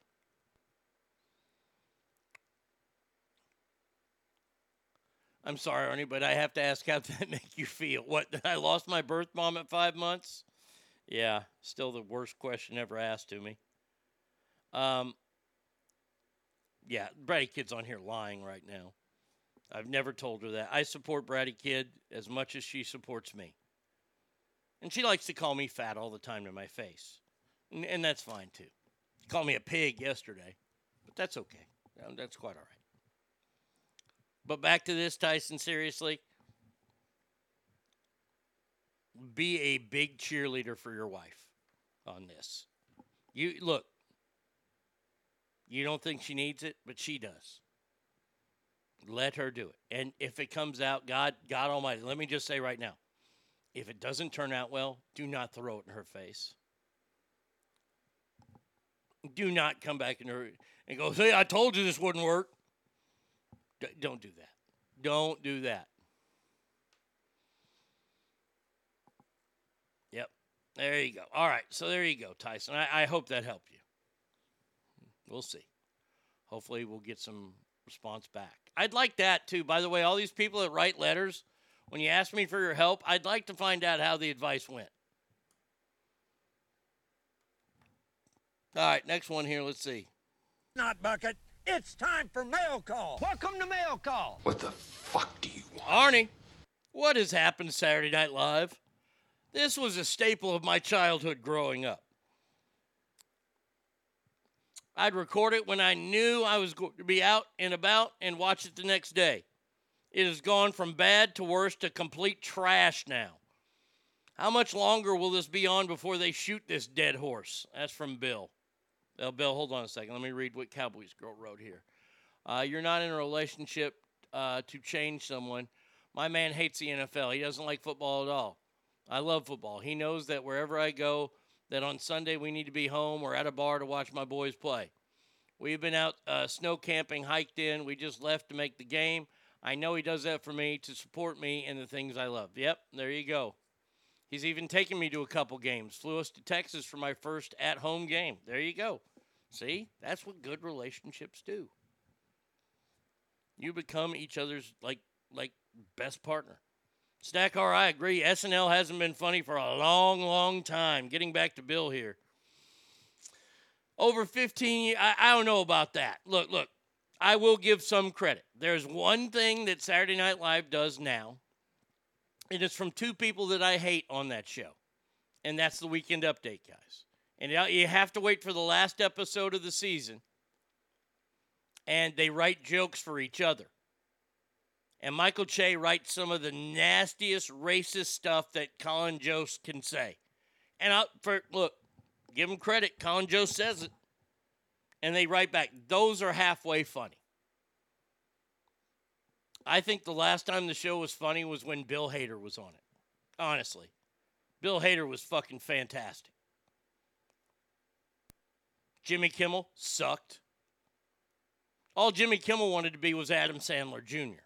I'm sorry, Ernie, but I have to ask how did that make you feel? What, I lost my birth mom at five months? Yeah, still the worst question ever asked to me. Um, yeah, Bratty Kid's on here lying right now. I've never told her that. I support Bratty Kid as much as she supports me. And she likes to call me fat all the time to my face. And, and that's fine too. She called me a pig yesterday, but that's okay. That's quite all right. But back to this, Tyson, seriously. Be a big cheerleader for your wife on this. You look, you don't think she needs it, but she does. Let her do it. And if it comes out, God, God Almighty, let me just say right now, if it doesn't turn out well, do not throw it in her face. Do not come back in her and go, "Hey, I told you this wouldn't work." D- don't do that. Don't do that. Yep. There you go. All right. So there you go, Tyson. I, I hope that helped you. We'll see. Hopefully, we'll get some response back. I'd like that too. By the way, all these people that write letters, when you ask me for your help, I'd like to find out how the advice went. All right, next one here. Let's see. Not bucket. It's time for mail call. Welcome to mail call. What the fuck do you want? Arnie, what has happened Saturday Night Live? This was a staple of my childhood growing up. I'd record it when I knew I was going to be out and about and watch it the next day. It has gone from bad to worse to complete trash now. How much longer will this be on before they shoot this dead horse? That's from Bill. Uh, Bill, hold on a second. Let me read what Cowboys Girl wrote here. Uh, you're not in a relationship uh, to change someone. My man hates the NFL. He doesn't like football at all. I love football. He knows that wherever I go, that on Sunday we need to be home or at a bar to watch my boys play. We've been out uh, snow camping, hiked in. We just left to make the game. I know he does that for me to support me in the things I love. Yep, there you go. He's even taken me to a couple games. Flew us to Texas for my first at home game. There you go. See, that's what good relationships do. You become each other's like like best partner. Stack R, I agree. SNL hasn't been funny for a long, long time. Getting back to Bill here. over 15 years. I, I don't know about that. Look, look, I will give some credit. There's one thing that Saturday Night Live does now, and it's from two people that I hate on that show, and that's the Weekend Update guys. And you- have to wait for the last episode of the season, and they write jokes for each other. And Michael Che writes some of the nastiest racist stuff that Colin Jost can say. And I, for look, give him credit. Colin Jost says it, and they write back. Those are halfway funny. I think the last time the show was funny was when Bill Hader was on it. Honestly, Bill Hader was fucking fantastic. Jimmy Kimmel sucked. All Jimmy Kimmel wanted to be was Adam Sandler Jr.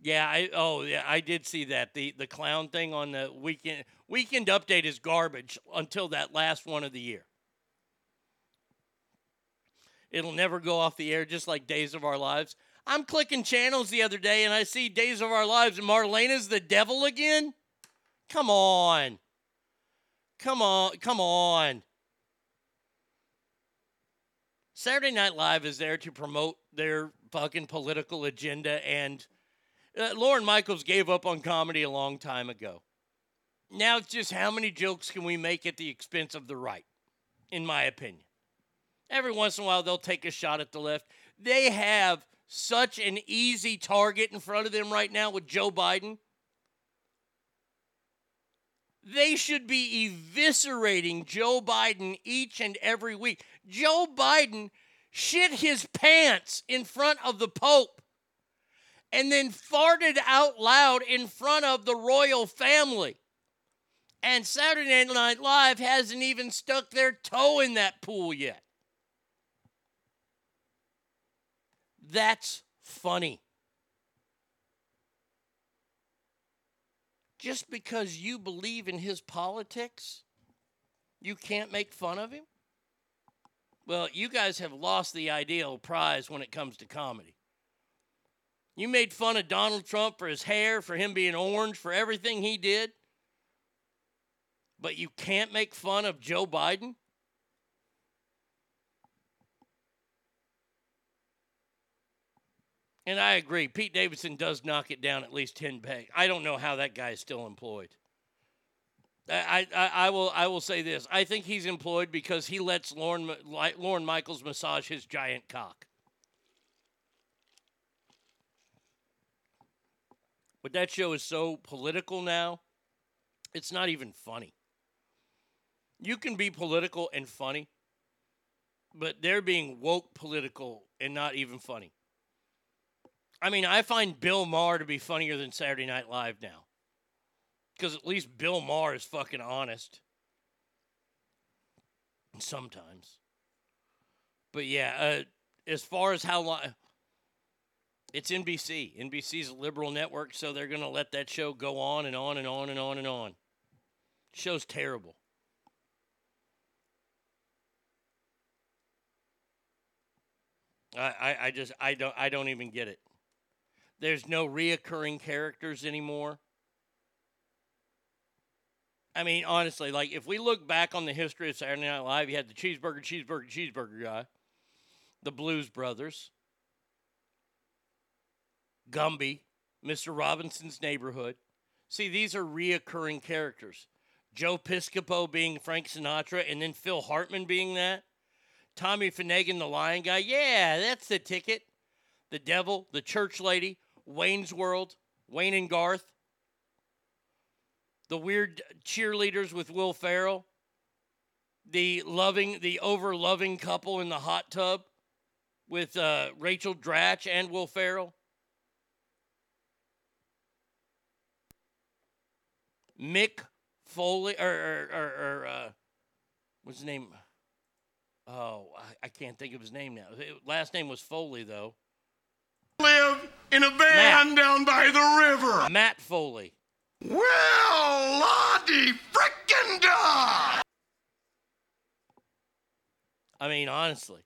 Yeah, I oh yeah, I did see that. The the clown thing on the weekend weekend update is garbage until that last one of the year. It'll never go off the air just like Days of Our Lives. I'm clicking channels the other day and I see Days of Our Lives and Marlena's the devil again. Come on. Come on, come on. Saturday Night Live is there to promote their fucking political agenda and uh, Lorne Michaels gave up on comedy a long time ago. Now it's just how many jokes can we make at the expense of the right, in my opinion. Every once in a while, they'll take a shot at the left. They have such an easy target in front of them right now with Joe Biden. They should be eviscerating Joe Biden each and every week. Joe Biden shit his pants in front of the Pope and then farted out loud in front of the royal family. And Saturday Night Live hasn't even stuck their toe in that pool yet. That's funny. Just because you believe in his politics, you can't make fun of him? Well, you guys have lost the ideal prize when it comes to comedy. You made fun of Donald Trump for his hair, for him being orange, for everything he did. But you can't make fun of Joe Biden? And I agree. Pete Davidson does knock it down at least 10 pegs. I don't know how that guy is still employed. I, I, I will I will say this. I think he's employed because he lets Lorne Lorne Michaels massage his giant cock. But that show is so political now, it's not even funny. You can be political and funny, but they're being woke political and not even funny. I mean, I find Bill Maher to be funnier than Saturday Night Live now. Because at least Bill Maher is fucking honest. Sometimes. But yeah, uh, as far as how long. It's NBC. NBC's a liberal network, so they're going to let that show go on and on and on and on and on. Show's terrible. I, I, I just I don't I don't even get it. There's no reoccurring characters anymore. I mean, honestly, like if we look back on the history of Saturday Night Live, you had the cheeseburger, cheeseburger, cheeseburger guy, the Blues Brothers, Gumby, Mr. Robinson's Neighborhood. See, these are reoccurring characters. Joe Piscopo being Frank Sinatra, and then Phil Hartman being that. Tommy Flanagan, the lion guy. Yeah, that's the ticket. The devil, the church lady, Wayne's World, Wayne and Garth. The weird cheerleaders with Will Ferrell. The loving, the over loving couple in the hot tub with uh, Rachel Dratch and Will Ferrell. Mick Foley, or, or, or, or uh, what's his name? Oh, I, I can't think of his name now. Last name was Foley, though. Live in a van down by the river. Matt Foley. Well, Lottie frickin' da! I mean, honestly,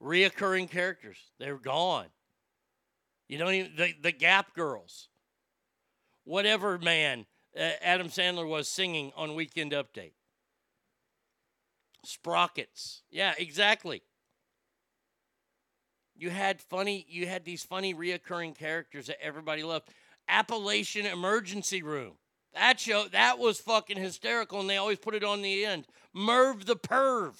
reoccurring characters. They're gone. You don't even the, the Gap Girls. whatever man uh, Adam Sandler was singing on Weekend Update. Sprockets. Yeah, exactly. You had funny, you had these funny reoccurring characters that everybody loved. Appalachian Emergency Room. That show, that was fucking hysterical, and they always put it on the end. Merv the Perv.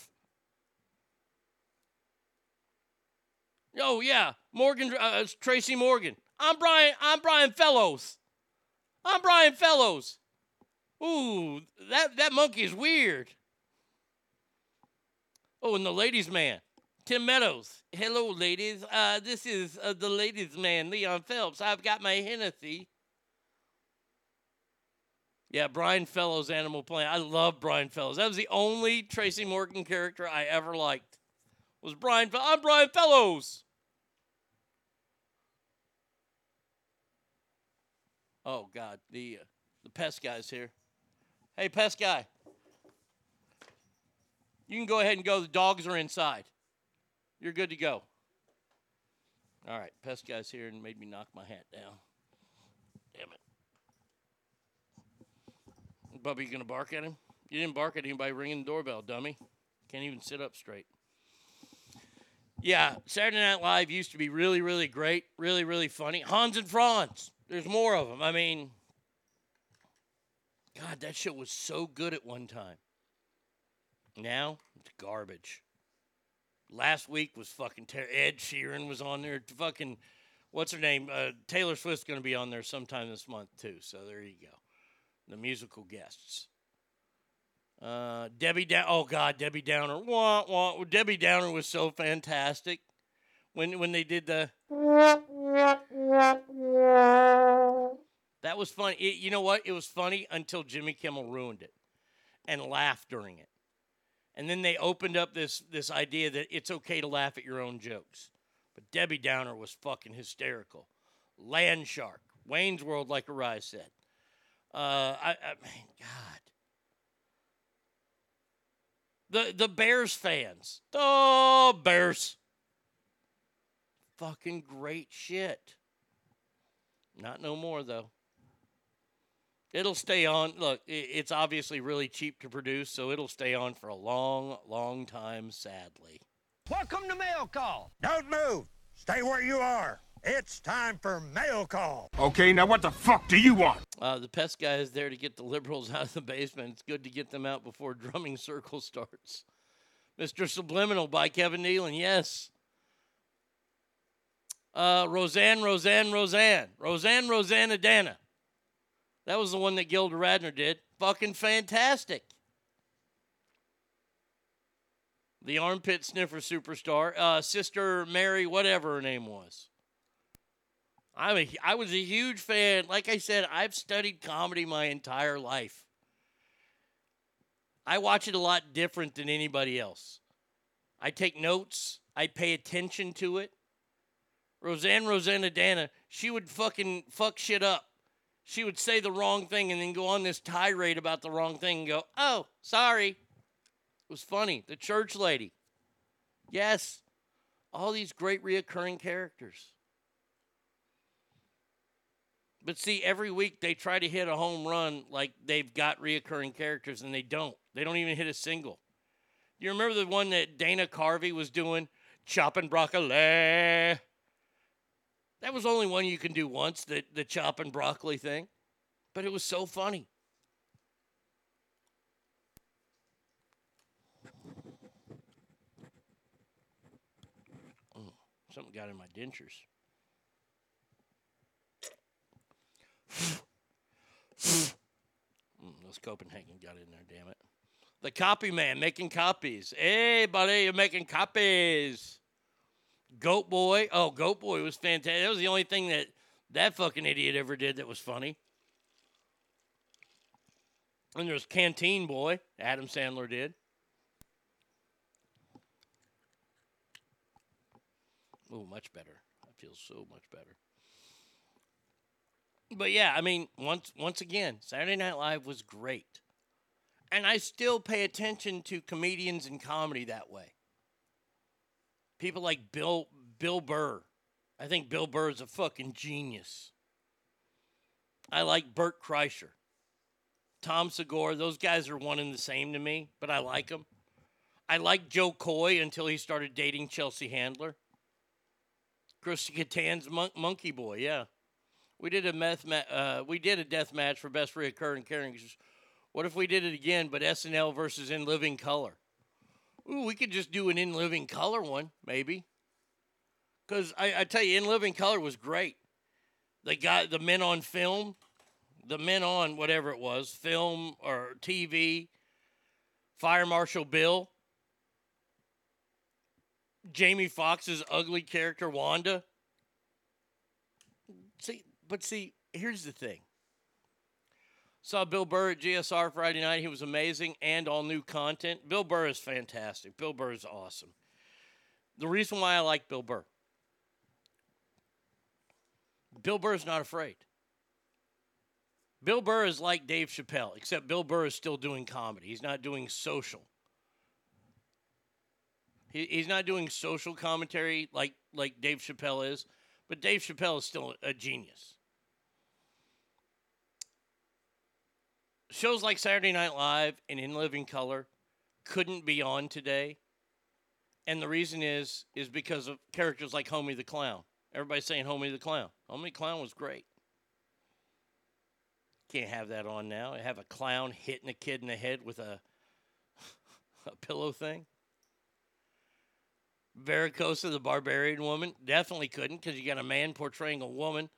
Oh yeah, Morgan, uh, it's Tracy Morgan. I'm Brian. I'm Brian Fellows. I'm Brian Fellows. Ooh, that that monkey is weird. Oh, and the ladies' man, Tim Meadows. Hello, ladies. Uh, this is uh, the ladies' man, Leon Phelps. I've got my Hennessy. Yeah, Brian Fellows, Animal Planet. I love Brian Fellows. That was the only Tracy Morgan character I ever liked. Was Brian? Fel- I'm Brian Fellows. Oh God, the uh, the pest guy's here. Hey, pest guy. You can go ahead and go. The dogs are inside. You're good to go. All right, pest guy's here and made me knock my hat down. Damn it. Bubba, you gonna bark at him? You didn't bark at anybody ringing the doorbell, dummy. Can't even sit up straight. Yeah, Saturday Night Live used to be really, really great, really, really funny. Hans and Franz. There's more of them. I mean, God, that show was so good at one time. Now it's garbage. Last week was fucking ter- Ed Sheeran was on there. Fucking what's her name? Uh, Taylor Swift's going to be on there sometime this month too. So there you go. The musical guests. Uh, Debbie Down. Oh God, Debbie Downer. Wah, wah. Debbie Downer was so fantastic when when they did the. That was funny. It- you know what? It was funny until Jimmy Kimmel ruined it and laughed during it. And then they opened up this this idea that it's okay to laugh at your own jokes. But Debbie Downer was fucking hysterical. Land Shark, Wayne's World, like Arise said. Uh, I, I man, God. The the Bears fans, the Bears. Fucking great shit. Not no more though. It'll stay on. Look, it's obviously really cheap to produce, so it'll stay on for a long, long time, sadly. Welcome to Mail Call. Don't move. Stay where you are. It's time for Mail Call. Okay, now what the fuck do you want? Uh, the pest guy is there to get the liberals out of the basement. It's good to get them out before drumming circle starts. Mr. Subliminal by Kevin Nealon, yes. Uh, Roseanne, Roseanne, Roseanne. Roseanne, Roseannadanna. That was the one that Gilda Radner did. Fucking fantastic. The armpit sniffer superstar. Uh, Sister Mary, whatever her name was. I'm a, I was a huge fan. Like I said, I've studied comedy my entire life. I watch it a lot different than anybody else. I take notes, I pay attention to it. Roseanne Roseannadanna, she would fucking fuck shit up. She would say the wrong thing and then go on this tirade about the wrong thing and go, oh, sorry. It was funny. The church lady. Yes. All these great reoccurring characters. But see, every week they try to hit a home run like they've got reoccurring characters and they don't. They don't even hit a single. You remember the one that Dana Carvey was doing? Chopping broccoli. That was only one you can do once, the, the chopping broccoli thing. But it was so funny. Mm, something got in my dentures. Mm, those Copenhagen got in there, damn it. The copy man making copies. Hey, buddy, you're making copies. Goat Boy. Oh, Goat Boy was fantastic. That was the only thing that that fucking idiot ever did that was funny. And there's Canteen Boy, Adam Sandler did. Oh, much better. I feel so much better. But yeah, I mean, once once again, Saturday Night Live was great. And I still pay attention to comedians and comedy that way. People like Bill Bill Burr. I think Bill Burr is a fucking genius. I like Bert Kreischer. Tom Segura, those guys are one and the same to me, but I like them. I liked Jo Koy until he started dating Chelsea Handler. Christy Catan's mon- Monkey Boy, yeah. We did a meth ma- uh, we did a death match for best reoccurring characters. What if we did it again, but SNL versus In Living Color? Ooh, we could just do an In Living Color one, maybe. Because I, I tell you, In Living Color was great. They got the men on film, the men on whatever it was, film or TV, Fire Marshal Bill, Jamie Foxx's ugly character Wanda. See, but see, here's the thing. Saw Bill Burr at GSR Friday night. He was amazing and all new content. Bill Burr is fantastic. Bill Burr is awesome. The reason why I like Bill Burr Bill Burr is not afraid. Bill Burr is like Dave Chappelle, except Bill Burr is still doing comedy. He's not doing social. He, he's not doing social commentary like like Dave Chappelle is, but Dave Chappelle is still a genius. Shows like Saturday Night Live and In Living Color couldn't be on today. And the reason is is because of characters like Homie the Clown. Everybody's saying Homie the Clown. Homie the Clown was great. Can't have that on now. Have a clown hitting a kid in the head with a a pillow thing. Varicosa, the barbarian woman, definitely couldn't because you got a man portraying a woman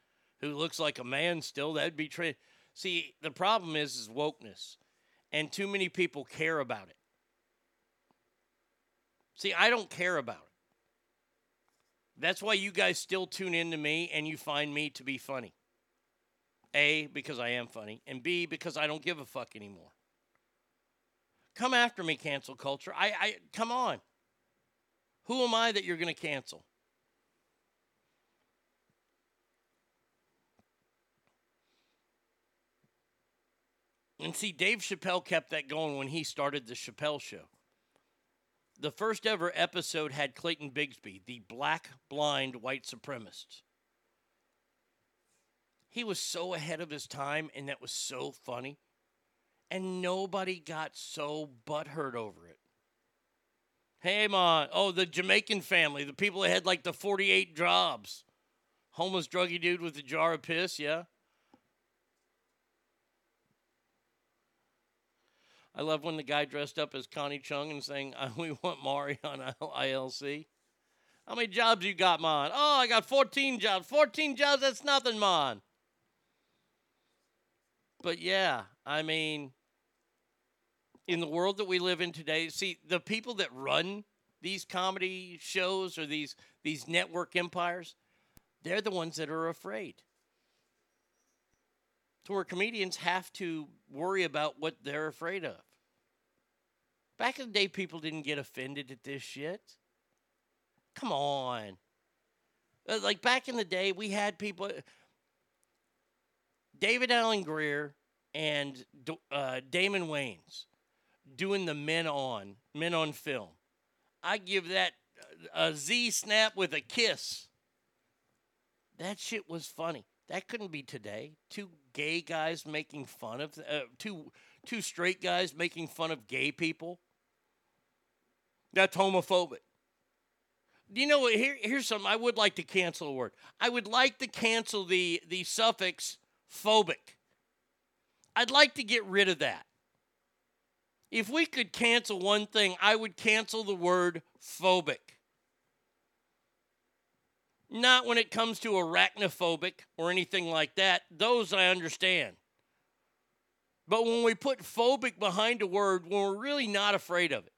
who looks like a man still. That'd be See, the problem is is wokeness, and too many people care about it. See, I don't care about it. That's why you guys still tune in to me and you find me to be funny. A, because I am funny, and B, because I don't give a fuck anymore. Come after me, cancel culture. I, I come on. Who am I that you're going to cancel? And see, Dave Chappelle kept that going when he started the Chappelle show. The first ever episode had Clayton Bigsby, the black, blind white supremacist. He was so ahead of his time, and that was so funny. And nobody got so butthurt over it. Hey, man. Oh, the Jamaican family, the people that had like the 48 jobs. Homeless druggy dude with a jar of piss, yeah? I love when the guy dressed up as Connie Chung and saying, "Uh, "We want Mari on ILC." How many jobs you got, man? Oh, I got 14 jobs. 14 jobs, that's nothing, man. But yeah, I mean, in the world that we live in today, see, the people that run these comedy shows or these these network empires, they're the ones that are afraid. To where comedians have to worry about what they're afraid of. Back in the day, people didn't get offended at this shit. Come on. Uh, Like back in the day, we had people. David Alan Grier and uh, Damon Wayans doing the men on men on film. I give that a Z snap with a kiss. That shit was funny. That couldn't be today. Two gay guys making fun of uh, two two straight guys making fun of gay people. That's homophobic. Do you know what? Here, here's something I would like to cancel a word. I would like to cancel the the suffix phobic. I'd like to get rid of that. If we could cancel one thing, I would cancel the word phobic. Not when it comes to arachnophobic or anything like that. Those I understand. But when we put phobic behind a word when we're really not afraid of it.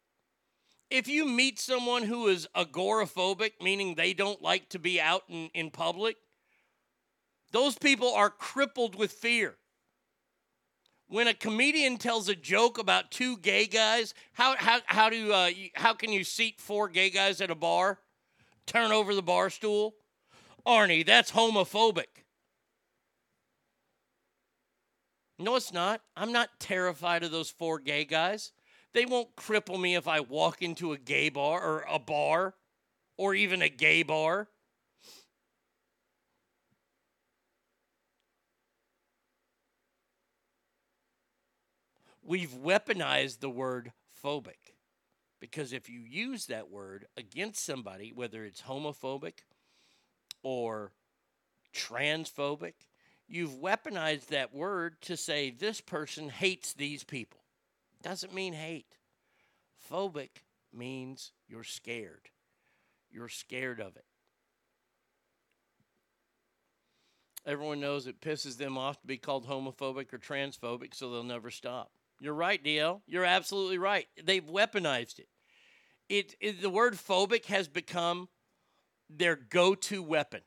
If you meet someone who is agoraphobic, meaning they don't like to be out in, in public, those people are crippled with fear. When a comedian tells a joke about two gay guys, how, how, how, do, uh, how can you seat four gay guys at a bar? Turn over the bar stool? Arnie, that's homophobic. No, it's not. I'm not terrified of those four gay guys. They won't cripple me if I walk into a gay bar or a bar or even a gay bar. we've weaponized the word phobic because if you use that word against somebody, whether it's homophobic or transphobic, you've weaponized that word to say this person hates these people. Doesn't mean hate. Phobic means you're scared. You're scared of it. Everyone knows it pisses them off to be called homophobic or transphobic, so they'll never stop. You're right, DL. You're absolutely right. They've weaponized it. It, it the word phobic has become their go-to weapon.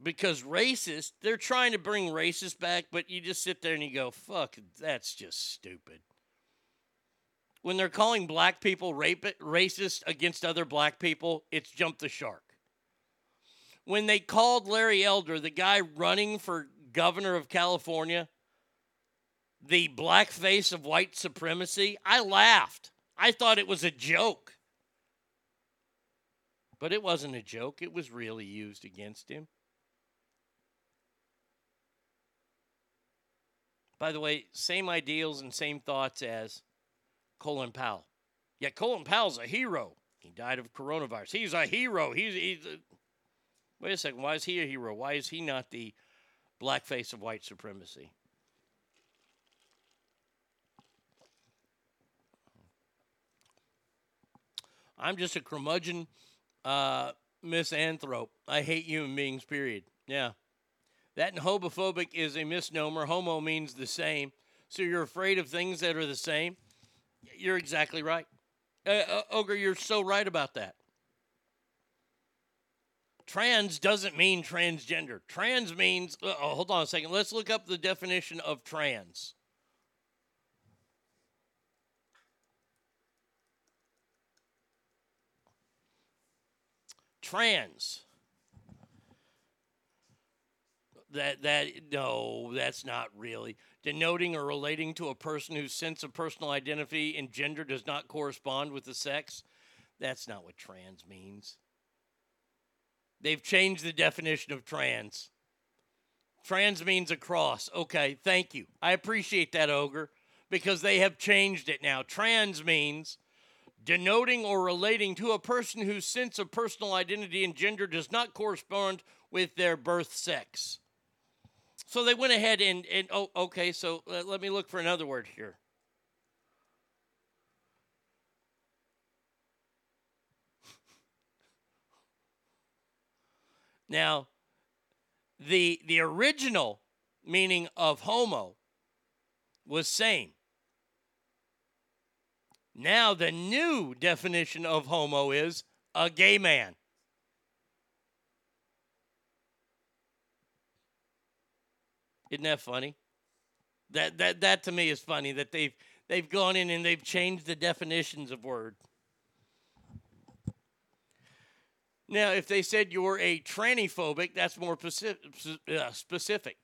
Because racist, they're trying to bring racist back, but you just sit there and you go, "Fuck, that's just stupid." When they're calling black people rape racist against other black people, it's jump the shark when they called Larry Elder, the guy running for governor of California, the black face of white supremacy, I laughed. I thought it was a joke. But it wasn't a joke, it was really used against him. By the way, same ideals and same thoughts as Colin Powell. Yeah, Colin Powell's a hero. He died of coronavirus. He's a hero. He's, he's a, Wait a second. Why is he a hero? Why is he not the black face of white supremacy? I'm just a curmudgeon uh, misanthrope. I hate human beings, period. Yeah. That and homophobic is a misnomer. Homo means the same. So you're afraid of things that are the same? You're exactly right. Uh, uh, Ogre, you're so right about that. Trans doesn't mean transgender. Trans means, uh, oh, hold on a second. Let's look up the definition of trans. Trans. That that no, that's not really denoting or relating to a person whose sense of personal identity and gender does not correspond with the sex. That's not what trans means. They've changed the definition of trans. Trans means a cross. Okay, thank you. I appreciate that, Ogre, because they have changed it now. Trans means denoting or relating to a person whose sense of personal identity and gender does not correspond with their birth sex. So they went ahead and, and oh, okay, so let, me look for another word here. Now, the the original meaning of homo was same. Now the new definition of homo is a gay man. Isn't that funny? That that that to me is funny that they've they've gone in and they've changed the definitions of word. Now, if they said you're a trannyphobic, that's more. Uh, specific.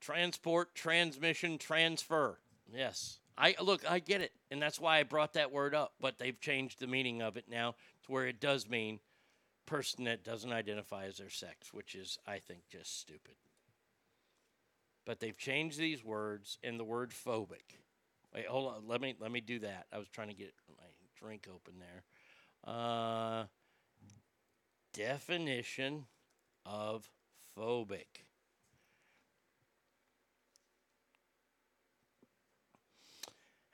Transport, transmission, transfer. Yes. I look, I get it, and that's why I brought that word up. But they've changed the meaning of it now to where it does mean person that doesn't identify as their sex, which is, I think, just stupid. But they've changed these words and the word phobic. Wait, hold on. Let me let me do that. I was trying to get my drink open there. Uh, definition of phobic.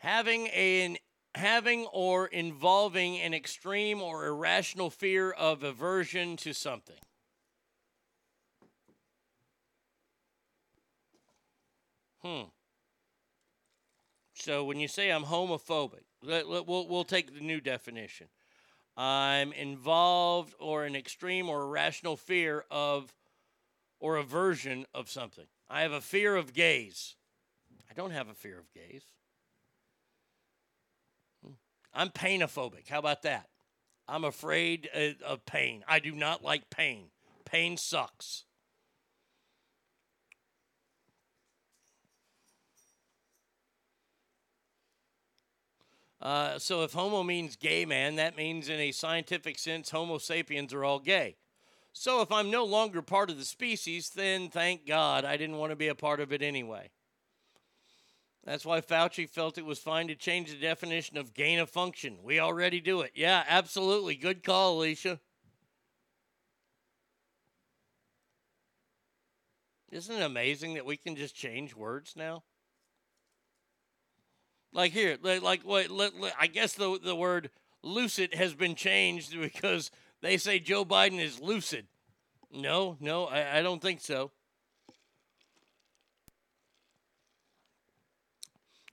Having an having or involving an extreme or irrational fear of aversion to something. Hmm. So when you say I'm homophobic, let, let, we'll, we'll take the new definition. I'm involved or an extreme or irrational fear of or aversion of something. I have a fear of gays. I don't have a fear of gays. I'm painophobic. How about that? I'm afraid uh, of pain. I do not like pain. Pain sucks. Uh, so if homo means gay man, that means in a scientific sense, Homo sapiens are all gay. So if I'm no longer part of the species, then thank God I didn't want to be a part of it anyway. That's why Fauci felt it was fine to change the definition of gain of function. We already do it. Yeah, absolutely. Good call, Alicia. Isn't it amazing that we can just change words now? Like here, like, what? I guess the the word lucid has been changed because they say Joe Biden is lucid. No, no, I, I don't think so.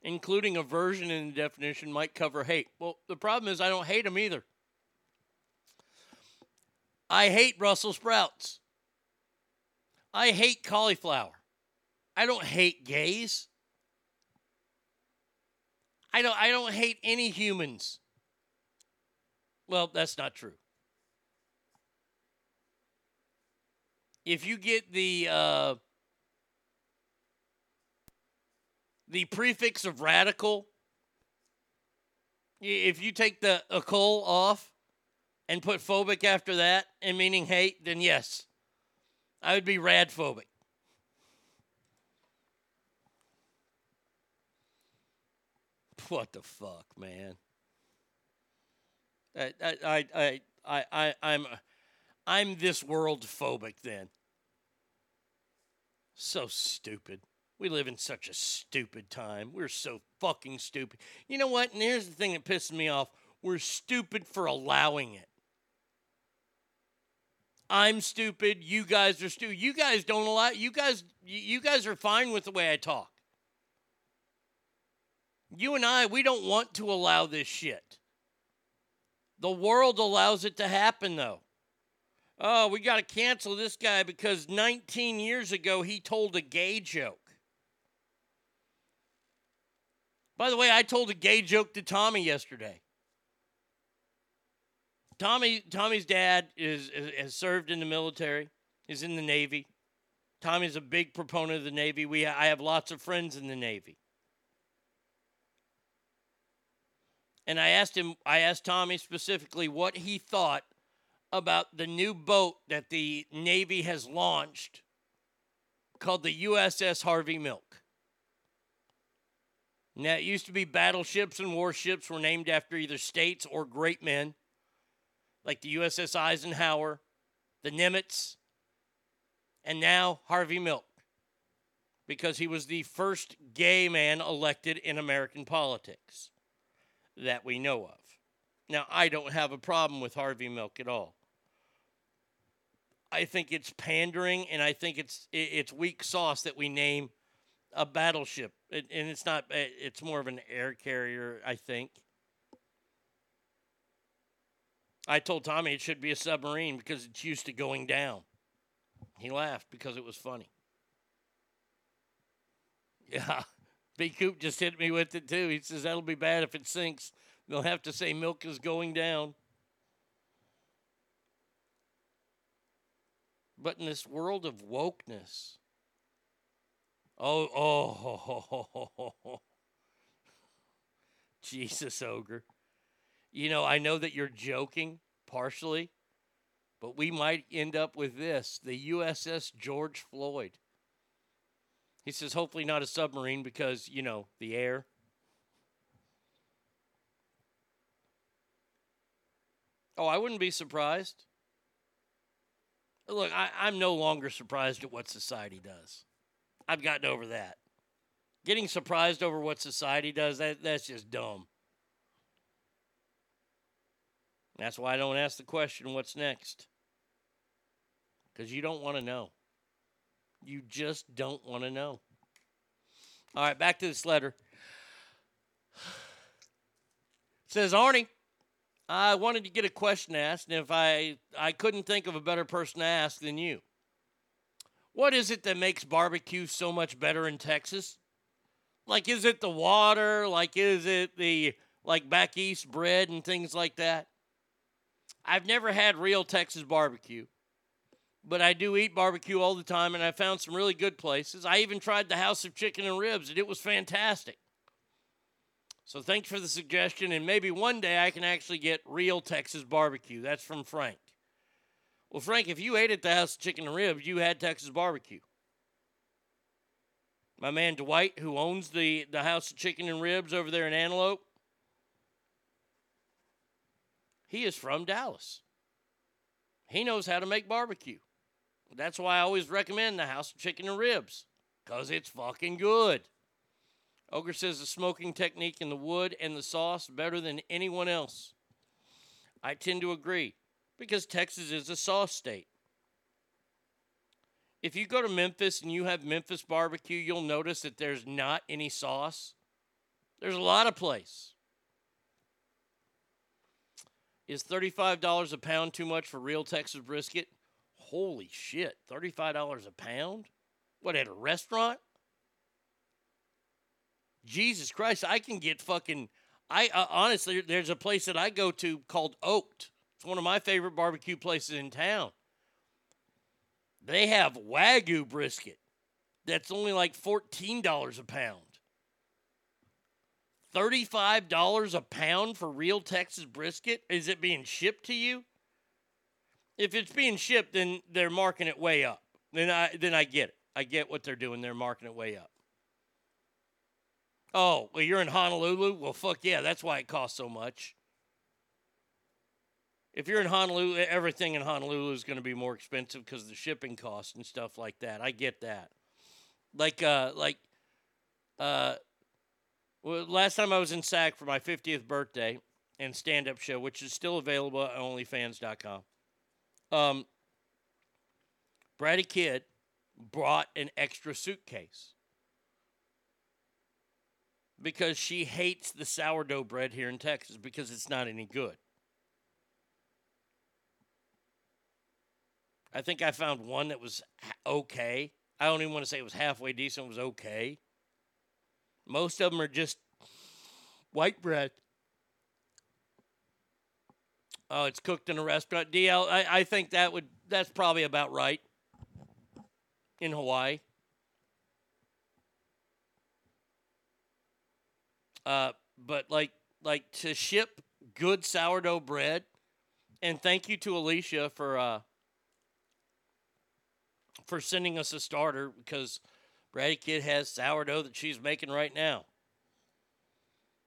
Including a version in the definition might cover hate. Well, the problem is I don't hate them either. I hate Brussels sprouts. I hate cauliflower. I don't hate gays. I don't I don't hate any humans. Well, that's not true. If you get the uh, the prefix of radical, if you take the acol off and put phobic after that and meaning hate, then yes, I would be radphobic. What the fuck, man? I I I I, I I'm I'm this world phobic then. So stupid. We live in such a stupid time. We're so fucking stupid. You know what? And here's the thing that pisses me off. We're stupid for allowing it. I'm stupid. You guys are stupid. You guys don't allow. You guys. You guys are fine with the way I talk. You and I, we don't want to allow this shit. The world allows it to happen, though. Oh, we got to cancel this guy because 19 years ago he told a gay joke. By the way, I told a gay joke to Tommy yesterday. Tommy, Tommy's dad is, is has served in the military. Is in the Navy. Tommy's a big proponent of the Navy. We I have lots of friends in the Navy. And I asked him, I asked Tommy specifically what he thought about the new boat that the Navy has launched called the USS Harvey Milk. Now, it used to be battleships and warships were named after either states or great men, like the USS Eisenhower, the Nimitz, and now Harvey Milk, because he was the first gay man elected in American politics that we know of. Now, I don't have a problem with Harvey Milk at all. I think it's pandering, and I think it's it's weak sauce that we name a battleship, It- and it's not. eh, It's more of an air carrier, I think. I told Tommy it should be a submarine because it's used to going down. He laughed because it was funny. Yeah. B. Coop just hit me with it too. He says that'll be bad if it sinks. They'll have to say milk is going down. But in this world of wokeness, oh, oh, Jesus, ogre. You know, I know that you're joking partially, but we might end up with this the USS George Floyd. He says, hopefully not a submarine because, you know, the air. Oh, I wouldn't be surprised. Look, I, I'm no longer surprised at what society does. I've gotten over that. Getting surprised over what society does, that, that's just dumb. That's why I don't ask the question, what's next? Because you don't want to know. You just don't want to know. All right, back to this letter. It says Arnie, I wanted to get a question asked, and if I I couldn't think of a better person to ask than you. What is it that makes barbecue so much better in Texas? Like is it the water? Like is it the like back east bread and things like that? I've never had real Texas barbecue but I do eat barbecue all the time, and I found some really good places. I even tried the House of Chicken and Ribs, and it was fantastic. So thanks for the suggestion, and maybe one day I can actually get real Texas barbecue. That's from Frank. Well, Frank, if you ate at the House of Chicken and Ribs, you had Texas barbecue. My man Dwight, who owns the, the House of Chicken and Ribs over there in Antelope, he is from Dallas. He knows how to make barbecue. That's why I always recommend the House of Chicken and Ribs, because it's fucking good. Ogre says the smoking technique in the wood and the sauce better than anyone else. I tend to agree, because Texas is a sauce state. If you go to Memphis and you have Memphis barbecue, you'll notice that there's not any sauce. There's a lot of place. Is $35 a pound too much for real Texas brisket? Holy shit, $35 a pound? What, at a restaurant? Jesus Christ, I can get fucking. I uh, honestly, there's a place that I go to called Oaked. It's one of my favorite barbecue places in town. They have Wagyu brisket that's only like $14 a pound. $35 a pound for real Texas brisket? Is it being shipped to you? If it's being shipped, then they're marking it way up. Then I then I get it. I get what they're doing. They're marking it way up. Oh, well, you're in Honolulu? Well, fuck yeah, that's why it costs so much. If you're in Honolulu, everything in Honolulu is going to be more expensive because of the shipping costs and stuff like that. I get that. Like, uh, like, uh, well, last time I was in SAC for my 50th birthday and stand up show, which is still available at OnlyFans.com. Um, Bratty Kid brought an extra suitcase because she hates the sourdough bread here in Texas because it's not any good. I think I found one that was okay. I don't even want to say it was halfway decent, it was okay. Most of them are just white bread. Oh, it's cooked in a restaurant. DL, I, I think that would that's probably about right in Hawaii. Uh, but like like to ship good sourdough bread, and thank you to Alicia for uh, for sending us a starter because Bratty Kid has sourdough that she's making right now.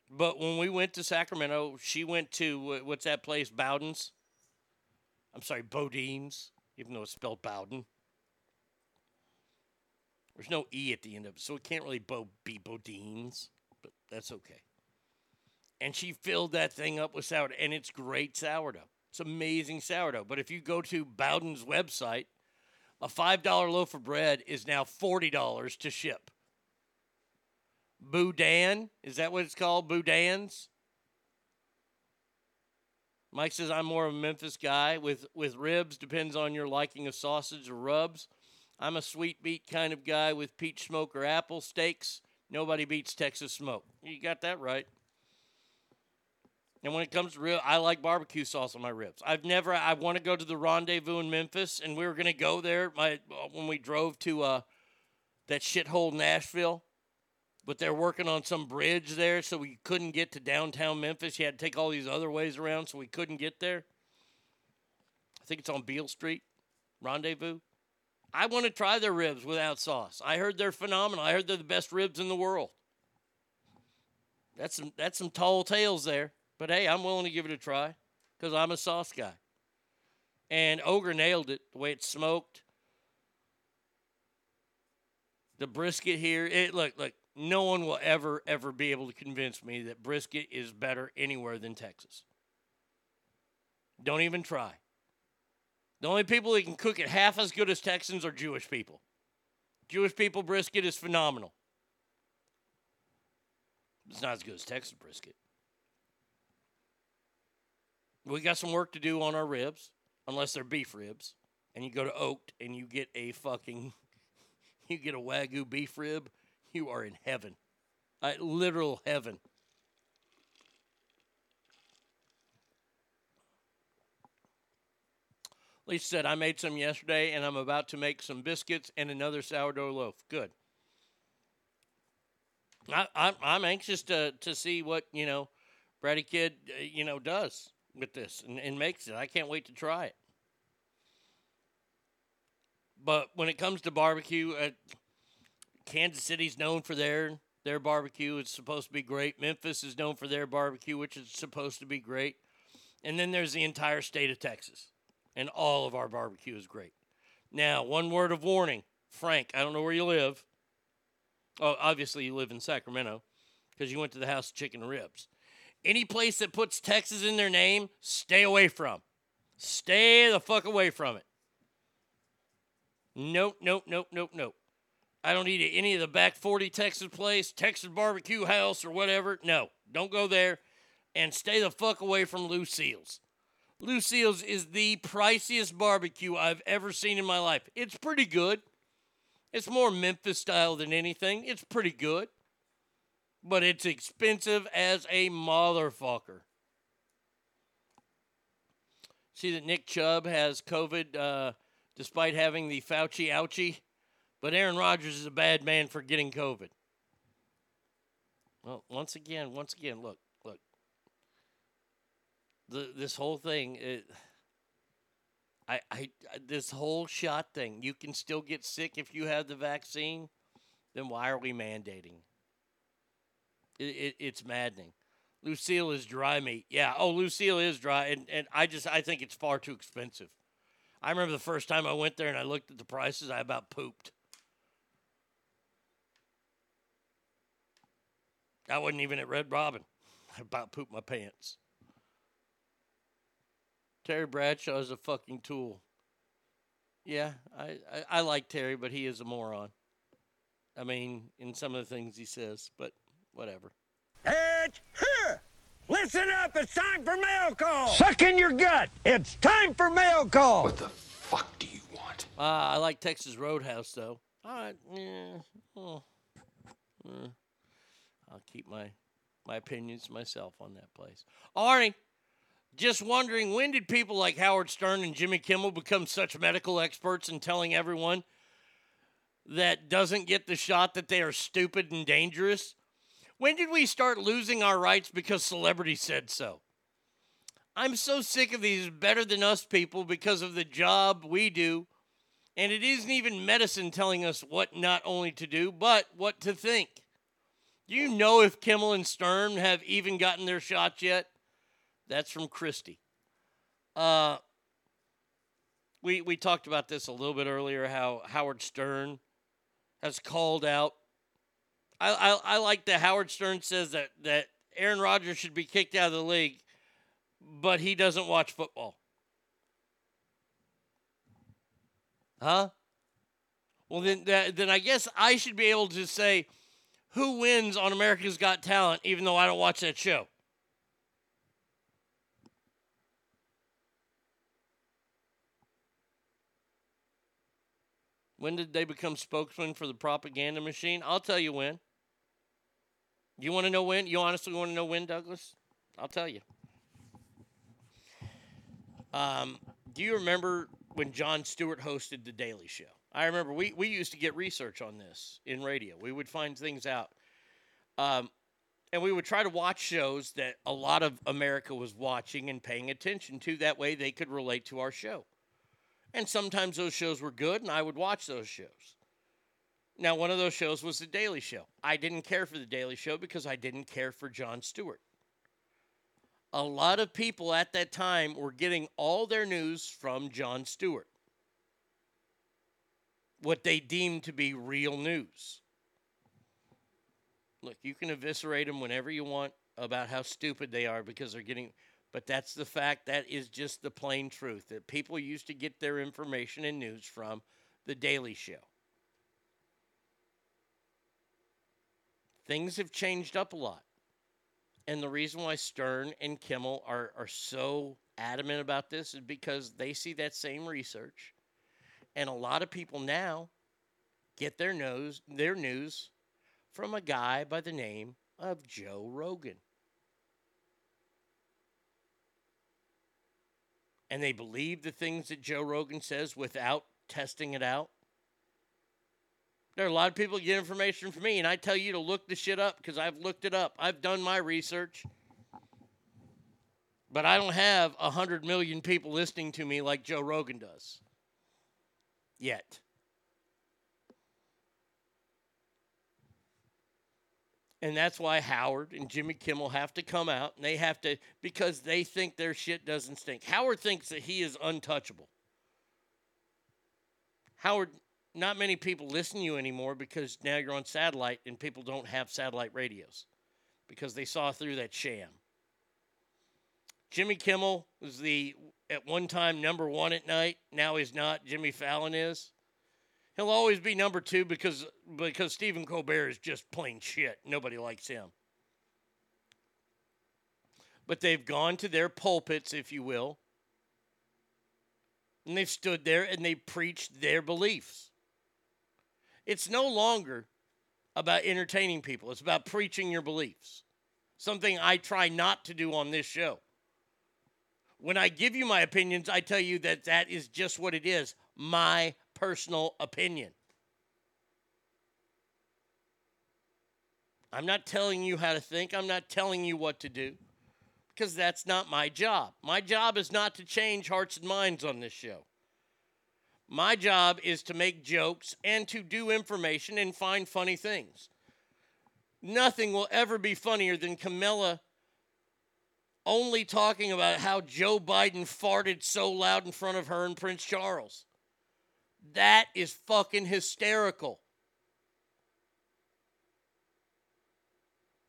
But when we went to Sacramento, she went to what's that place, Bowden's? I'm sorry, Bodine's, even though it's spelled Bowden. There's no E at the end of it, so it can't really bo- be Bodine's, but that's okay. And she filled that thing up with sourdough, and it's great sourdough. It's amazing sourdough. But if you go to Bowden's website, a $5 loaf of bread is now $40 to ship. Boudin, is that what it's called? Boudin's? Mike says I'm more of a Memphis guy with with ribs. Depends on your liking of sausage or rubs. I'm a sweet meat kind of guy with peach smoke or apple steaks. Nobody beats Texas smoke. You got that right. And when it comes to real, I like barbecue sauce on my ribs. I've never. I want to go to the rendezvous in Memphis, and we were gonna go there. My when we drove to uh, that shithole Nashville, but they're working on some bridge there, so we couldn't get to downtown Memphis. You had to take all these other ways around, so we couldn't get there. I think it's on Beale Street, Rendezvous. I want to try their ribs without sauce. I heard they're phenomenal. I heard they're the best ribs in the world. That's some that's some tall tales there. But hey, I'm willing to give it a try because I'm a sauce guy. And Ogre nailed it the way it's smoked. The brisket here, it look look. No one will ever ever be able to convince me that brisket is better anywhere than Texas. Don't even try. The only people that can cook it half as good as Texans are Jewish people. Jewish people brisket is phenomenal. It's not as good as Texas brisket. We got some work to do on our ribs, unless they're beef ribs. And you go to Oaked and you get a fucking, you get a Wagyu beef rib, you are in heaven. Uh, literal heaven. Lisa said, I made some yesterday and I'm about to make some biscuits and another sourdough loaf. Good. I, I'm, I'm anxious to, to see what, you know, Bratty Kid, uh, you know, does with this and, and makes it. I can't wait to try it. But when it comes to barbecue, uh, Kansas City's known for their their barbecue. It's supposed to be great. Memphis is known for their barbecue, which is supposed to be great. And then there's the entire state of Texas, and all of our barbecue is great. Now, one word of warning, Frank. I don't know where you live. Oh, obviously you live in Sacramento because you went to the House of Chicken Ribs. Any place that puts Texas in their name, stay away from. Stay the fuck away from it. Nope, nope, nope, nope, nope. I don't eat at any of the back 40 Texas place, Texas barbecue house, or whatever. No, don't go there. And stay the fuck away from Lucille's. Lucille's is the priciest barbecue I've ever seen in my life. It's pretty good. It's more Memphis style than anything. It's pretty good. But it's expensive as a motherfucker. See that Nick Chubb has COVID uh, despite having the Fauci ouchie, but Aaron Rodgers is a bad man for getting COVID. Well, once again, once again, look, look. The, this whole thing, it, I, I, this whole shot thing, you can still get sick if you have the vaccine. Then why are we mandating? It, it, it's maddening. Lucille is dry meat. Yeah. Oh, Lucille is dry, and, and I just I think it's far too expensive. I remember the first time I went there and I looked at the prices, I about pooped. I wasn't even at Red Robin. I about pooped my pants. Terry Bradshaw is a fucking tool. Yeah, I, I, I like Terry, but he is a moron. I mean, in some of the things he says, but whatever. It's here. Listen up. It's time for mail call. Suck in your gut. It's time for mail call. What the fuck do you want? Uh, I like Texas Roadhouse, though. All right. Yeah. Oh. I'll keep my my opinions myself on that place. Arnie, just wondering when did people like Howard Stern and Jimmy Kimmel become such medical experts in telling everyone that doesn't get the shot that they are stupid and dangerous? When did we start losing our rights because celebrities said so? I'm so sick of these better than us people because of the job we do. And it isn't even medicine telling us what not only to do, but what to think. You know if Kimmel and Stern have even gotten their shots yet? That's from Christie. Uh, we we talked about this a little bit earlier. How Howard Stern has called out. I I, I like that Howard Stern says that that Aaron Rodgers should be kicked out of the league, but he doesn't watch football. Huh? Well, then, that, then I guess I should be able to say who wins on America's Got Talent, even though I don't watch that show. When did they become spokesman for the propaganda machine? I'll tell you when. You want to know when? You honestly want to know when, Douglas? I'll tell you. Um, do you remember when Jon Stewart hosted The Daily Show? I remember we, we used to get research on this in radio. We would find things out. Um, and we would try to watch shows that a lot of America was watching and paying attention to. That way they could relate to our show. And sometimes those shows were good, and I would watch those shows. Now, one of those shows was The Daily Show. I didn't care for The Daily Show because I didn't care for Jon Stewart. A lot of people at that time were getting all their news from Jon Stewart, what they deemed to be real news. Look, you can eviscerate them whenever you want about how stupid they are because they're getting, but that's the fact. That is just the plain truth that people used to get their information and news from The Daily Show. Things have changed up a lot. And the reason why Stern and Kimmel are, are so adamant about this is because they see that same research. And a lot of people now get their nose their news from a guy by the name of Joe Rogan. And they believe the things that Joe Rogan says without testing it out. There are a lot of people get information from me, and I tell you to look the shit up because I've looked it up. I've done my research. But I don't have 100 million people listening to me like Joe Rogan does. Yet. And that's why Howard and Jimmy Kimmel have to come out and they have to because they think their shit doesn't stink. Howard thinks that he is untouchable. Howard, not many people listen to you anymore because now you're on satellite and people don't have satellite radios because they saw through that sham. Jimmy Kimmel was the at one time number one at night. Now he's not. Jimmy Fallon is. He'll always be number two because because Stephen Colbert is just plain shit. Nobody likes him. But they've gone to their pulpits, if you will, and they've stood there and they preached their beliefs. It's no longer about entertaining people, it's about preaching your beliefs. Something I try not to do on this show. When I give you my opinions, I tell you that that is just what it is my personal opinion. I'm not telling you how to think, I'm not telling you what to do because that's not my job. My job is not to change hearts and minds on this show. My job is to make jokes and to do information and find funny things. Nothing will ever be funnier than Camilla only talking about how Joe Biden farted so loud in front of her and Prince Charles. That is fucking hysterical.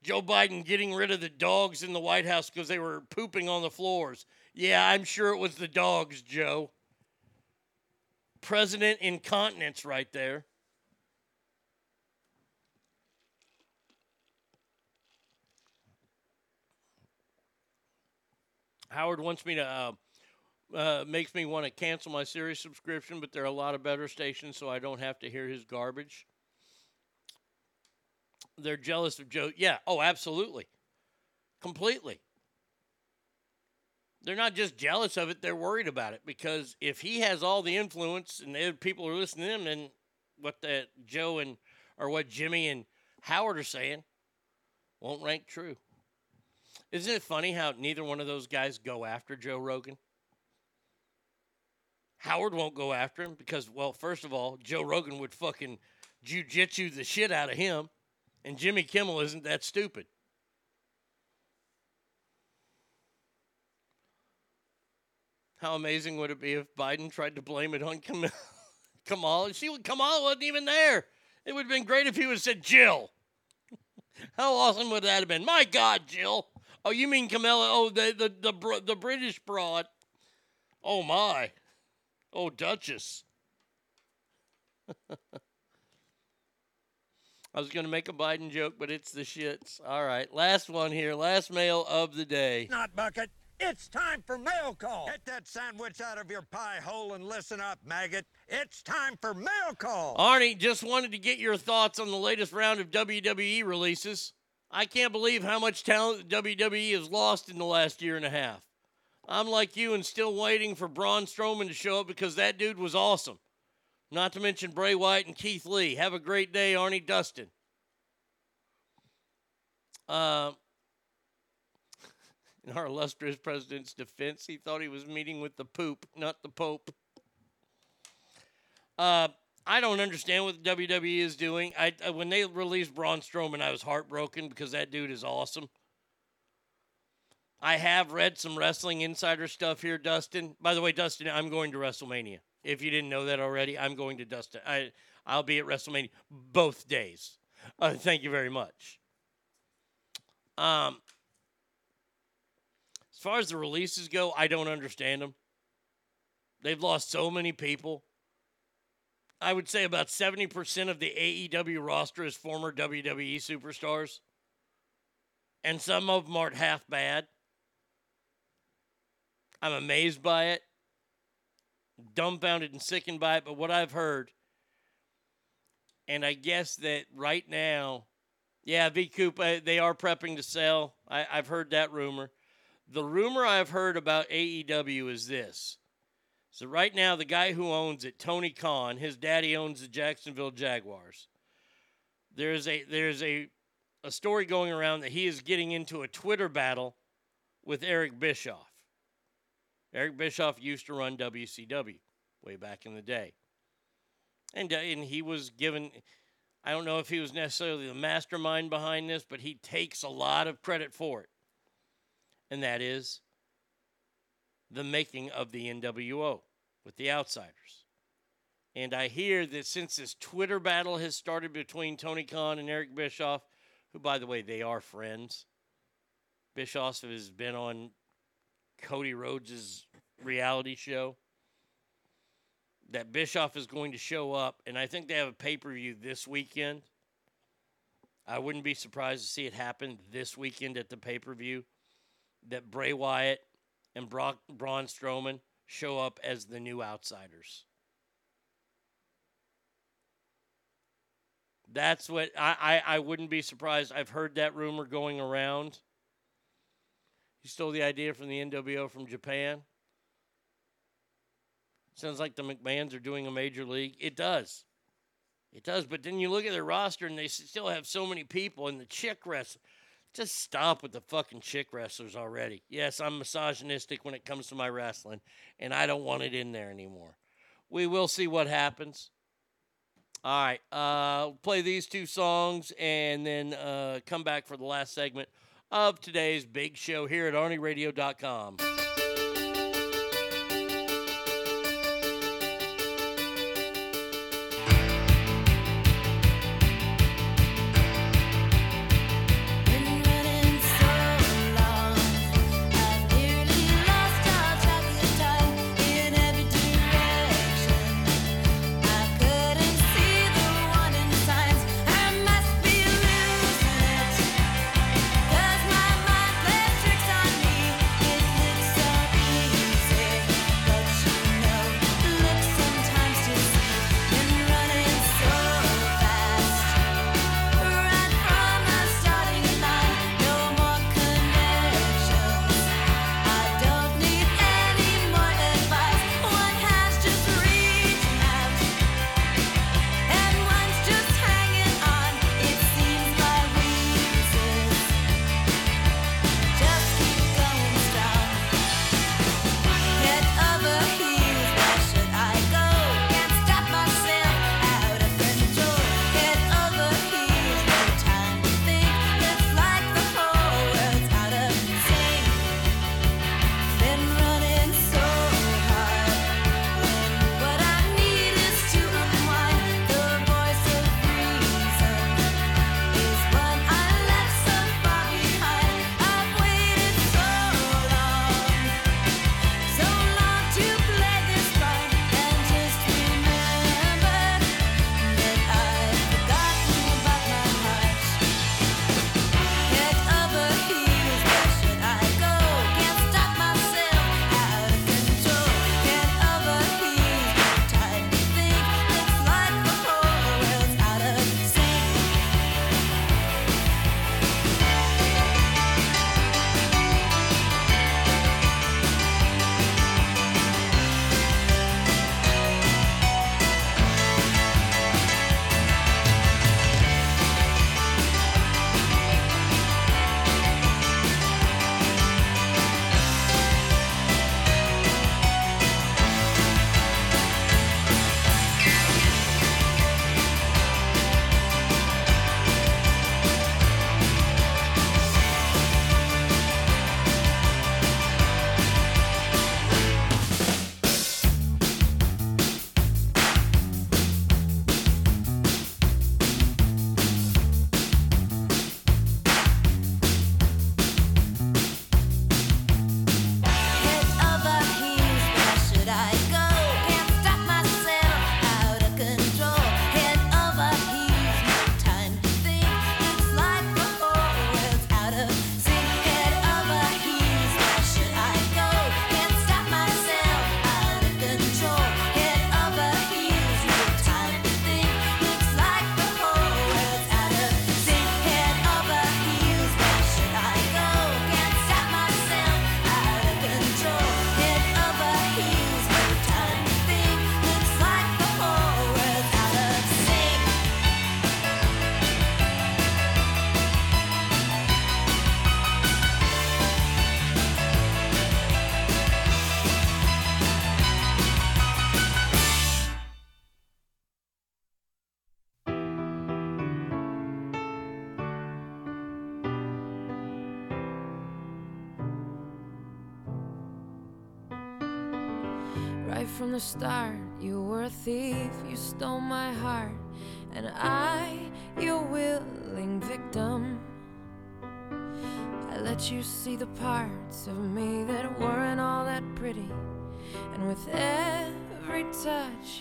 Joe Biden getting rid of the dogs in the White House because they were pooping on the floors. Yeah, I'm sure it was the dogs, Joe. President incontinence right there. Howard wants me to, uh, uh, makes me want to cancel my Sirius subscription, but there are a lot of better stations, so I don't have to hear his garbage. They're jealous of Joe. Yeah, oh, absolutely. Completely. They're not just jealous of it, they're worried about it because if he has all the influence and the people are listening to him, then what the Joe and or what Jimmy and Howard are saying won't rank true. Isn't it funny how neither one of those guys go after Joe Rogan? Howard won't go after him because, well, first of all, Joe Rogan would fucking jujitsu the shit out of him, and Jimmy Kimmel isn't that stupid. How amazing would it be if Biden tried to blame it on Kam- Kamala? She Kamala wasn't even there. It would have been great if he would have said Jill. How awesome would that have been? My God, Jill. Oh, you mean Camilla? Oh, the the the, the British broad. Oh my. Oh, Duchess. I was going to make a Biden joke, but it's the shits. All right, last one here. Last mail of the day. Not bucket. It's time for mail call. Get that sandwich out of your pie hole and listen up, maggot. It's time for mail call. Arnie, just wanted to get your thoughts on the latest round of WWE releases. I can't believe how much talent WWE has lost in the last year and a half. I'm like you and still waiting for Braun Strowman to show up because that dude was awesome. Not to mention Bray Wyatt and Keith Lee. Have a great day, Arnie Dustin. Uh, in our illustrious president's defense, he thought he was meeting with the poop, not the Pope. Uh, I don't understand what WWE is doing. I, when they released Braun Strowman, I was heartbroken because that dude is awesome. I have read some wrestling insider stuff here, Dustin. By the way, Dustin, I'm going to WrestleMania. If you didn't know that already, I'm going to Dustin. I I'll be at WrestleMania both days. Uh, thank you very much. Um, far as the releases go, I don't understand them. They've lost so many people. I would say about 70% of the AEW roster is former WWE superstars. And some of them aren't half bad. I'm amazed by it, dumbfounded and sickened by it. But what I've heard, and I guess that right now, yeah, V Coop, uh, they are prepping to sell. I, I've heard that rumor. The rumor I've heard about AEW is this. So right now, the guy who owns it, Tony Khan, his daddy owns the Jacksonville Jaguars. There's a there's a a story going around that he is getting into a Twitter battle with Eric Bischoff. Eric Bischoff used to run WCW way back in the day. And, uh, and he was given, I don't know if he was necessarily the mastermind behind this, but he takes a lot of credit for it. And that is the making of the NWO with the Outsiders. And I hear that since this Twitter battle has started between Tony Khan and Eric Bischoff, who, by the way, they are friends. Bischoff has been on Cody Rhodes' reality show. That Bischoff is going to show up, and I think they have a pay per view this weekend. I wouldn't be surprised to see it happen this weekend at the pay per view. That Bray Wyatt and Brock, Braun Strowman show up as the new outsiders. That's what I, I, I wouldn't be surprised. I've heard that rumor going around. You stole the idea from the NWO from Japan. Sounds like the McMahons are doing a major league. It does. It does. But then you look at their roster and they still have so many people and the chick wrestler. Just stop with the fucking chick wrestlers already. Yes, I'm misogynistic when it comes to my wrestling, and I don't want it in there anymore. We will see what happens. All right, uh, play these two songs and then uh, come back for the last segment of today's big show here at ArnieRadio.com.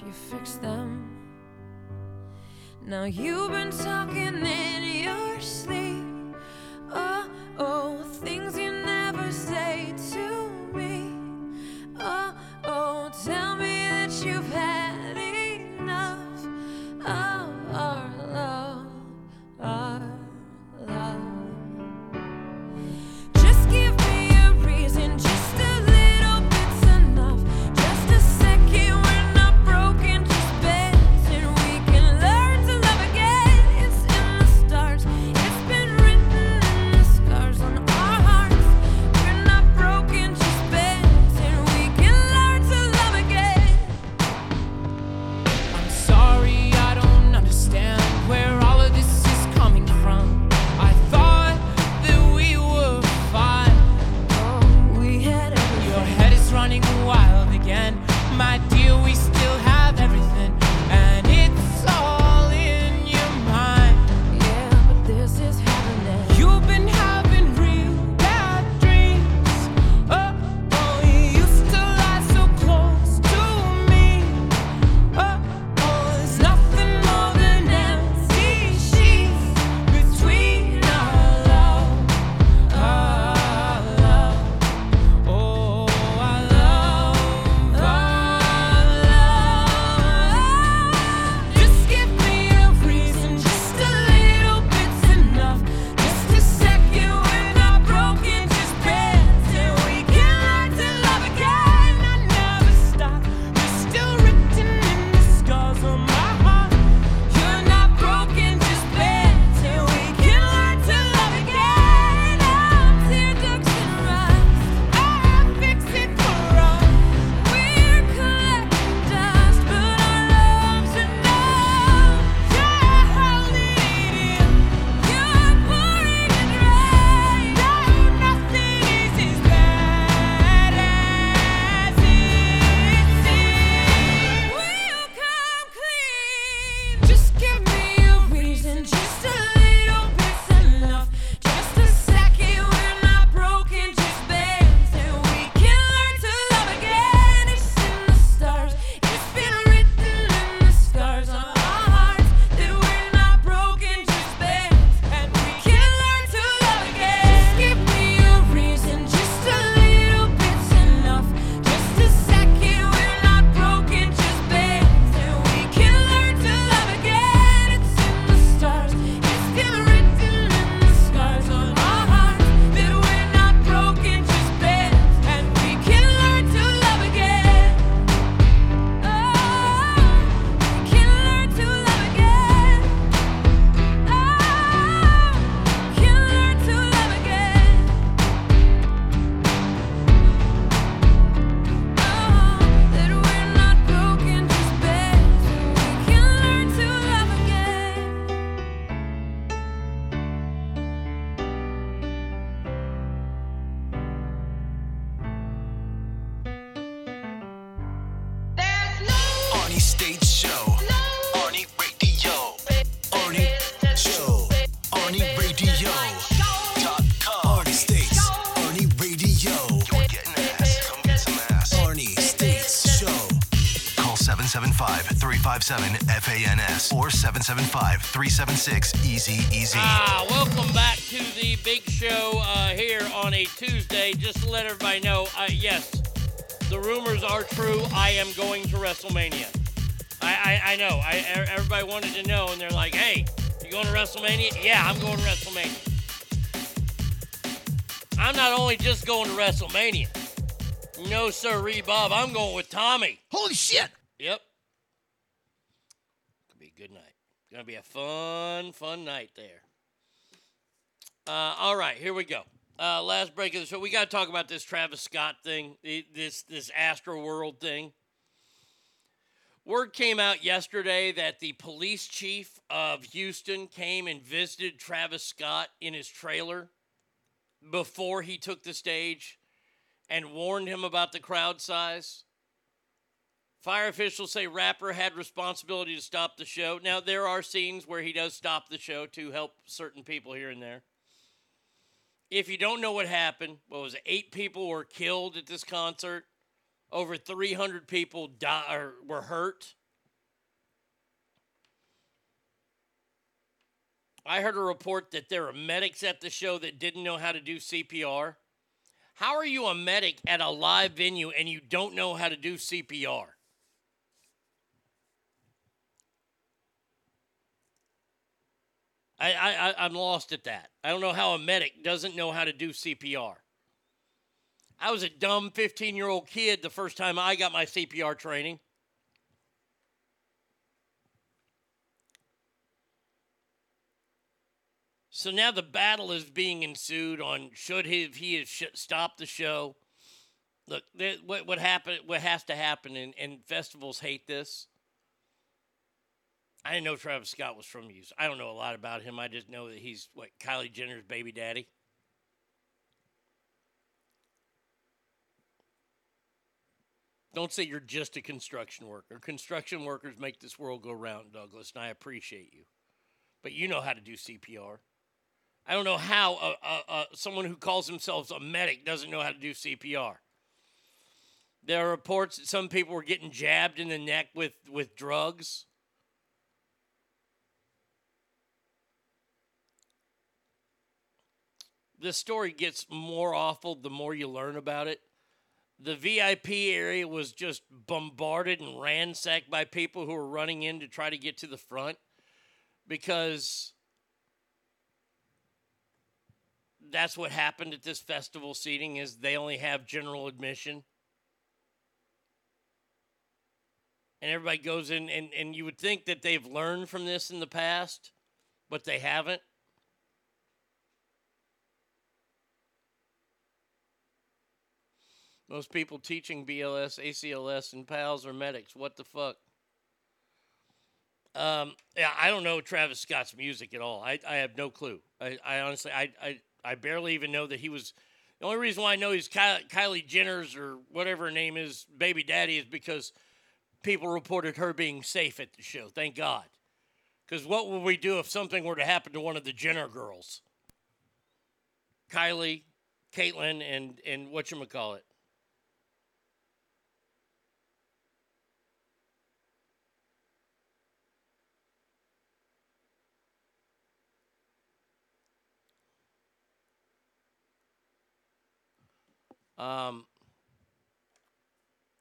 you fix them. Now you've been talking in your sleep. Oh, oh, things you never say to me. Oh, oh, tell me that you've had enough of our love. 775 376 Easy Easy. Ah, welcome back to the big show uh, here on a Tuesday. Just to let everybody know uh, yes, the rumors are true. I am going to WrestleMania. I, I, I know. I, everybody wanted to know, and they're like, hey, you going to WrestleMania? Yeah, I'm going to WrestleMania. I'm not only just going to WrestleMania. No, sir, Bob, I'm going with Tommy. Holy shit! fun, fun night there. Uh, all right, here we go. Uh, last break of the show. We got to talk about this Travis Scott thing, this this Astroworld thing. Word came out yesterday that the police chief of Houston came and visited Travis Scott in his trailer before he took the stage and warned him about the crowd size. Fire officials say rapper had responsibility to stop the show. Now there are scenes where he does stop the show to help certain people here and there. If you don't know what happened, what was it? Eight people were killed at this concert. Over 300 people die, were hurt. I heard a report that there are medics at the show that didn't know how to do CPR. How are you a medic at a live venue and you don't know how to do CPR? I, I, I'm lost at that. I don't know how a medic doesn't know how to do CPR. I was a dumb 15 year old kid the first time I got my CPR training. So now the battle is being ensued on should he he have sh- stopped the show. Look, there, what what happened? What has to happen? And, and festivals hate this. I didn't know Travis Scott was from Houston. I don't know a lot about him. I just know that he's what Kylie Jenner's baby daddy. Don't say you're just a construction worker. Construction workers make this world go round, Douglas, and I appreciate you. But you know how to do CPR. I don't know how a, someone who calls themselves a medic doesn't know how to do CPR. There are reports that some people were getting jabbed in the neck with, with drugs. This story gets more awful the more you learn about it. The VIP area was just bombarded and ransacked by people who were running in to try to get to the front because that's what happened at this festival seating is they only have general admission and everybody goes in and, and you would think that they've learned from this in the past but they haven't most people teaching bls acls and pals are medics what the fuck um, yeah, I don't know Travis Scott's music at all. I, I have no clue. I, I honestly, I, I, I barely even know that he was. The only reason why I know he's Ky- Kylie Jenner's or whatever her name is, baby daddy, is because people reported her being safe at the show. Thank God. Because what would we do if something were to happen to one of the Jenner girls? Kylie, Caitlyn, and and what you call it? Um,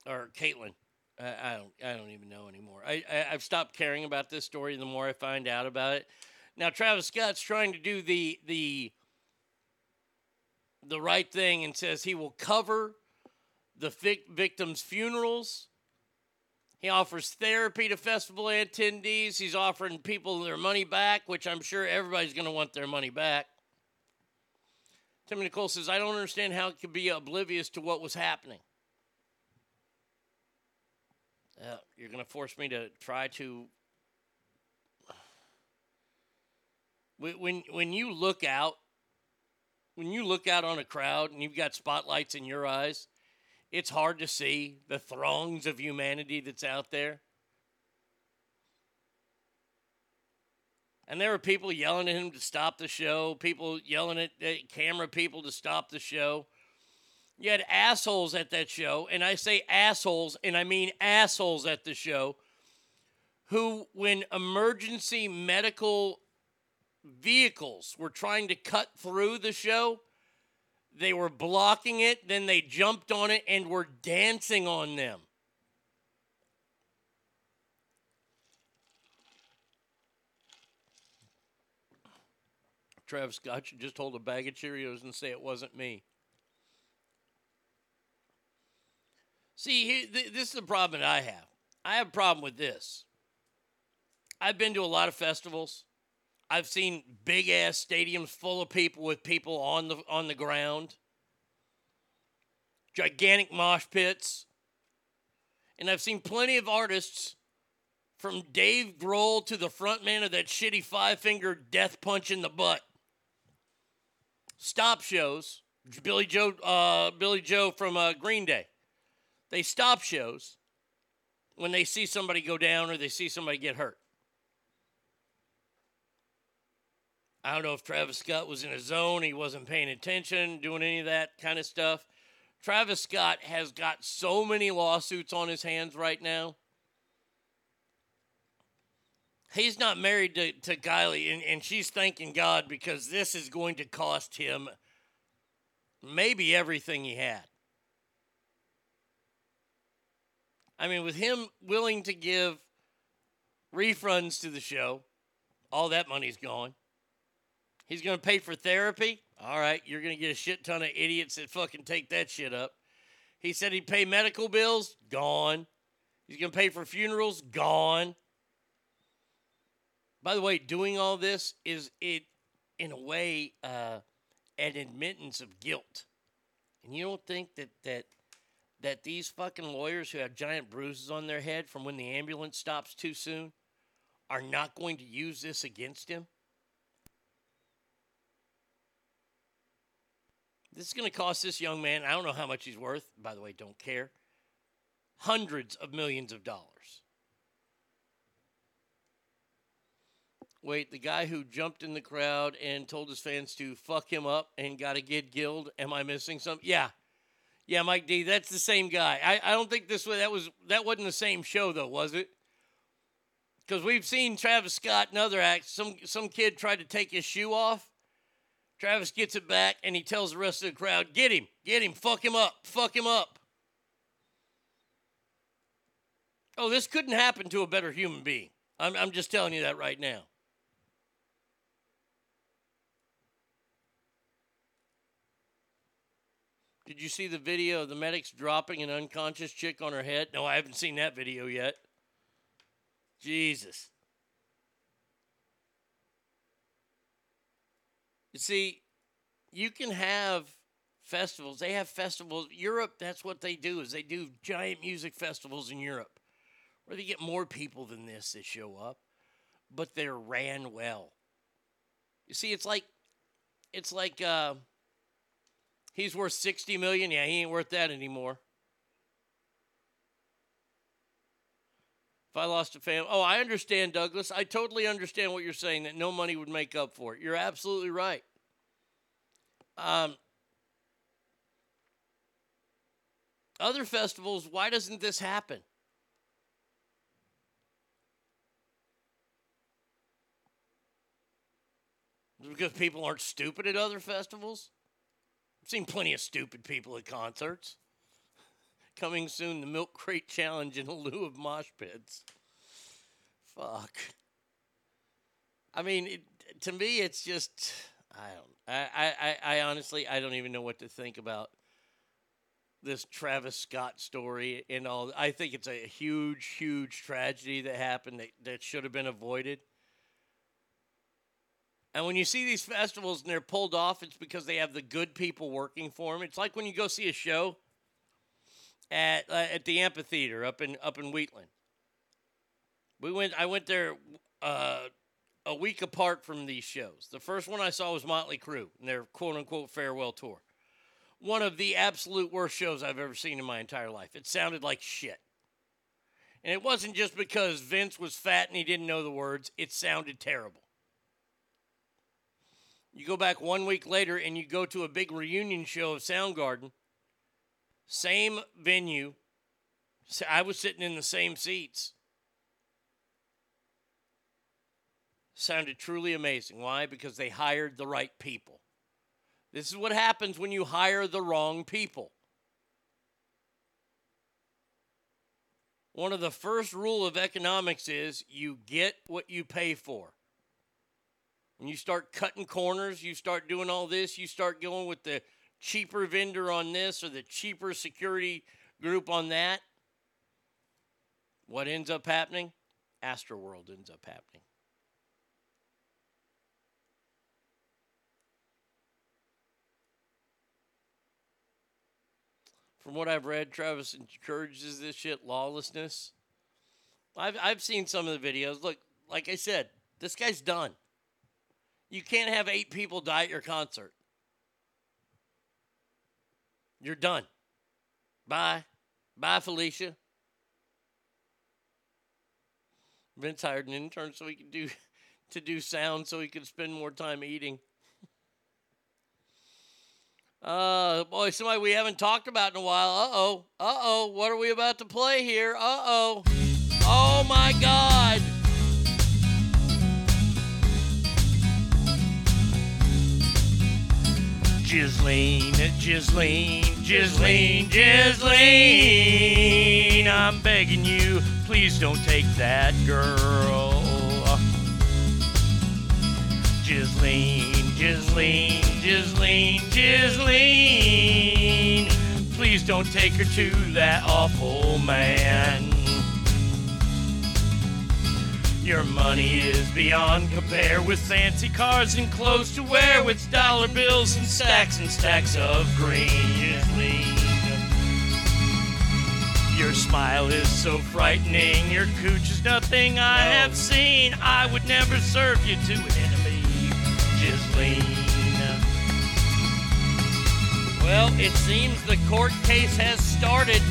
or Caitlyn. I, I don't. I don't even know anymore. I, I I've stopped caring about this story. The more I find out about it, now Travis Scott's trying to do the the the right thing and says he will cover the vic- victims' funerals. He offers therapy to festival attendees. He's offering people their money back, which I'm sure everybody's going to want their money back. Tim Nicole says, I don't understand how it could be oblivious to what was happening. Uh, you're going to force me to try to. When, when you look out, when you look out on a crowd and you've got spotlights in your eyes, it's hard to see the throngs of humanity that's out there. And there were people yelling at him to stop the show, people yelling at, at camera people to stop the show. You had assholes at that show, and I say assholes, and I mean assholes at the show, who, when emergency medical vehicles were trying to cut through the show, they were blocking it, then they jumped on it and were dancing on them. Travis Scott should just hold a bag of Cheerios and say it wasn't me. See, here, th- this is the problem that I have. I have a problem with this. I've been to a lot of festivals. I've seen big ass stadiums full of people with people on the on the ground. Gigantic mosh pits. And I've seen plenty of artists from Dave Grohl to the frontman of that shitty five finger death punch in the butt. Stop shows. Billie Joe uh, Billie Joe from uh, Green Day. They stop shows when they see somebody go down or they see somebody get hurt. I don't know if Travis Scott was in a zone, he wasn't paying attention, doing any of that kind of stuff. Travis Scott has got so many lawsuits on his hands right now. He's not married to, to Kylie, and, and she's thanking God because this is going to cost him maybe everything he had. I mean, with him willing to give refunds to the show, all that money's gone. He's going to pay for therapy. All right, you're going to get a shit ton of idiots that fucking take that shit up. He said he'd pay medical bills. Gone. He's going to pay for funerals. Gone. By the way, doing all this is it, in a way, uh, an admittance of guilt. And you don't think that that that these fucking lawyers who have giant bruises on their head from when the ambulance stops too soon are not going to use this against him? This is going to cost this young man, I don't know how much he's worth, by the way, don't care, hundreds of millions of dollars. Wait, the guy who jumped in the crowd and told his fans to fuck him up and got a kid killed. Am I missing something? Yeah, yeah, Mike D. That's the same guy. I, I don't think this was that was that wasn't the same show though, was it? Because we've seen Travis Scott and other acts. Some some kid tried to take his shoe off. Travis gets it back and he tells the rest of the crowd, "Get him, get him, fuck him up, fuck him up." Oh, this couldn't happen to a better human being. I'm I'm just telling you that right now. Did you see the video of the medics dropping an unconscious chick on her head? No, I haven't seen that video yet. Jesus. You see, you can have festivals. They have festivals. Europe, that's what they do is they do giant music festivals in Europe where they get more people than this that show up, but they're ran well. You see, it's like it's like uh, He's worth 60 million. Yeah, he ain't worth that anymore. If I lost a family, oh, I understand, Douglas. I totally understand what you're saying that no money would make up for it. You're absolutely right. Um, other festivals, why doesn't this happen? Because people aren't stupid at other festivals? Seen plenty of stupid people at concerts. Coming soon, the Milk Crate Challenge in lieu of mosh pits. Fuck. I mean, it, to me, it's just I don't. I, I, I honestly I don't even know what to think about this Travis Scott story and all. I think it's a huge, huge tragedy that happened that, that should have been avoided. And when you see these festivals and they're pulled off, it's because they have the good people working for them. It's like when you go see a show at uh, at the amphitheater up in up in Wheatland. We went. I went there uh, a week apart from these shows. The first one I saw was Motley Crue and their quote unquote farewell tour. One of the absolute worst shows I've ever seen in my entire life. It sounded like shit. And it wasn't just because Vince was fat and he didn't know the words, it sounded terrible. You go back one week later and you go to a big reunion show of Soundgarden, same venue. I was sitting in the same seats. Sounded truly amazing. Why? Because they hired the right people. This is what happens when you hire the wrong people. One of the first rule of economics is you get what you pay for. When you start cutting corners, you start doing all this, you start going with the cheaper vendor on this or the cheaper security group on that. What ends up happening? Astroworld ends up happening. From what I've read, Travis encourages this shit, lawlessness. I've, I've seen some of the videos. Look, like I said, this guy's done. You can't have eight people die at your concert. You're done. Bye. Bye, Felicia. Vince hired an intern so he could do to do sound so he could spend more time eating. Uh, boy, somebody we haven't talked about in a while. Uh oh. Uh oh. What are we about to play here? Uh oh. Oh my God. Ghislaine, Ghislaine, Ghislaine, Ghislaine. I'm begging you, please don't take that girl. Ghislaine, Ghislaine, Ghislaine, Ghislaine. Please don't take her to that awful man. Your money is beyond compare with fancy cars and clothes to wear with dollar bills and stacks and stacks of green. Your smile is so frightening. Your cooch is nothing I have seen. I would never serve you to an enemy, Ghislaine. Well, it seems the court case has started.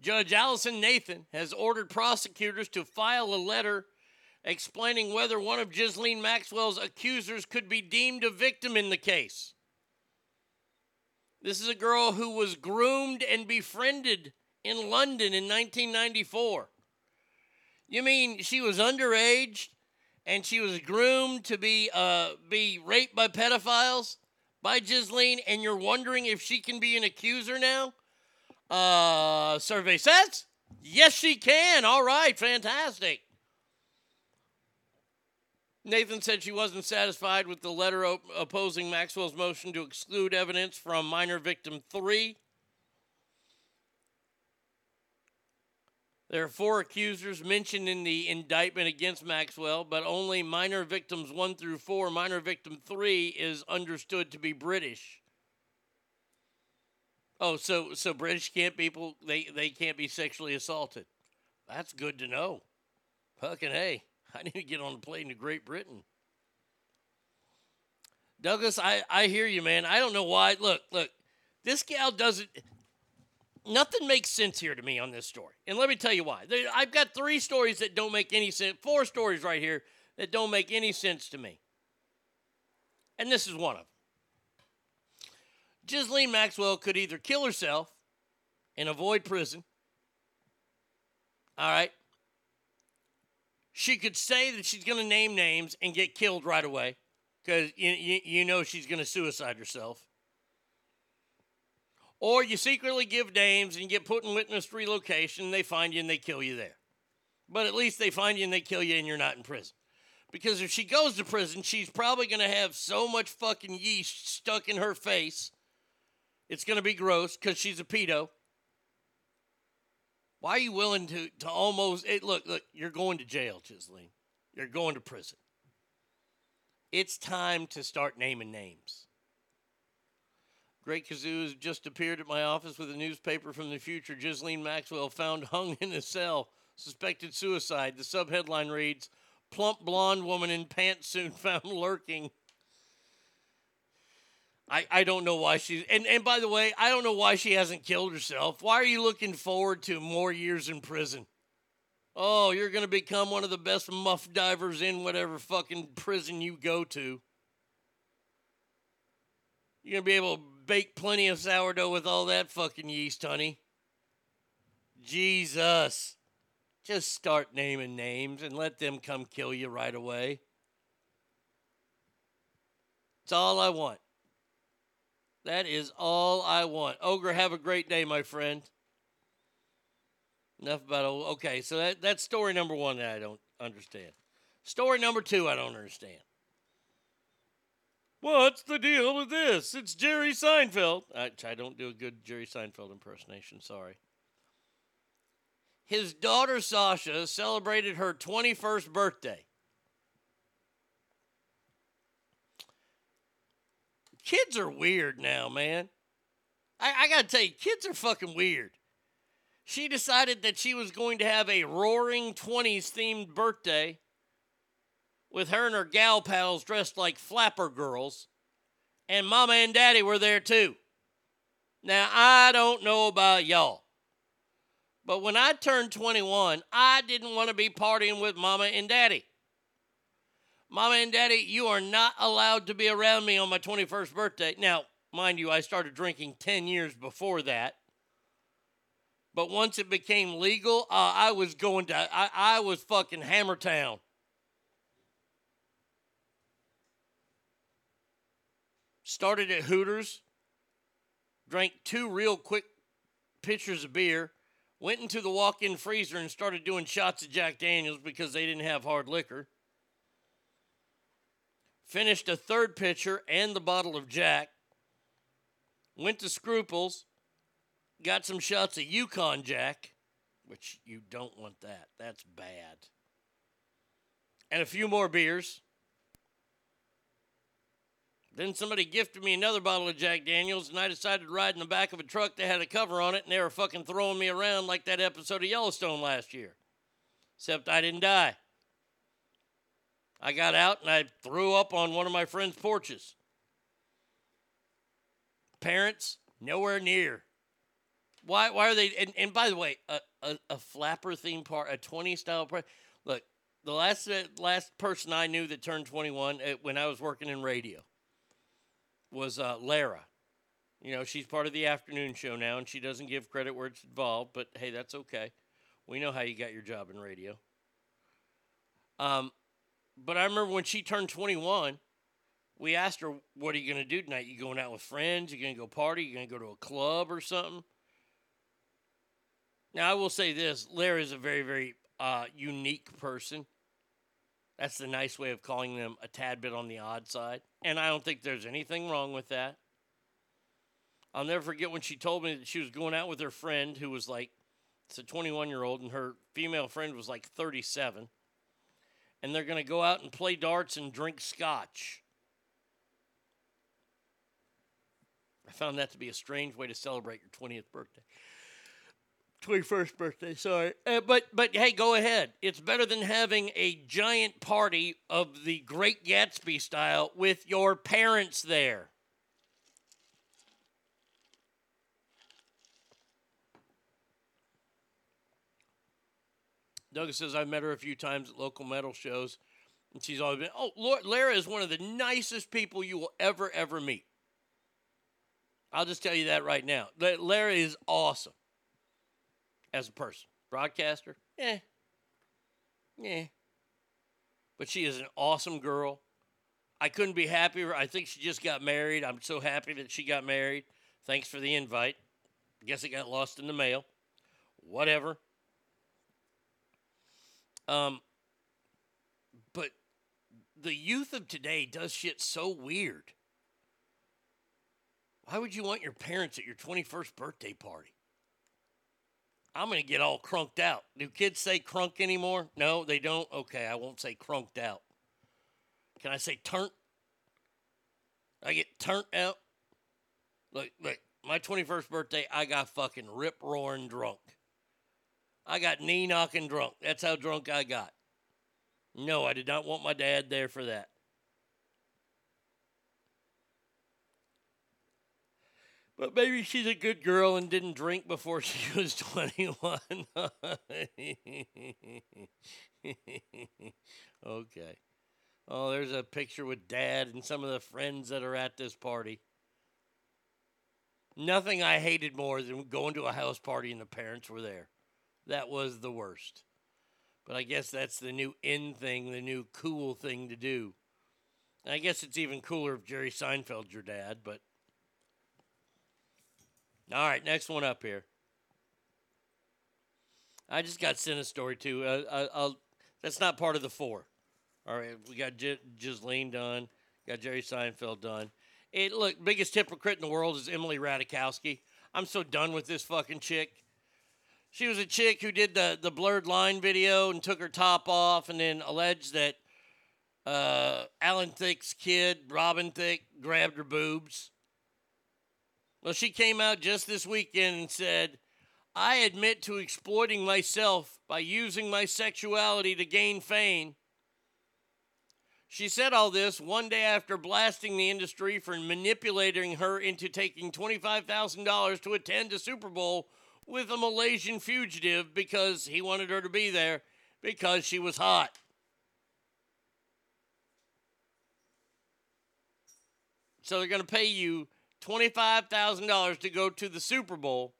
Judge Allison Nathan has ordered prosecutors to file a letter explaining whether one of Ghislaine Maxwell's accusers could be deemed a victim in the case. This is a girl who was groomed and befriended in London in 1994. You mean she was underage and she was groomed to be uh, be raped by pedophiles by Ghislaine, and you're wondering if she can be an accuser now? Uh, survey says yes, she can. All right, fantastic. Nathan said she wasn't satisfied with the letter op- opposing Maxwell's motion to exclude evidence from minor victim three. There are four accusers mentioned in the indictment against Maxwell, but only minor victims one through four. Minor victim three is understood to be British. Oh, so so British can't people they they can't be sexually assaulted. That's good to know. Fucking hey, I need to get on a plane to Great Britain. Douglas, I I hear you, man. I don't know why. Look, look, this gal doesn't. Nothing makes sense here to me on this story, and let me tell you why. I've got three stories that don't make any sense. Four stories right here that don't make any sense to me, and this is one of them. Ghislaine Maxwell could either kill herself and avoid prison. All right. She could say that she's going to name names and get killed right away because you, you, you know she's going to suicide herself. Or you secretly give names and get put in witness relocation, they find you and they kill you there. But at least they find you and they kill you and you're not in prison. Because if she goes to prison, she's probably going to have so much fucking yeast stuck in her face it's going to be gross because she's a pedo. Why are you willing to to almost it, look look? You're going to jail, Ghislaine. You're going to prison. It's time to start naming names. Great Gazoo has just appeared at my office with a newspaper from the future. Ghislaine Maxwell found hung in a cell, suspected suicide. The subheadline reads: "Plump blonde woman in pants soon found lurking." I, I don't know why she and, and by the way, I don't know why she hasn't killed herself. Why are you looking forward to more years in prison? Oh, you're gonna become one of the best muff divers in whatever fucking prison you go to. You're gonna be able to bake plenty of sourdough with all that fucking yeast, honey. Jesus. Just start naming names and let them come kill you right away. It's all I want. That is all I want. Ogre, have a great day, my friend. Enough about okay. So that that's story number one that I don't understand. Story number two, I don't understand. What's the deal with this? It's Jerry Seinfeld. I, I don't do a good Jerry Seinfeld impersonation. Sorry. His daughter Sasha celebrated her 21st birthday. Kids are weird now, man. I, I gotta tell you, kids are fucking weird. She decided that she was going to have a roaring 20s themed birthday with her and her gal pals dressed like flapper girls, and mama and daddy were there too. Now, I don't know about y'all, But when I turned 21, I didn't want to be partying with mama and daddy. Mama and daddy, you are not allowed to be around me on my 21st birthday. Now, mind you, I started drinking 10 years before that. But once it became legal, uh, I was going to, I, I was fucking Hammertown. Started at Hooters, drank two real quick pitchers of beer, went into the walk in freezer and started doing shots of Jack Daniels because they didn't have hard liquor. Finished a third pitcher and the bottle of Jack. Went to Scruples, got some shots of Yukon Jack, which you don't want that. That's bad. And a few more beers. Then somebody gifted me another bottle of Jack Daniels, and I decided to ride in the back of a truck that had a cover on it, and they were fucking throwing me around like that episode of Yellowstone last year. Except I didn't die. I got out and I threw up on one of my friend's porches. Parents, nowhere near. Why, why are they? And, and by the way, a, a, a flapper theme park, a 20 style park. Look, the last uh, last person I knew that turned 21 uh, when I was working in radio was uh, Lara. You know, she's part of the afternoon show now, and she doesn't give credit where it's involved, but hey, that's okay. We know how you got your job in radio. Um, but I remember when she turned 21, we asked her, What are you going to do tonight? You going out with friends? You going to go party? You going to go to a club or something? Now, I will say this Lara is a very, very uh, unique person. That's the nice way of calling them a tad bit on the odd side. And I don't think there's anything wrong with that. I'll never forget when she told me that she was going out with her friend who was like, it's a 21 year old, and her female friend was like 37. And they're going to go out and play darts and drink scotch. I found that to be a strange way to celebrate your 20th birthday. 21st birthday, sorry. Uh, but but hey, go ahead. It's better than having a giant party of the Great Gatsby style with your parents there. Doug says I've met her a few times at local metal shows, and she's always been. Oh, Lord, Lara is one of the nicest people you will ever ever meet. I'll just tell you that right now. La- Lara is awesome as a person. Broadcaster, eh, yeah. But she is an awesome girl. I couldn't be happier. I think she just got married. I'm so happy that she got married. Thanks for the invite. Guess it got lost in the mail. Whatever. Um, but the youth of today does shit so weird. Why would you want your parents at your 21st birthday party? I'm going to get all crunked out. Do kids say crunk anymore? No, they don't. Okay, I won't say crunked out. Can I say turnt? I get turnt out. Look, look, my 21st birthday, I got fucking rip roaring drunk. I got knee knocking drunk. That's how drunk I got. No, I did not want my dad there for that. But maybe she's a good girl and didn't drink before she was 21. okay. Oh, there's a picture with dad and some of the friends that are at this party. Nothing I hated more than going to a house party and the parents were there. That was the worst. But I guess that's the new in thing, the new cool thing to do. And I guess it's even cooler if Jerry Seinfeld's your dad, but. All right, next one up here. I just got sent a story too. Uh, I, I'll, that's not part of the four. All right, we got J- done, got Jerry Seinfeld done. It look biggest hypocrite in the world is Emily Ratajkowski. I'm so done with this fucking chick. She was a chick who did the the blurred line video and took her top off, and then alleged that uh, Alan Thicke's kid, Robin Thicke, grabbed her boobs. Well, she came out just this weekend and said, I admit to exploiting myself by using my sexuality to gain fame. She said all this one day after blasting the industry for manipulating her into taking $25,000 to attend a Super Bowl with a Malaysian fugitive because he wanted her to be there because she was hot. So they're going to pay you $25,000 to go to the Super Bowl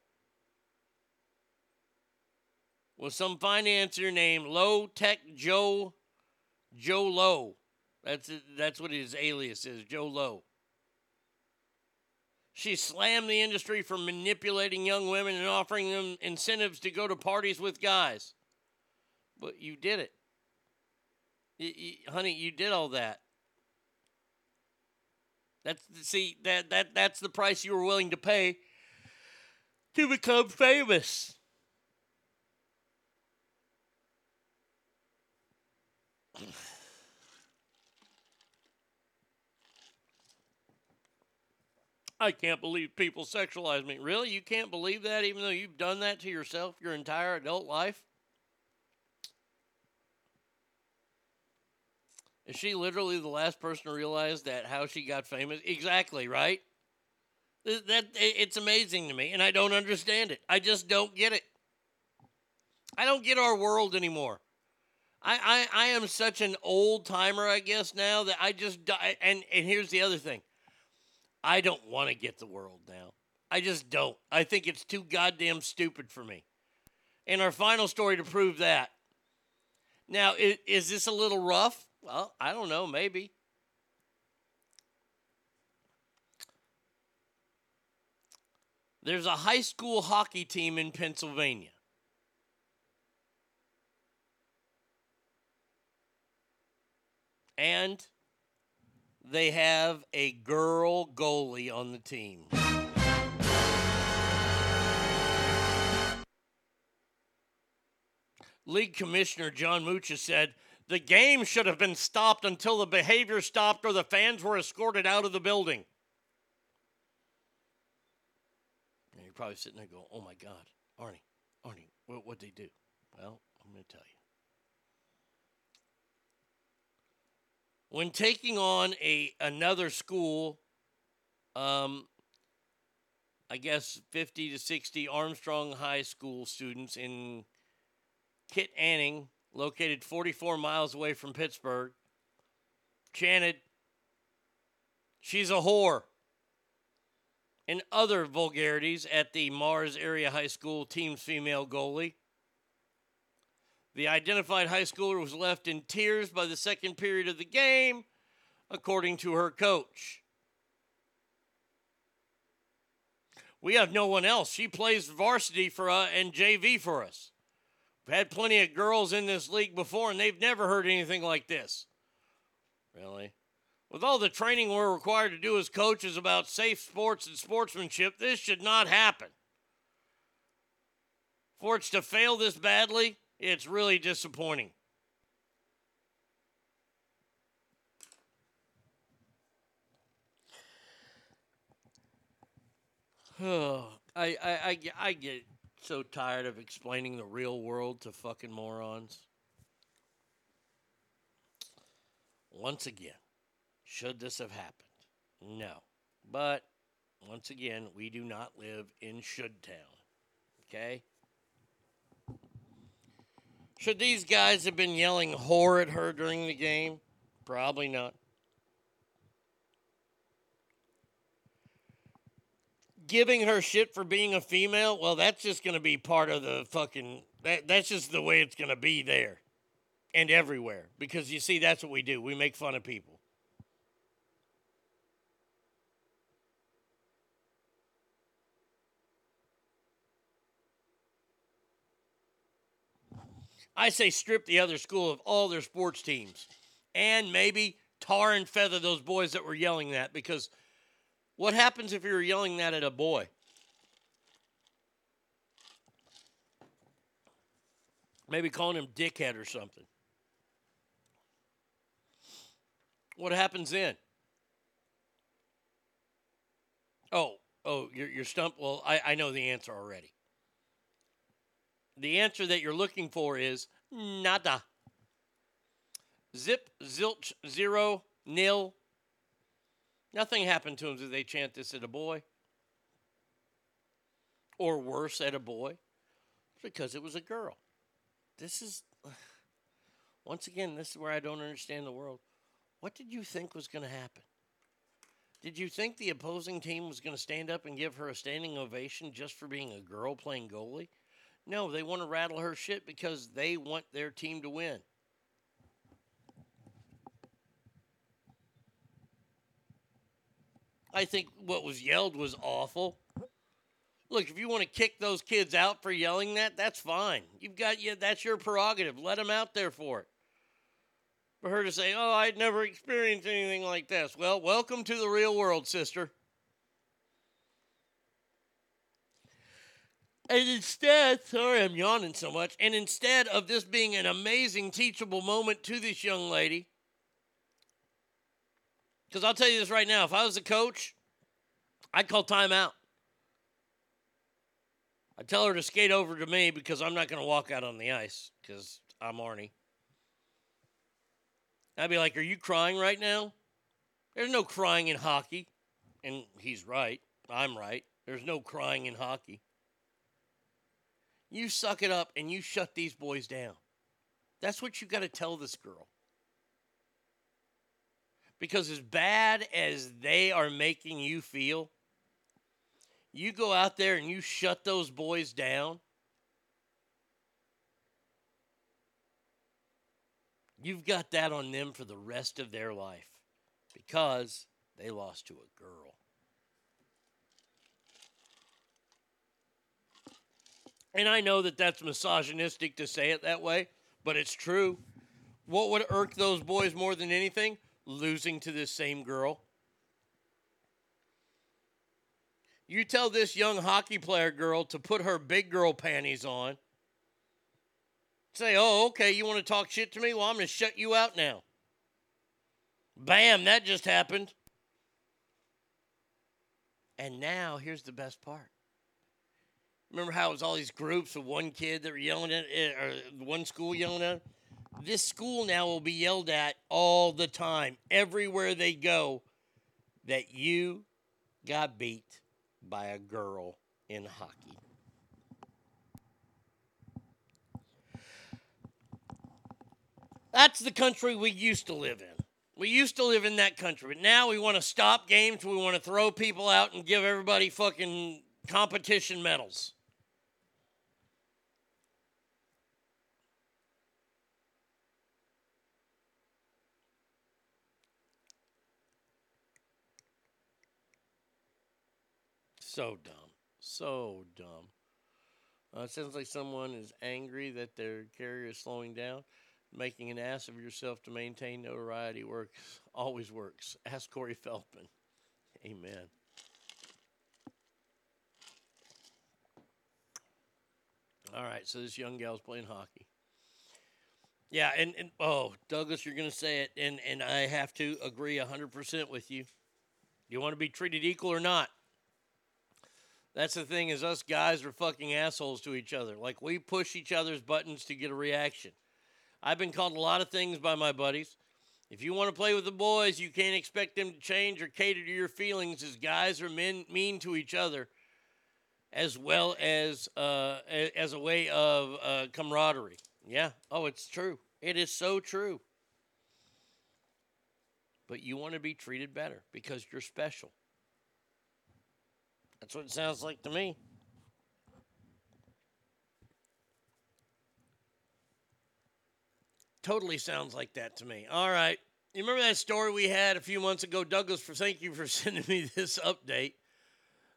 with some financier named Low Taek Jho Jho Low. That's that's what his alias is, Jho Low. She slammed the industry for manipulating young women and offering them incentives to go to parties with guys. But you did it. Honey, you did all that. That's see that that that's the price you were willing to pay to become famous. I can't believe people sexualize me. Really? You can't believe that even though you've done that to yourself your entire adult life? Is she literally the last person to realize that how she got famous? Exactly, right? That it's amazing to me and I don't understand it. I just don't get it. I don't get our world anymore. I, I, I am such an old timer, I guess, now that I just die. And, and here's the other thing I don't want to get the world now. I just don't. I think it's too goddamn stupid for me. And our final story to prove that. Now, is, is this a little rough? Well, I don't know, maybe. There's a high school hockey team in Pennsylvania. And they have a girl goalie on the team. League Commissioner John Mucha said the game should have been stopped until the behavior stopped or the fans were escorted out of the building. And you're probably sitting there going, oh my God, Arnie, Arnie, what, what'd they do? Well, I'm going to tell you. When taking on a another school, um, I guess 50 to 60 Armstrong High School students in Kittanning, located 44 miles away from Pittsburgh, chanted, She's a whore. And other vulgarities at the Mars Area High School team's female goalie. The identified high schooler was left in tears by the second period of the game, according to her coach. We have no one else. She plays varsity for us and JV for us. We've had plenty of girls in this league before, and they've never heard anything like this. Really? With all the training we're required to do as coaches about safe sports and sportsmanship, this should not happen. For it to fail this badly, it's really disappointing. I, I, I, I get so tired of explaining the real world to fucking morons. Once again, should this have happened? No. But once again, we do not live in Should Town. Okay? Should these guys have been yelling whore at her during the game? Probably not. Giving her shit for being a female, well, that's just going to be part of the fucking. That, that's just the way it's going to be there and everywhere. Because you see, that's what we do. We make fun of people. I say strip the other school of all their sports teams and maybe tar and feather those boys that were yelling that because what happens if you were yelling that at a boy? Maybe calling him dickhead or something. What happens then? Oh, oh, you're, you're stumped. Well, I, I know the answer already. The answer that you're looking for is nada. Zip, zilch, zero, nil. Nothing happened to them. Did they chant this at a boy? or worse at a boy? Because it was a girl. This is, once again, this is where I don't understand the world. What did you think was going to happen? Did you think the opposing team was going to stand up and give her a standing ovation just for being a girl playing goalie? No, they want to rattle her shit because they want their team to win. I think what was yelled was awful. Look, if you want to kick those kids out for yelling that, that's fine. You've got yeah, That's your prerogative. Let them out there for it. For her to say, "Oh, I'd never experienced anything like this," well, welcome to the real world, sister. And instead, sorry, I'm yawning so much. And instead of this being an amazing teachable moment to this young lady, because I'll tell you this right now, if I was a coach, I'd call timeout. I'd tell her to skate over to me because I'm not going to walk out on the ice because I'm Arnie. I'd be like, Are you crying right now? There's no crying in hockey. And he's right. I'm right. There's no crying in hockey. You suck it up and you shut these boys down. That's what you got to tell this girl. Because as bad as they are making you feel, you go out there and you shut those boys down. You've got that on them for the rest of their life because they lost to a girl. And I know that that's misogynistic to say it that way, but it's true. What would irk those boys more than anything? Losing to this same girl. You tell this young hockey player girl to put her big girl panties on. Say, oh, okay, you want to talk shit to me? Well, I'm going to shut you out now. Bam, that just happened. And now, here's the best part. Remember how it was all these groups of one kid that were yelling at it, or one school yelling at? This school now will be yelled at all the time, everywhere they go, that you got beat by a girl in hockey. That's the country we used to live in. We used to live in that country, but now we want to stop games. We want to throw people out and give everybody fucking competition medals. So dumb. So dumb. Uh, it sounds like someone is angry that their carrier is slowing down. Making an ass of yourself to maintain notoriety works always works. Ask Corey Feldman. Amen. All right, so this young gal's playing hockey. Yeah, and, and oh, Douglas, you're gonna say it, and and I have to agree hundred percent with you. You want to be treated equal or not? That's the thing is us guys are fucking assholes to each other. Like we push each other's buttons to get a reaction. I've been called a lot of things by my buddies. If you want to play with the boys, you can't expect them to change or cater to your feelings as guys are men, mean to each other as well as uh, as a way of uh, camaraderie. Yeah. Oh, it's true. It is so true. But you want to be treated better because you're special. That's what it sounds like to me. Totally sounds like that to me. All right. You remember that story we had a few months ago, Douglas? For thank you for sending me this update.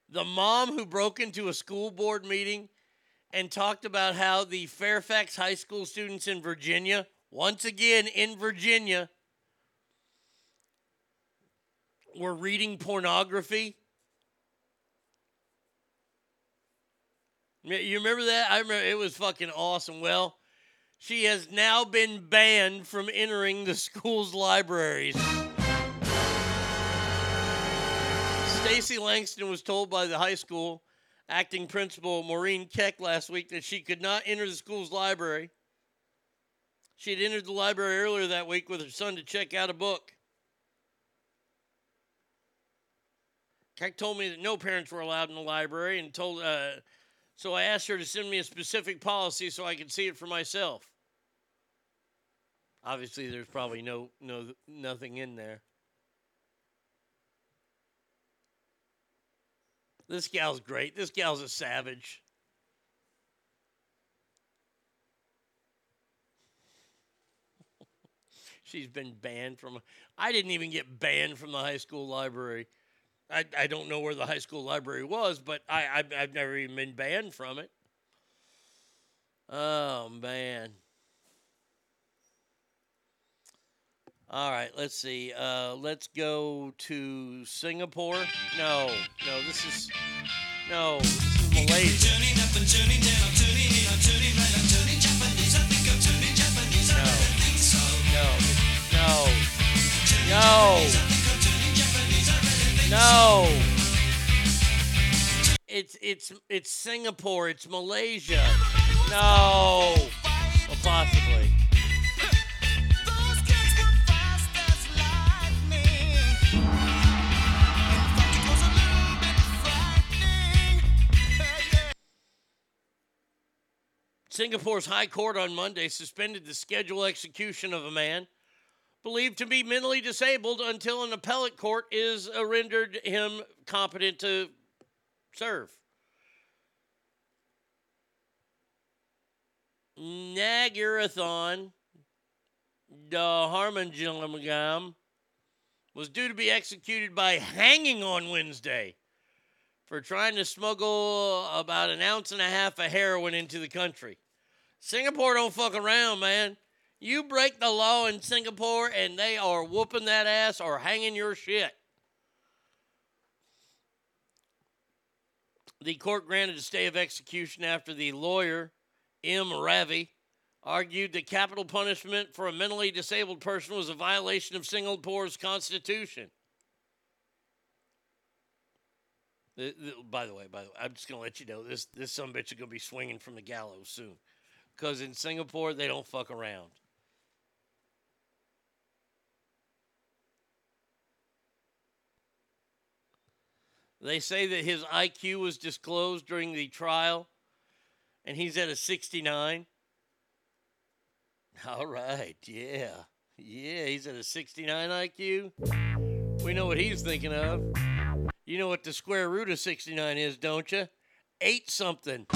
The mom who broke into a school board meeting and talked about how the Fairfax High School students in Virginia, once again in Virginia, were reading pornography. You remember that? I remember it was fucking awesome. Well, she has now been banned from entering the school's libraries. Stacy Langton was told by the high school acting principal Maureen Keck last week that she could not enter the school's library. She had entered the library earlier that week with her son to check out a book. Keck told me that no parents were allowed in the library and told uh, So I asked her to send me a specific policy so I could see it for myself. Obviously, there's probably no no nothing in there. This gal's great. This gal's a savage. She's been banned from. I didn't even get banned from the high school library. I, I don't know where the high school library was, but I, I've, I've never even been banned from it. Oh, man. All right, let's see. Uh, let's go to Singapore. No, no, this is. No, this is Malaysia. No, no, no, no. It's it's it's Singapore. It's Malaysia. No, well, possibly. Singapore's High Court on Monday suspended the scheduled execution of a man believed to be mentally disabled until an appellate court is rendered him competent to serve. Nagarathon the Harmanjilangam was due to be executed by hanging on Wednesday for trying to smuggle about an ounce and a half of heroin into the country. Singapore don't fuck around, man. You break the law in Singapore and they are whooping that ass or hanging your shit. The court granted a stay of execution after the lawyer, M. Ravi, argued that capital punishment for a mentally disabled person was a violation of Singapore's constitution. By the way, by the way, I'm just gonna let you know this this some bitch is gonna be swinging from the gallows soon, because in Singapore they don't fuck around. They say that his IQ was disclosed during the trial, and he's at a 69. All right, yeah, yeah, he's at a 69 IQ. We know what he's thinking of. You know what the square root of 69 is, don't you? Eight something.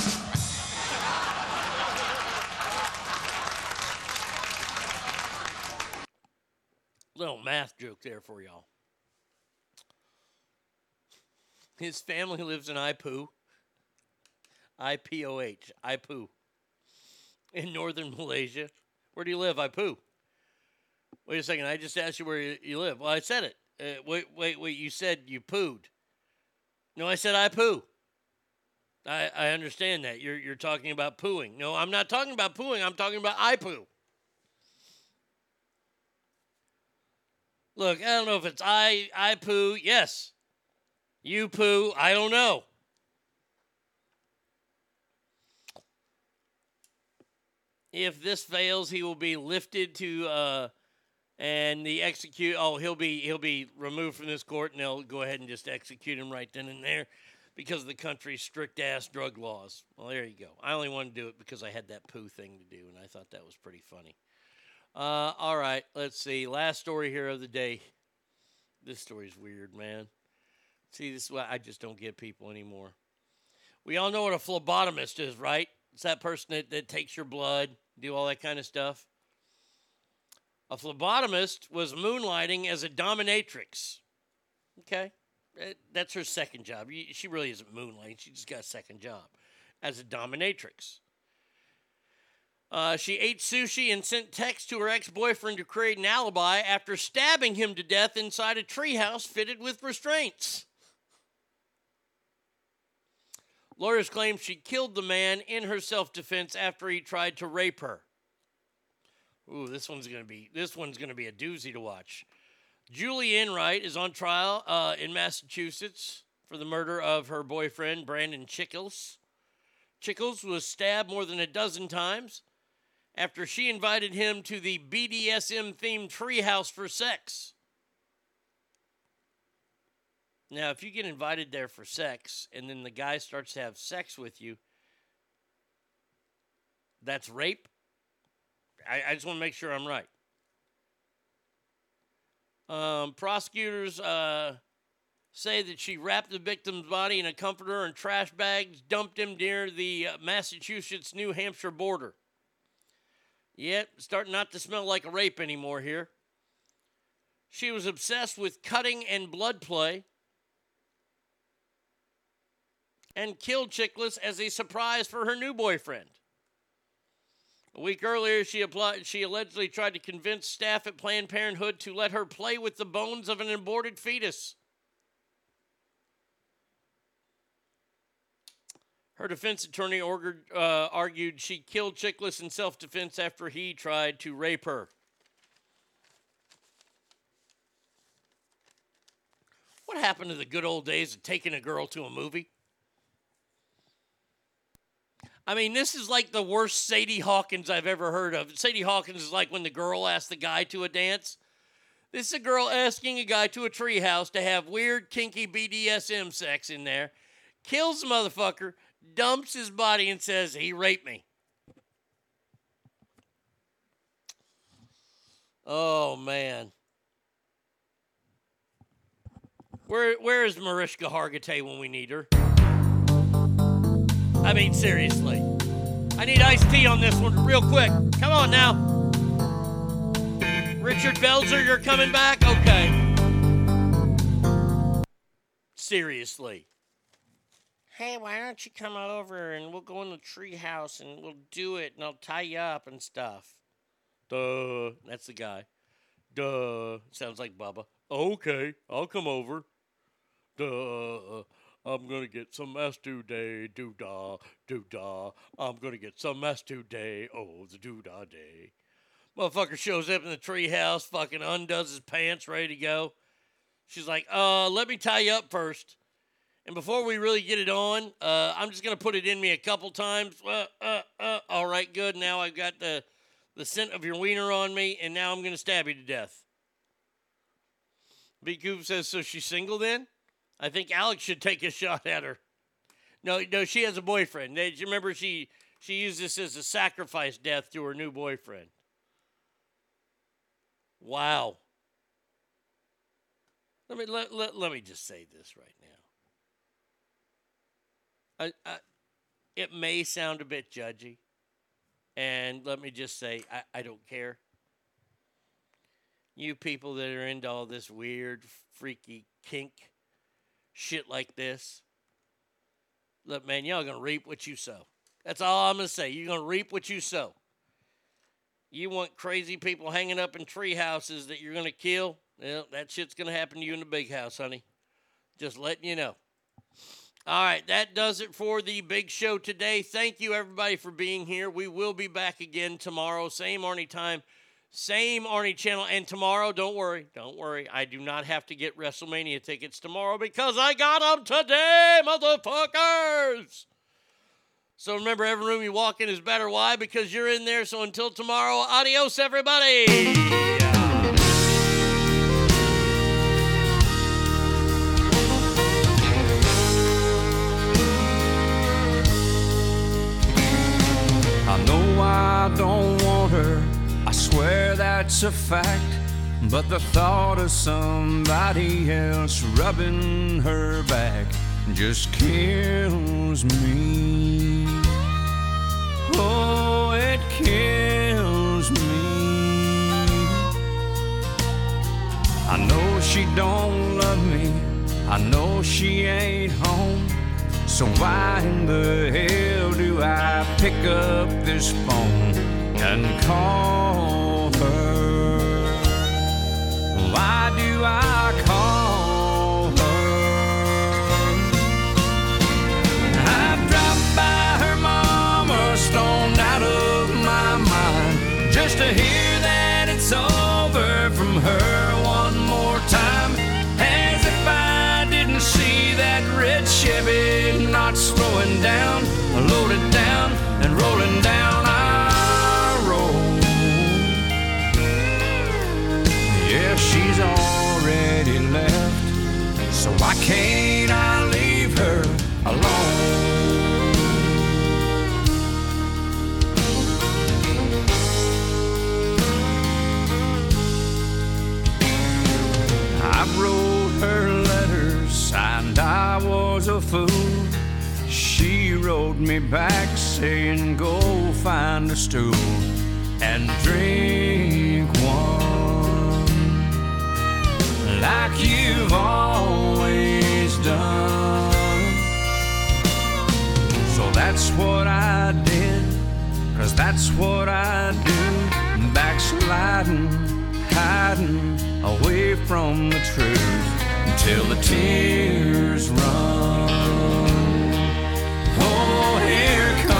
Little math joke there for y'all. His family lives in Ipoh. I P O H. Ipoh. In northern Malaysia. Where do you live, Ipoh? Wait a second. I just asked you where you, you live. Well, I said it. Uh, wait, wait, wait. You said you pooed. No, I said I poo. I, I understand that. You're, you're talking about pooing. No, I'm not talking about pooing. I'm talking about I poo. Look, I don't know if it's I I poo. Yes. You poo. I don't know. If this fails, he will be lifted to uh and the execute oh he'll be he'll be removed from this court and they'll go ahead and just execute him right then and there because of the country's strict ass drug laws. Well, there you go. I only wanted to do it because I had that poo thing to do and I thought that was pretty funny. Uh, all right, let's see. Last story here of the day. This story's weird, man. See, this is why I just don't get people anymore. We all know what a phlebotomist is, right? It's that person that, that takes your blood, do all that kind of stuff. A phlebotomist was moonlighting as a dominatrix. Okay. Eh, That's her second job. She really isn't moonlighting. She just got a second job as a dominatrix. Uh, she ate sushi and sent text to her ex boyfriend to create an alibi after stabbing him to death inside a treehouse fitted with restraints. Lawyers claim she killed the man in her self defense after he tried to rape her. Ooh, this one's gonna be this one's gonna be a doozy to watch. Julie Enright is on trial uh, in Massachusetts for the murder of her boyfriend Brandon Chicklis. Chicklis was stabbed more than a dozen times after she invited him to the BDSM themed treehouse for sex. Now, if you get invited there for sex and then the guy starts to have sex with you, That's rape. I, I just want to make sure I'm right. Um, prosecutors uh, say that she wrapped the victim's body in a comforter and trash bags, dumped him near the uh, Massachusetts New Hampshire border. Yet, starting not to smell like a rape anymore here. She was obsessed with cutting and blood play and killed Chicklis as a surprise for her new boyfriend. A week earlier, she, applied, she allegedly tried to convince staff at Planned Parenthood to let her play with the bones of an aborted fetus. Her defense attorney ordered, uh, argued she killed Chicklis in self defense after he tried to rape her. What happened to the good old days of taking a girl to a movie? I mean, this is like the worst Sadie Hawkins I've ever heard of. Sadie Hawkins is like when the girl asked the guy to a dance. This is a girl asking a guy to a treehouse to have weird, kinky BDSM sex in there, kills the motherfucker, dumps his body, and says, he raped me. Oh, man. Where, where is Mariska Hargitay when we need her? I mean, seriously. I need iced tea on this one real quick. Come on now. Richard Belzer, you're coming back? Okay. Seriously. Hey, why don't you come over and we'll go in the treehouse and we'll do it and I'll tie you up and stuff. Duh. That's the guy. Duh. Sounds like Bubba. Okay, I'll come over. Duh. I'm gonna get some mess today, doo dah, doo dah. I'm gonna get some mess today, oh the doo dah day. Motherfucker shows up in the treehouse, fucking undoes his pants, ready to go. She's like, uh, let me tie you up first. And before we really get it on, uh, I'm just gonna put it in me a couple times. Uh, uh, uh. All right, good. Now I've got the the scent of your wiener on me, and now I'm gonna stab you to death. B. Coop says, so she's single then? I think Alex should take a shot at her. No, no, she has a boyfriend. They, remember, she she used this as a sacrifice death to her new boyfriend. Wow. Let me let, let, let me just say this right now. I, I, it may sound a bit judgy, and let me just say I, I don't care. You people that are into all this weird, freaky kink shit like this. Look, man, y'all gonna reap what you sow. That's all I'm gonna say. You're gonna reap what you sow. You want crazy people hanging up in tree houses that you're gonna kill? Well, that shit's gonna happen to you in the big house, honey. Just letting you know. All right, that does it for the big show today. Thank you, everybody, for being here. We will be back again tomorrow, same Arnie time, same Arnie channel. And tomorrow, don't worry, don't worry. I do not have to get WrestleMania tickets tomorrow because I got them today, motherfuckers. So remember, every room you walk in is better. Why? Because you're in there. So until tomorrow, adios, everybody. That's a fact. But the thought of somebody else rubbing her back just kills me. Oh, it kills me. I know she don't love me, I know she ain't home. So why in the hell do I pick up this phone and call her? just to hear that it's over from her one more time. As if I didn't see that red Chevy not slowing down, loaded down and rolling down our road. Yeah, she's already left, so why can't I? Wrote me back saying, Go find a stool and drink one like you've always done. So that's what I did, cause that's what I do. Backsliding, hiding away from the truth until the tears run. Oh, here comes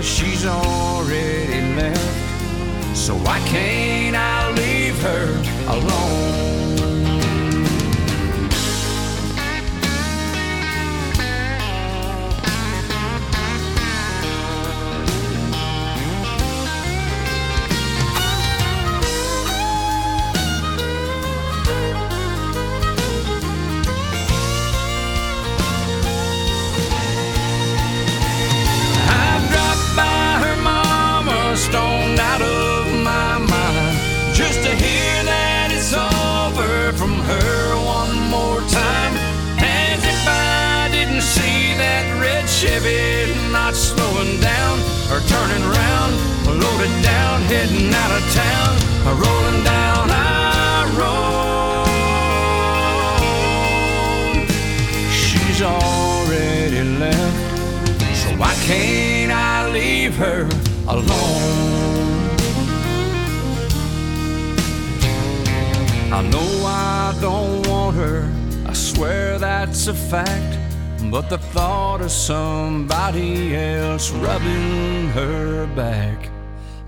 Yeah, she's already left, so why can't I leave her alone? Red not slowing down or turning around, loaded down, heading out of town, rolling down our road. She's already left. So why can't I leave her alone? I know I don't want her, I swear that's a fact. But the thought of somebody else rubbing her back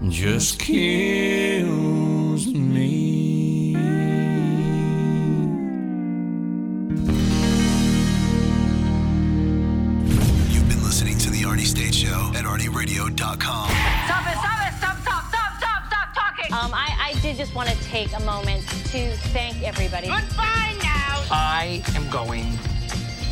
just kills me. You've been listening to The Arnie States Show at ArnieRadio.com. Stop it, stop it, stop, stop, stop, stop, stop talking. Um, I, I did just want to take a moment to thank everybody. Goodbye now. I am going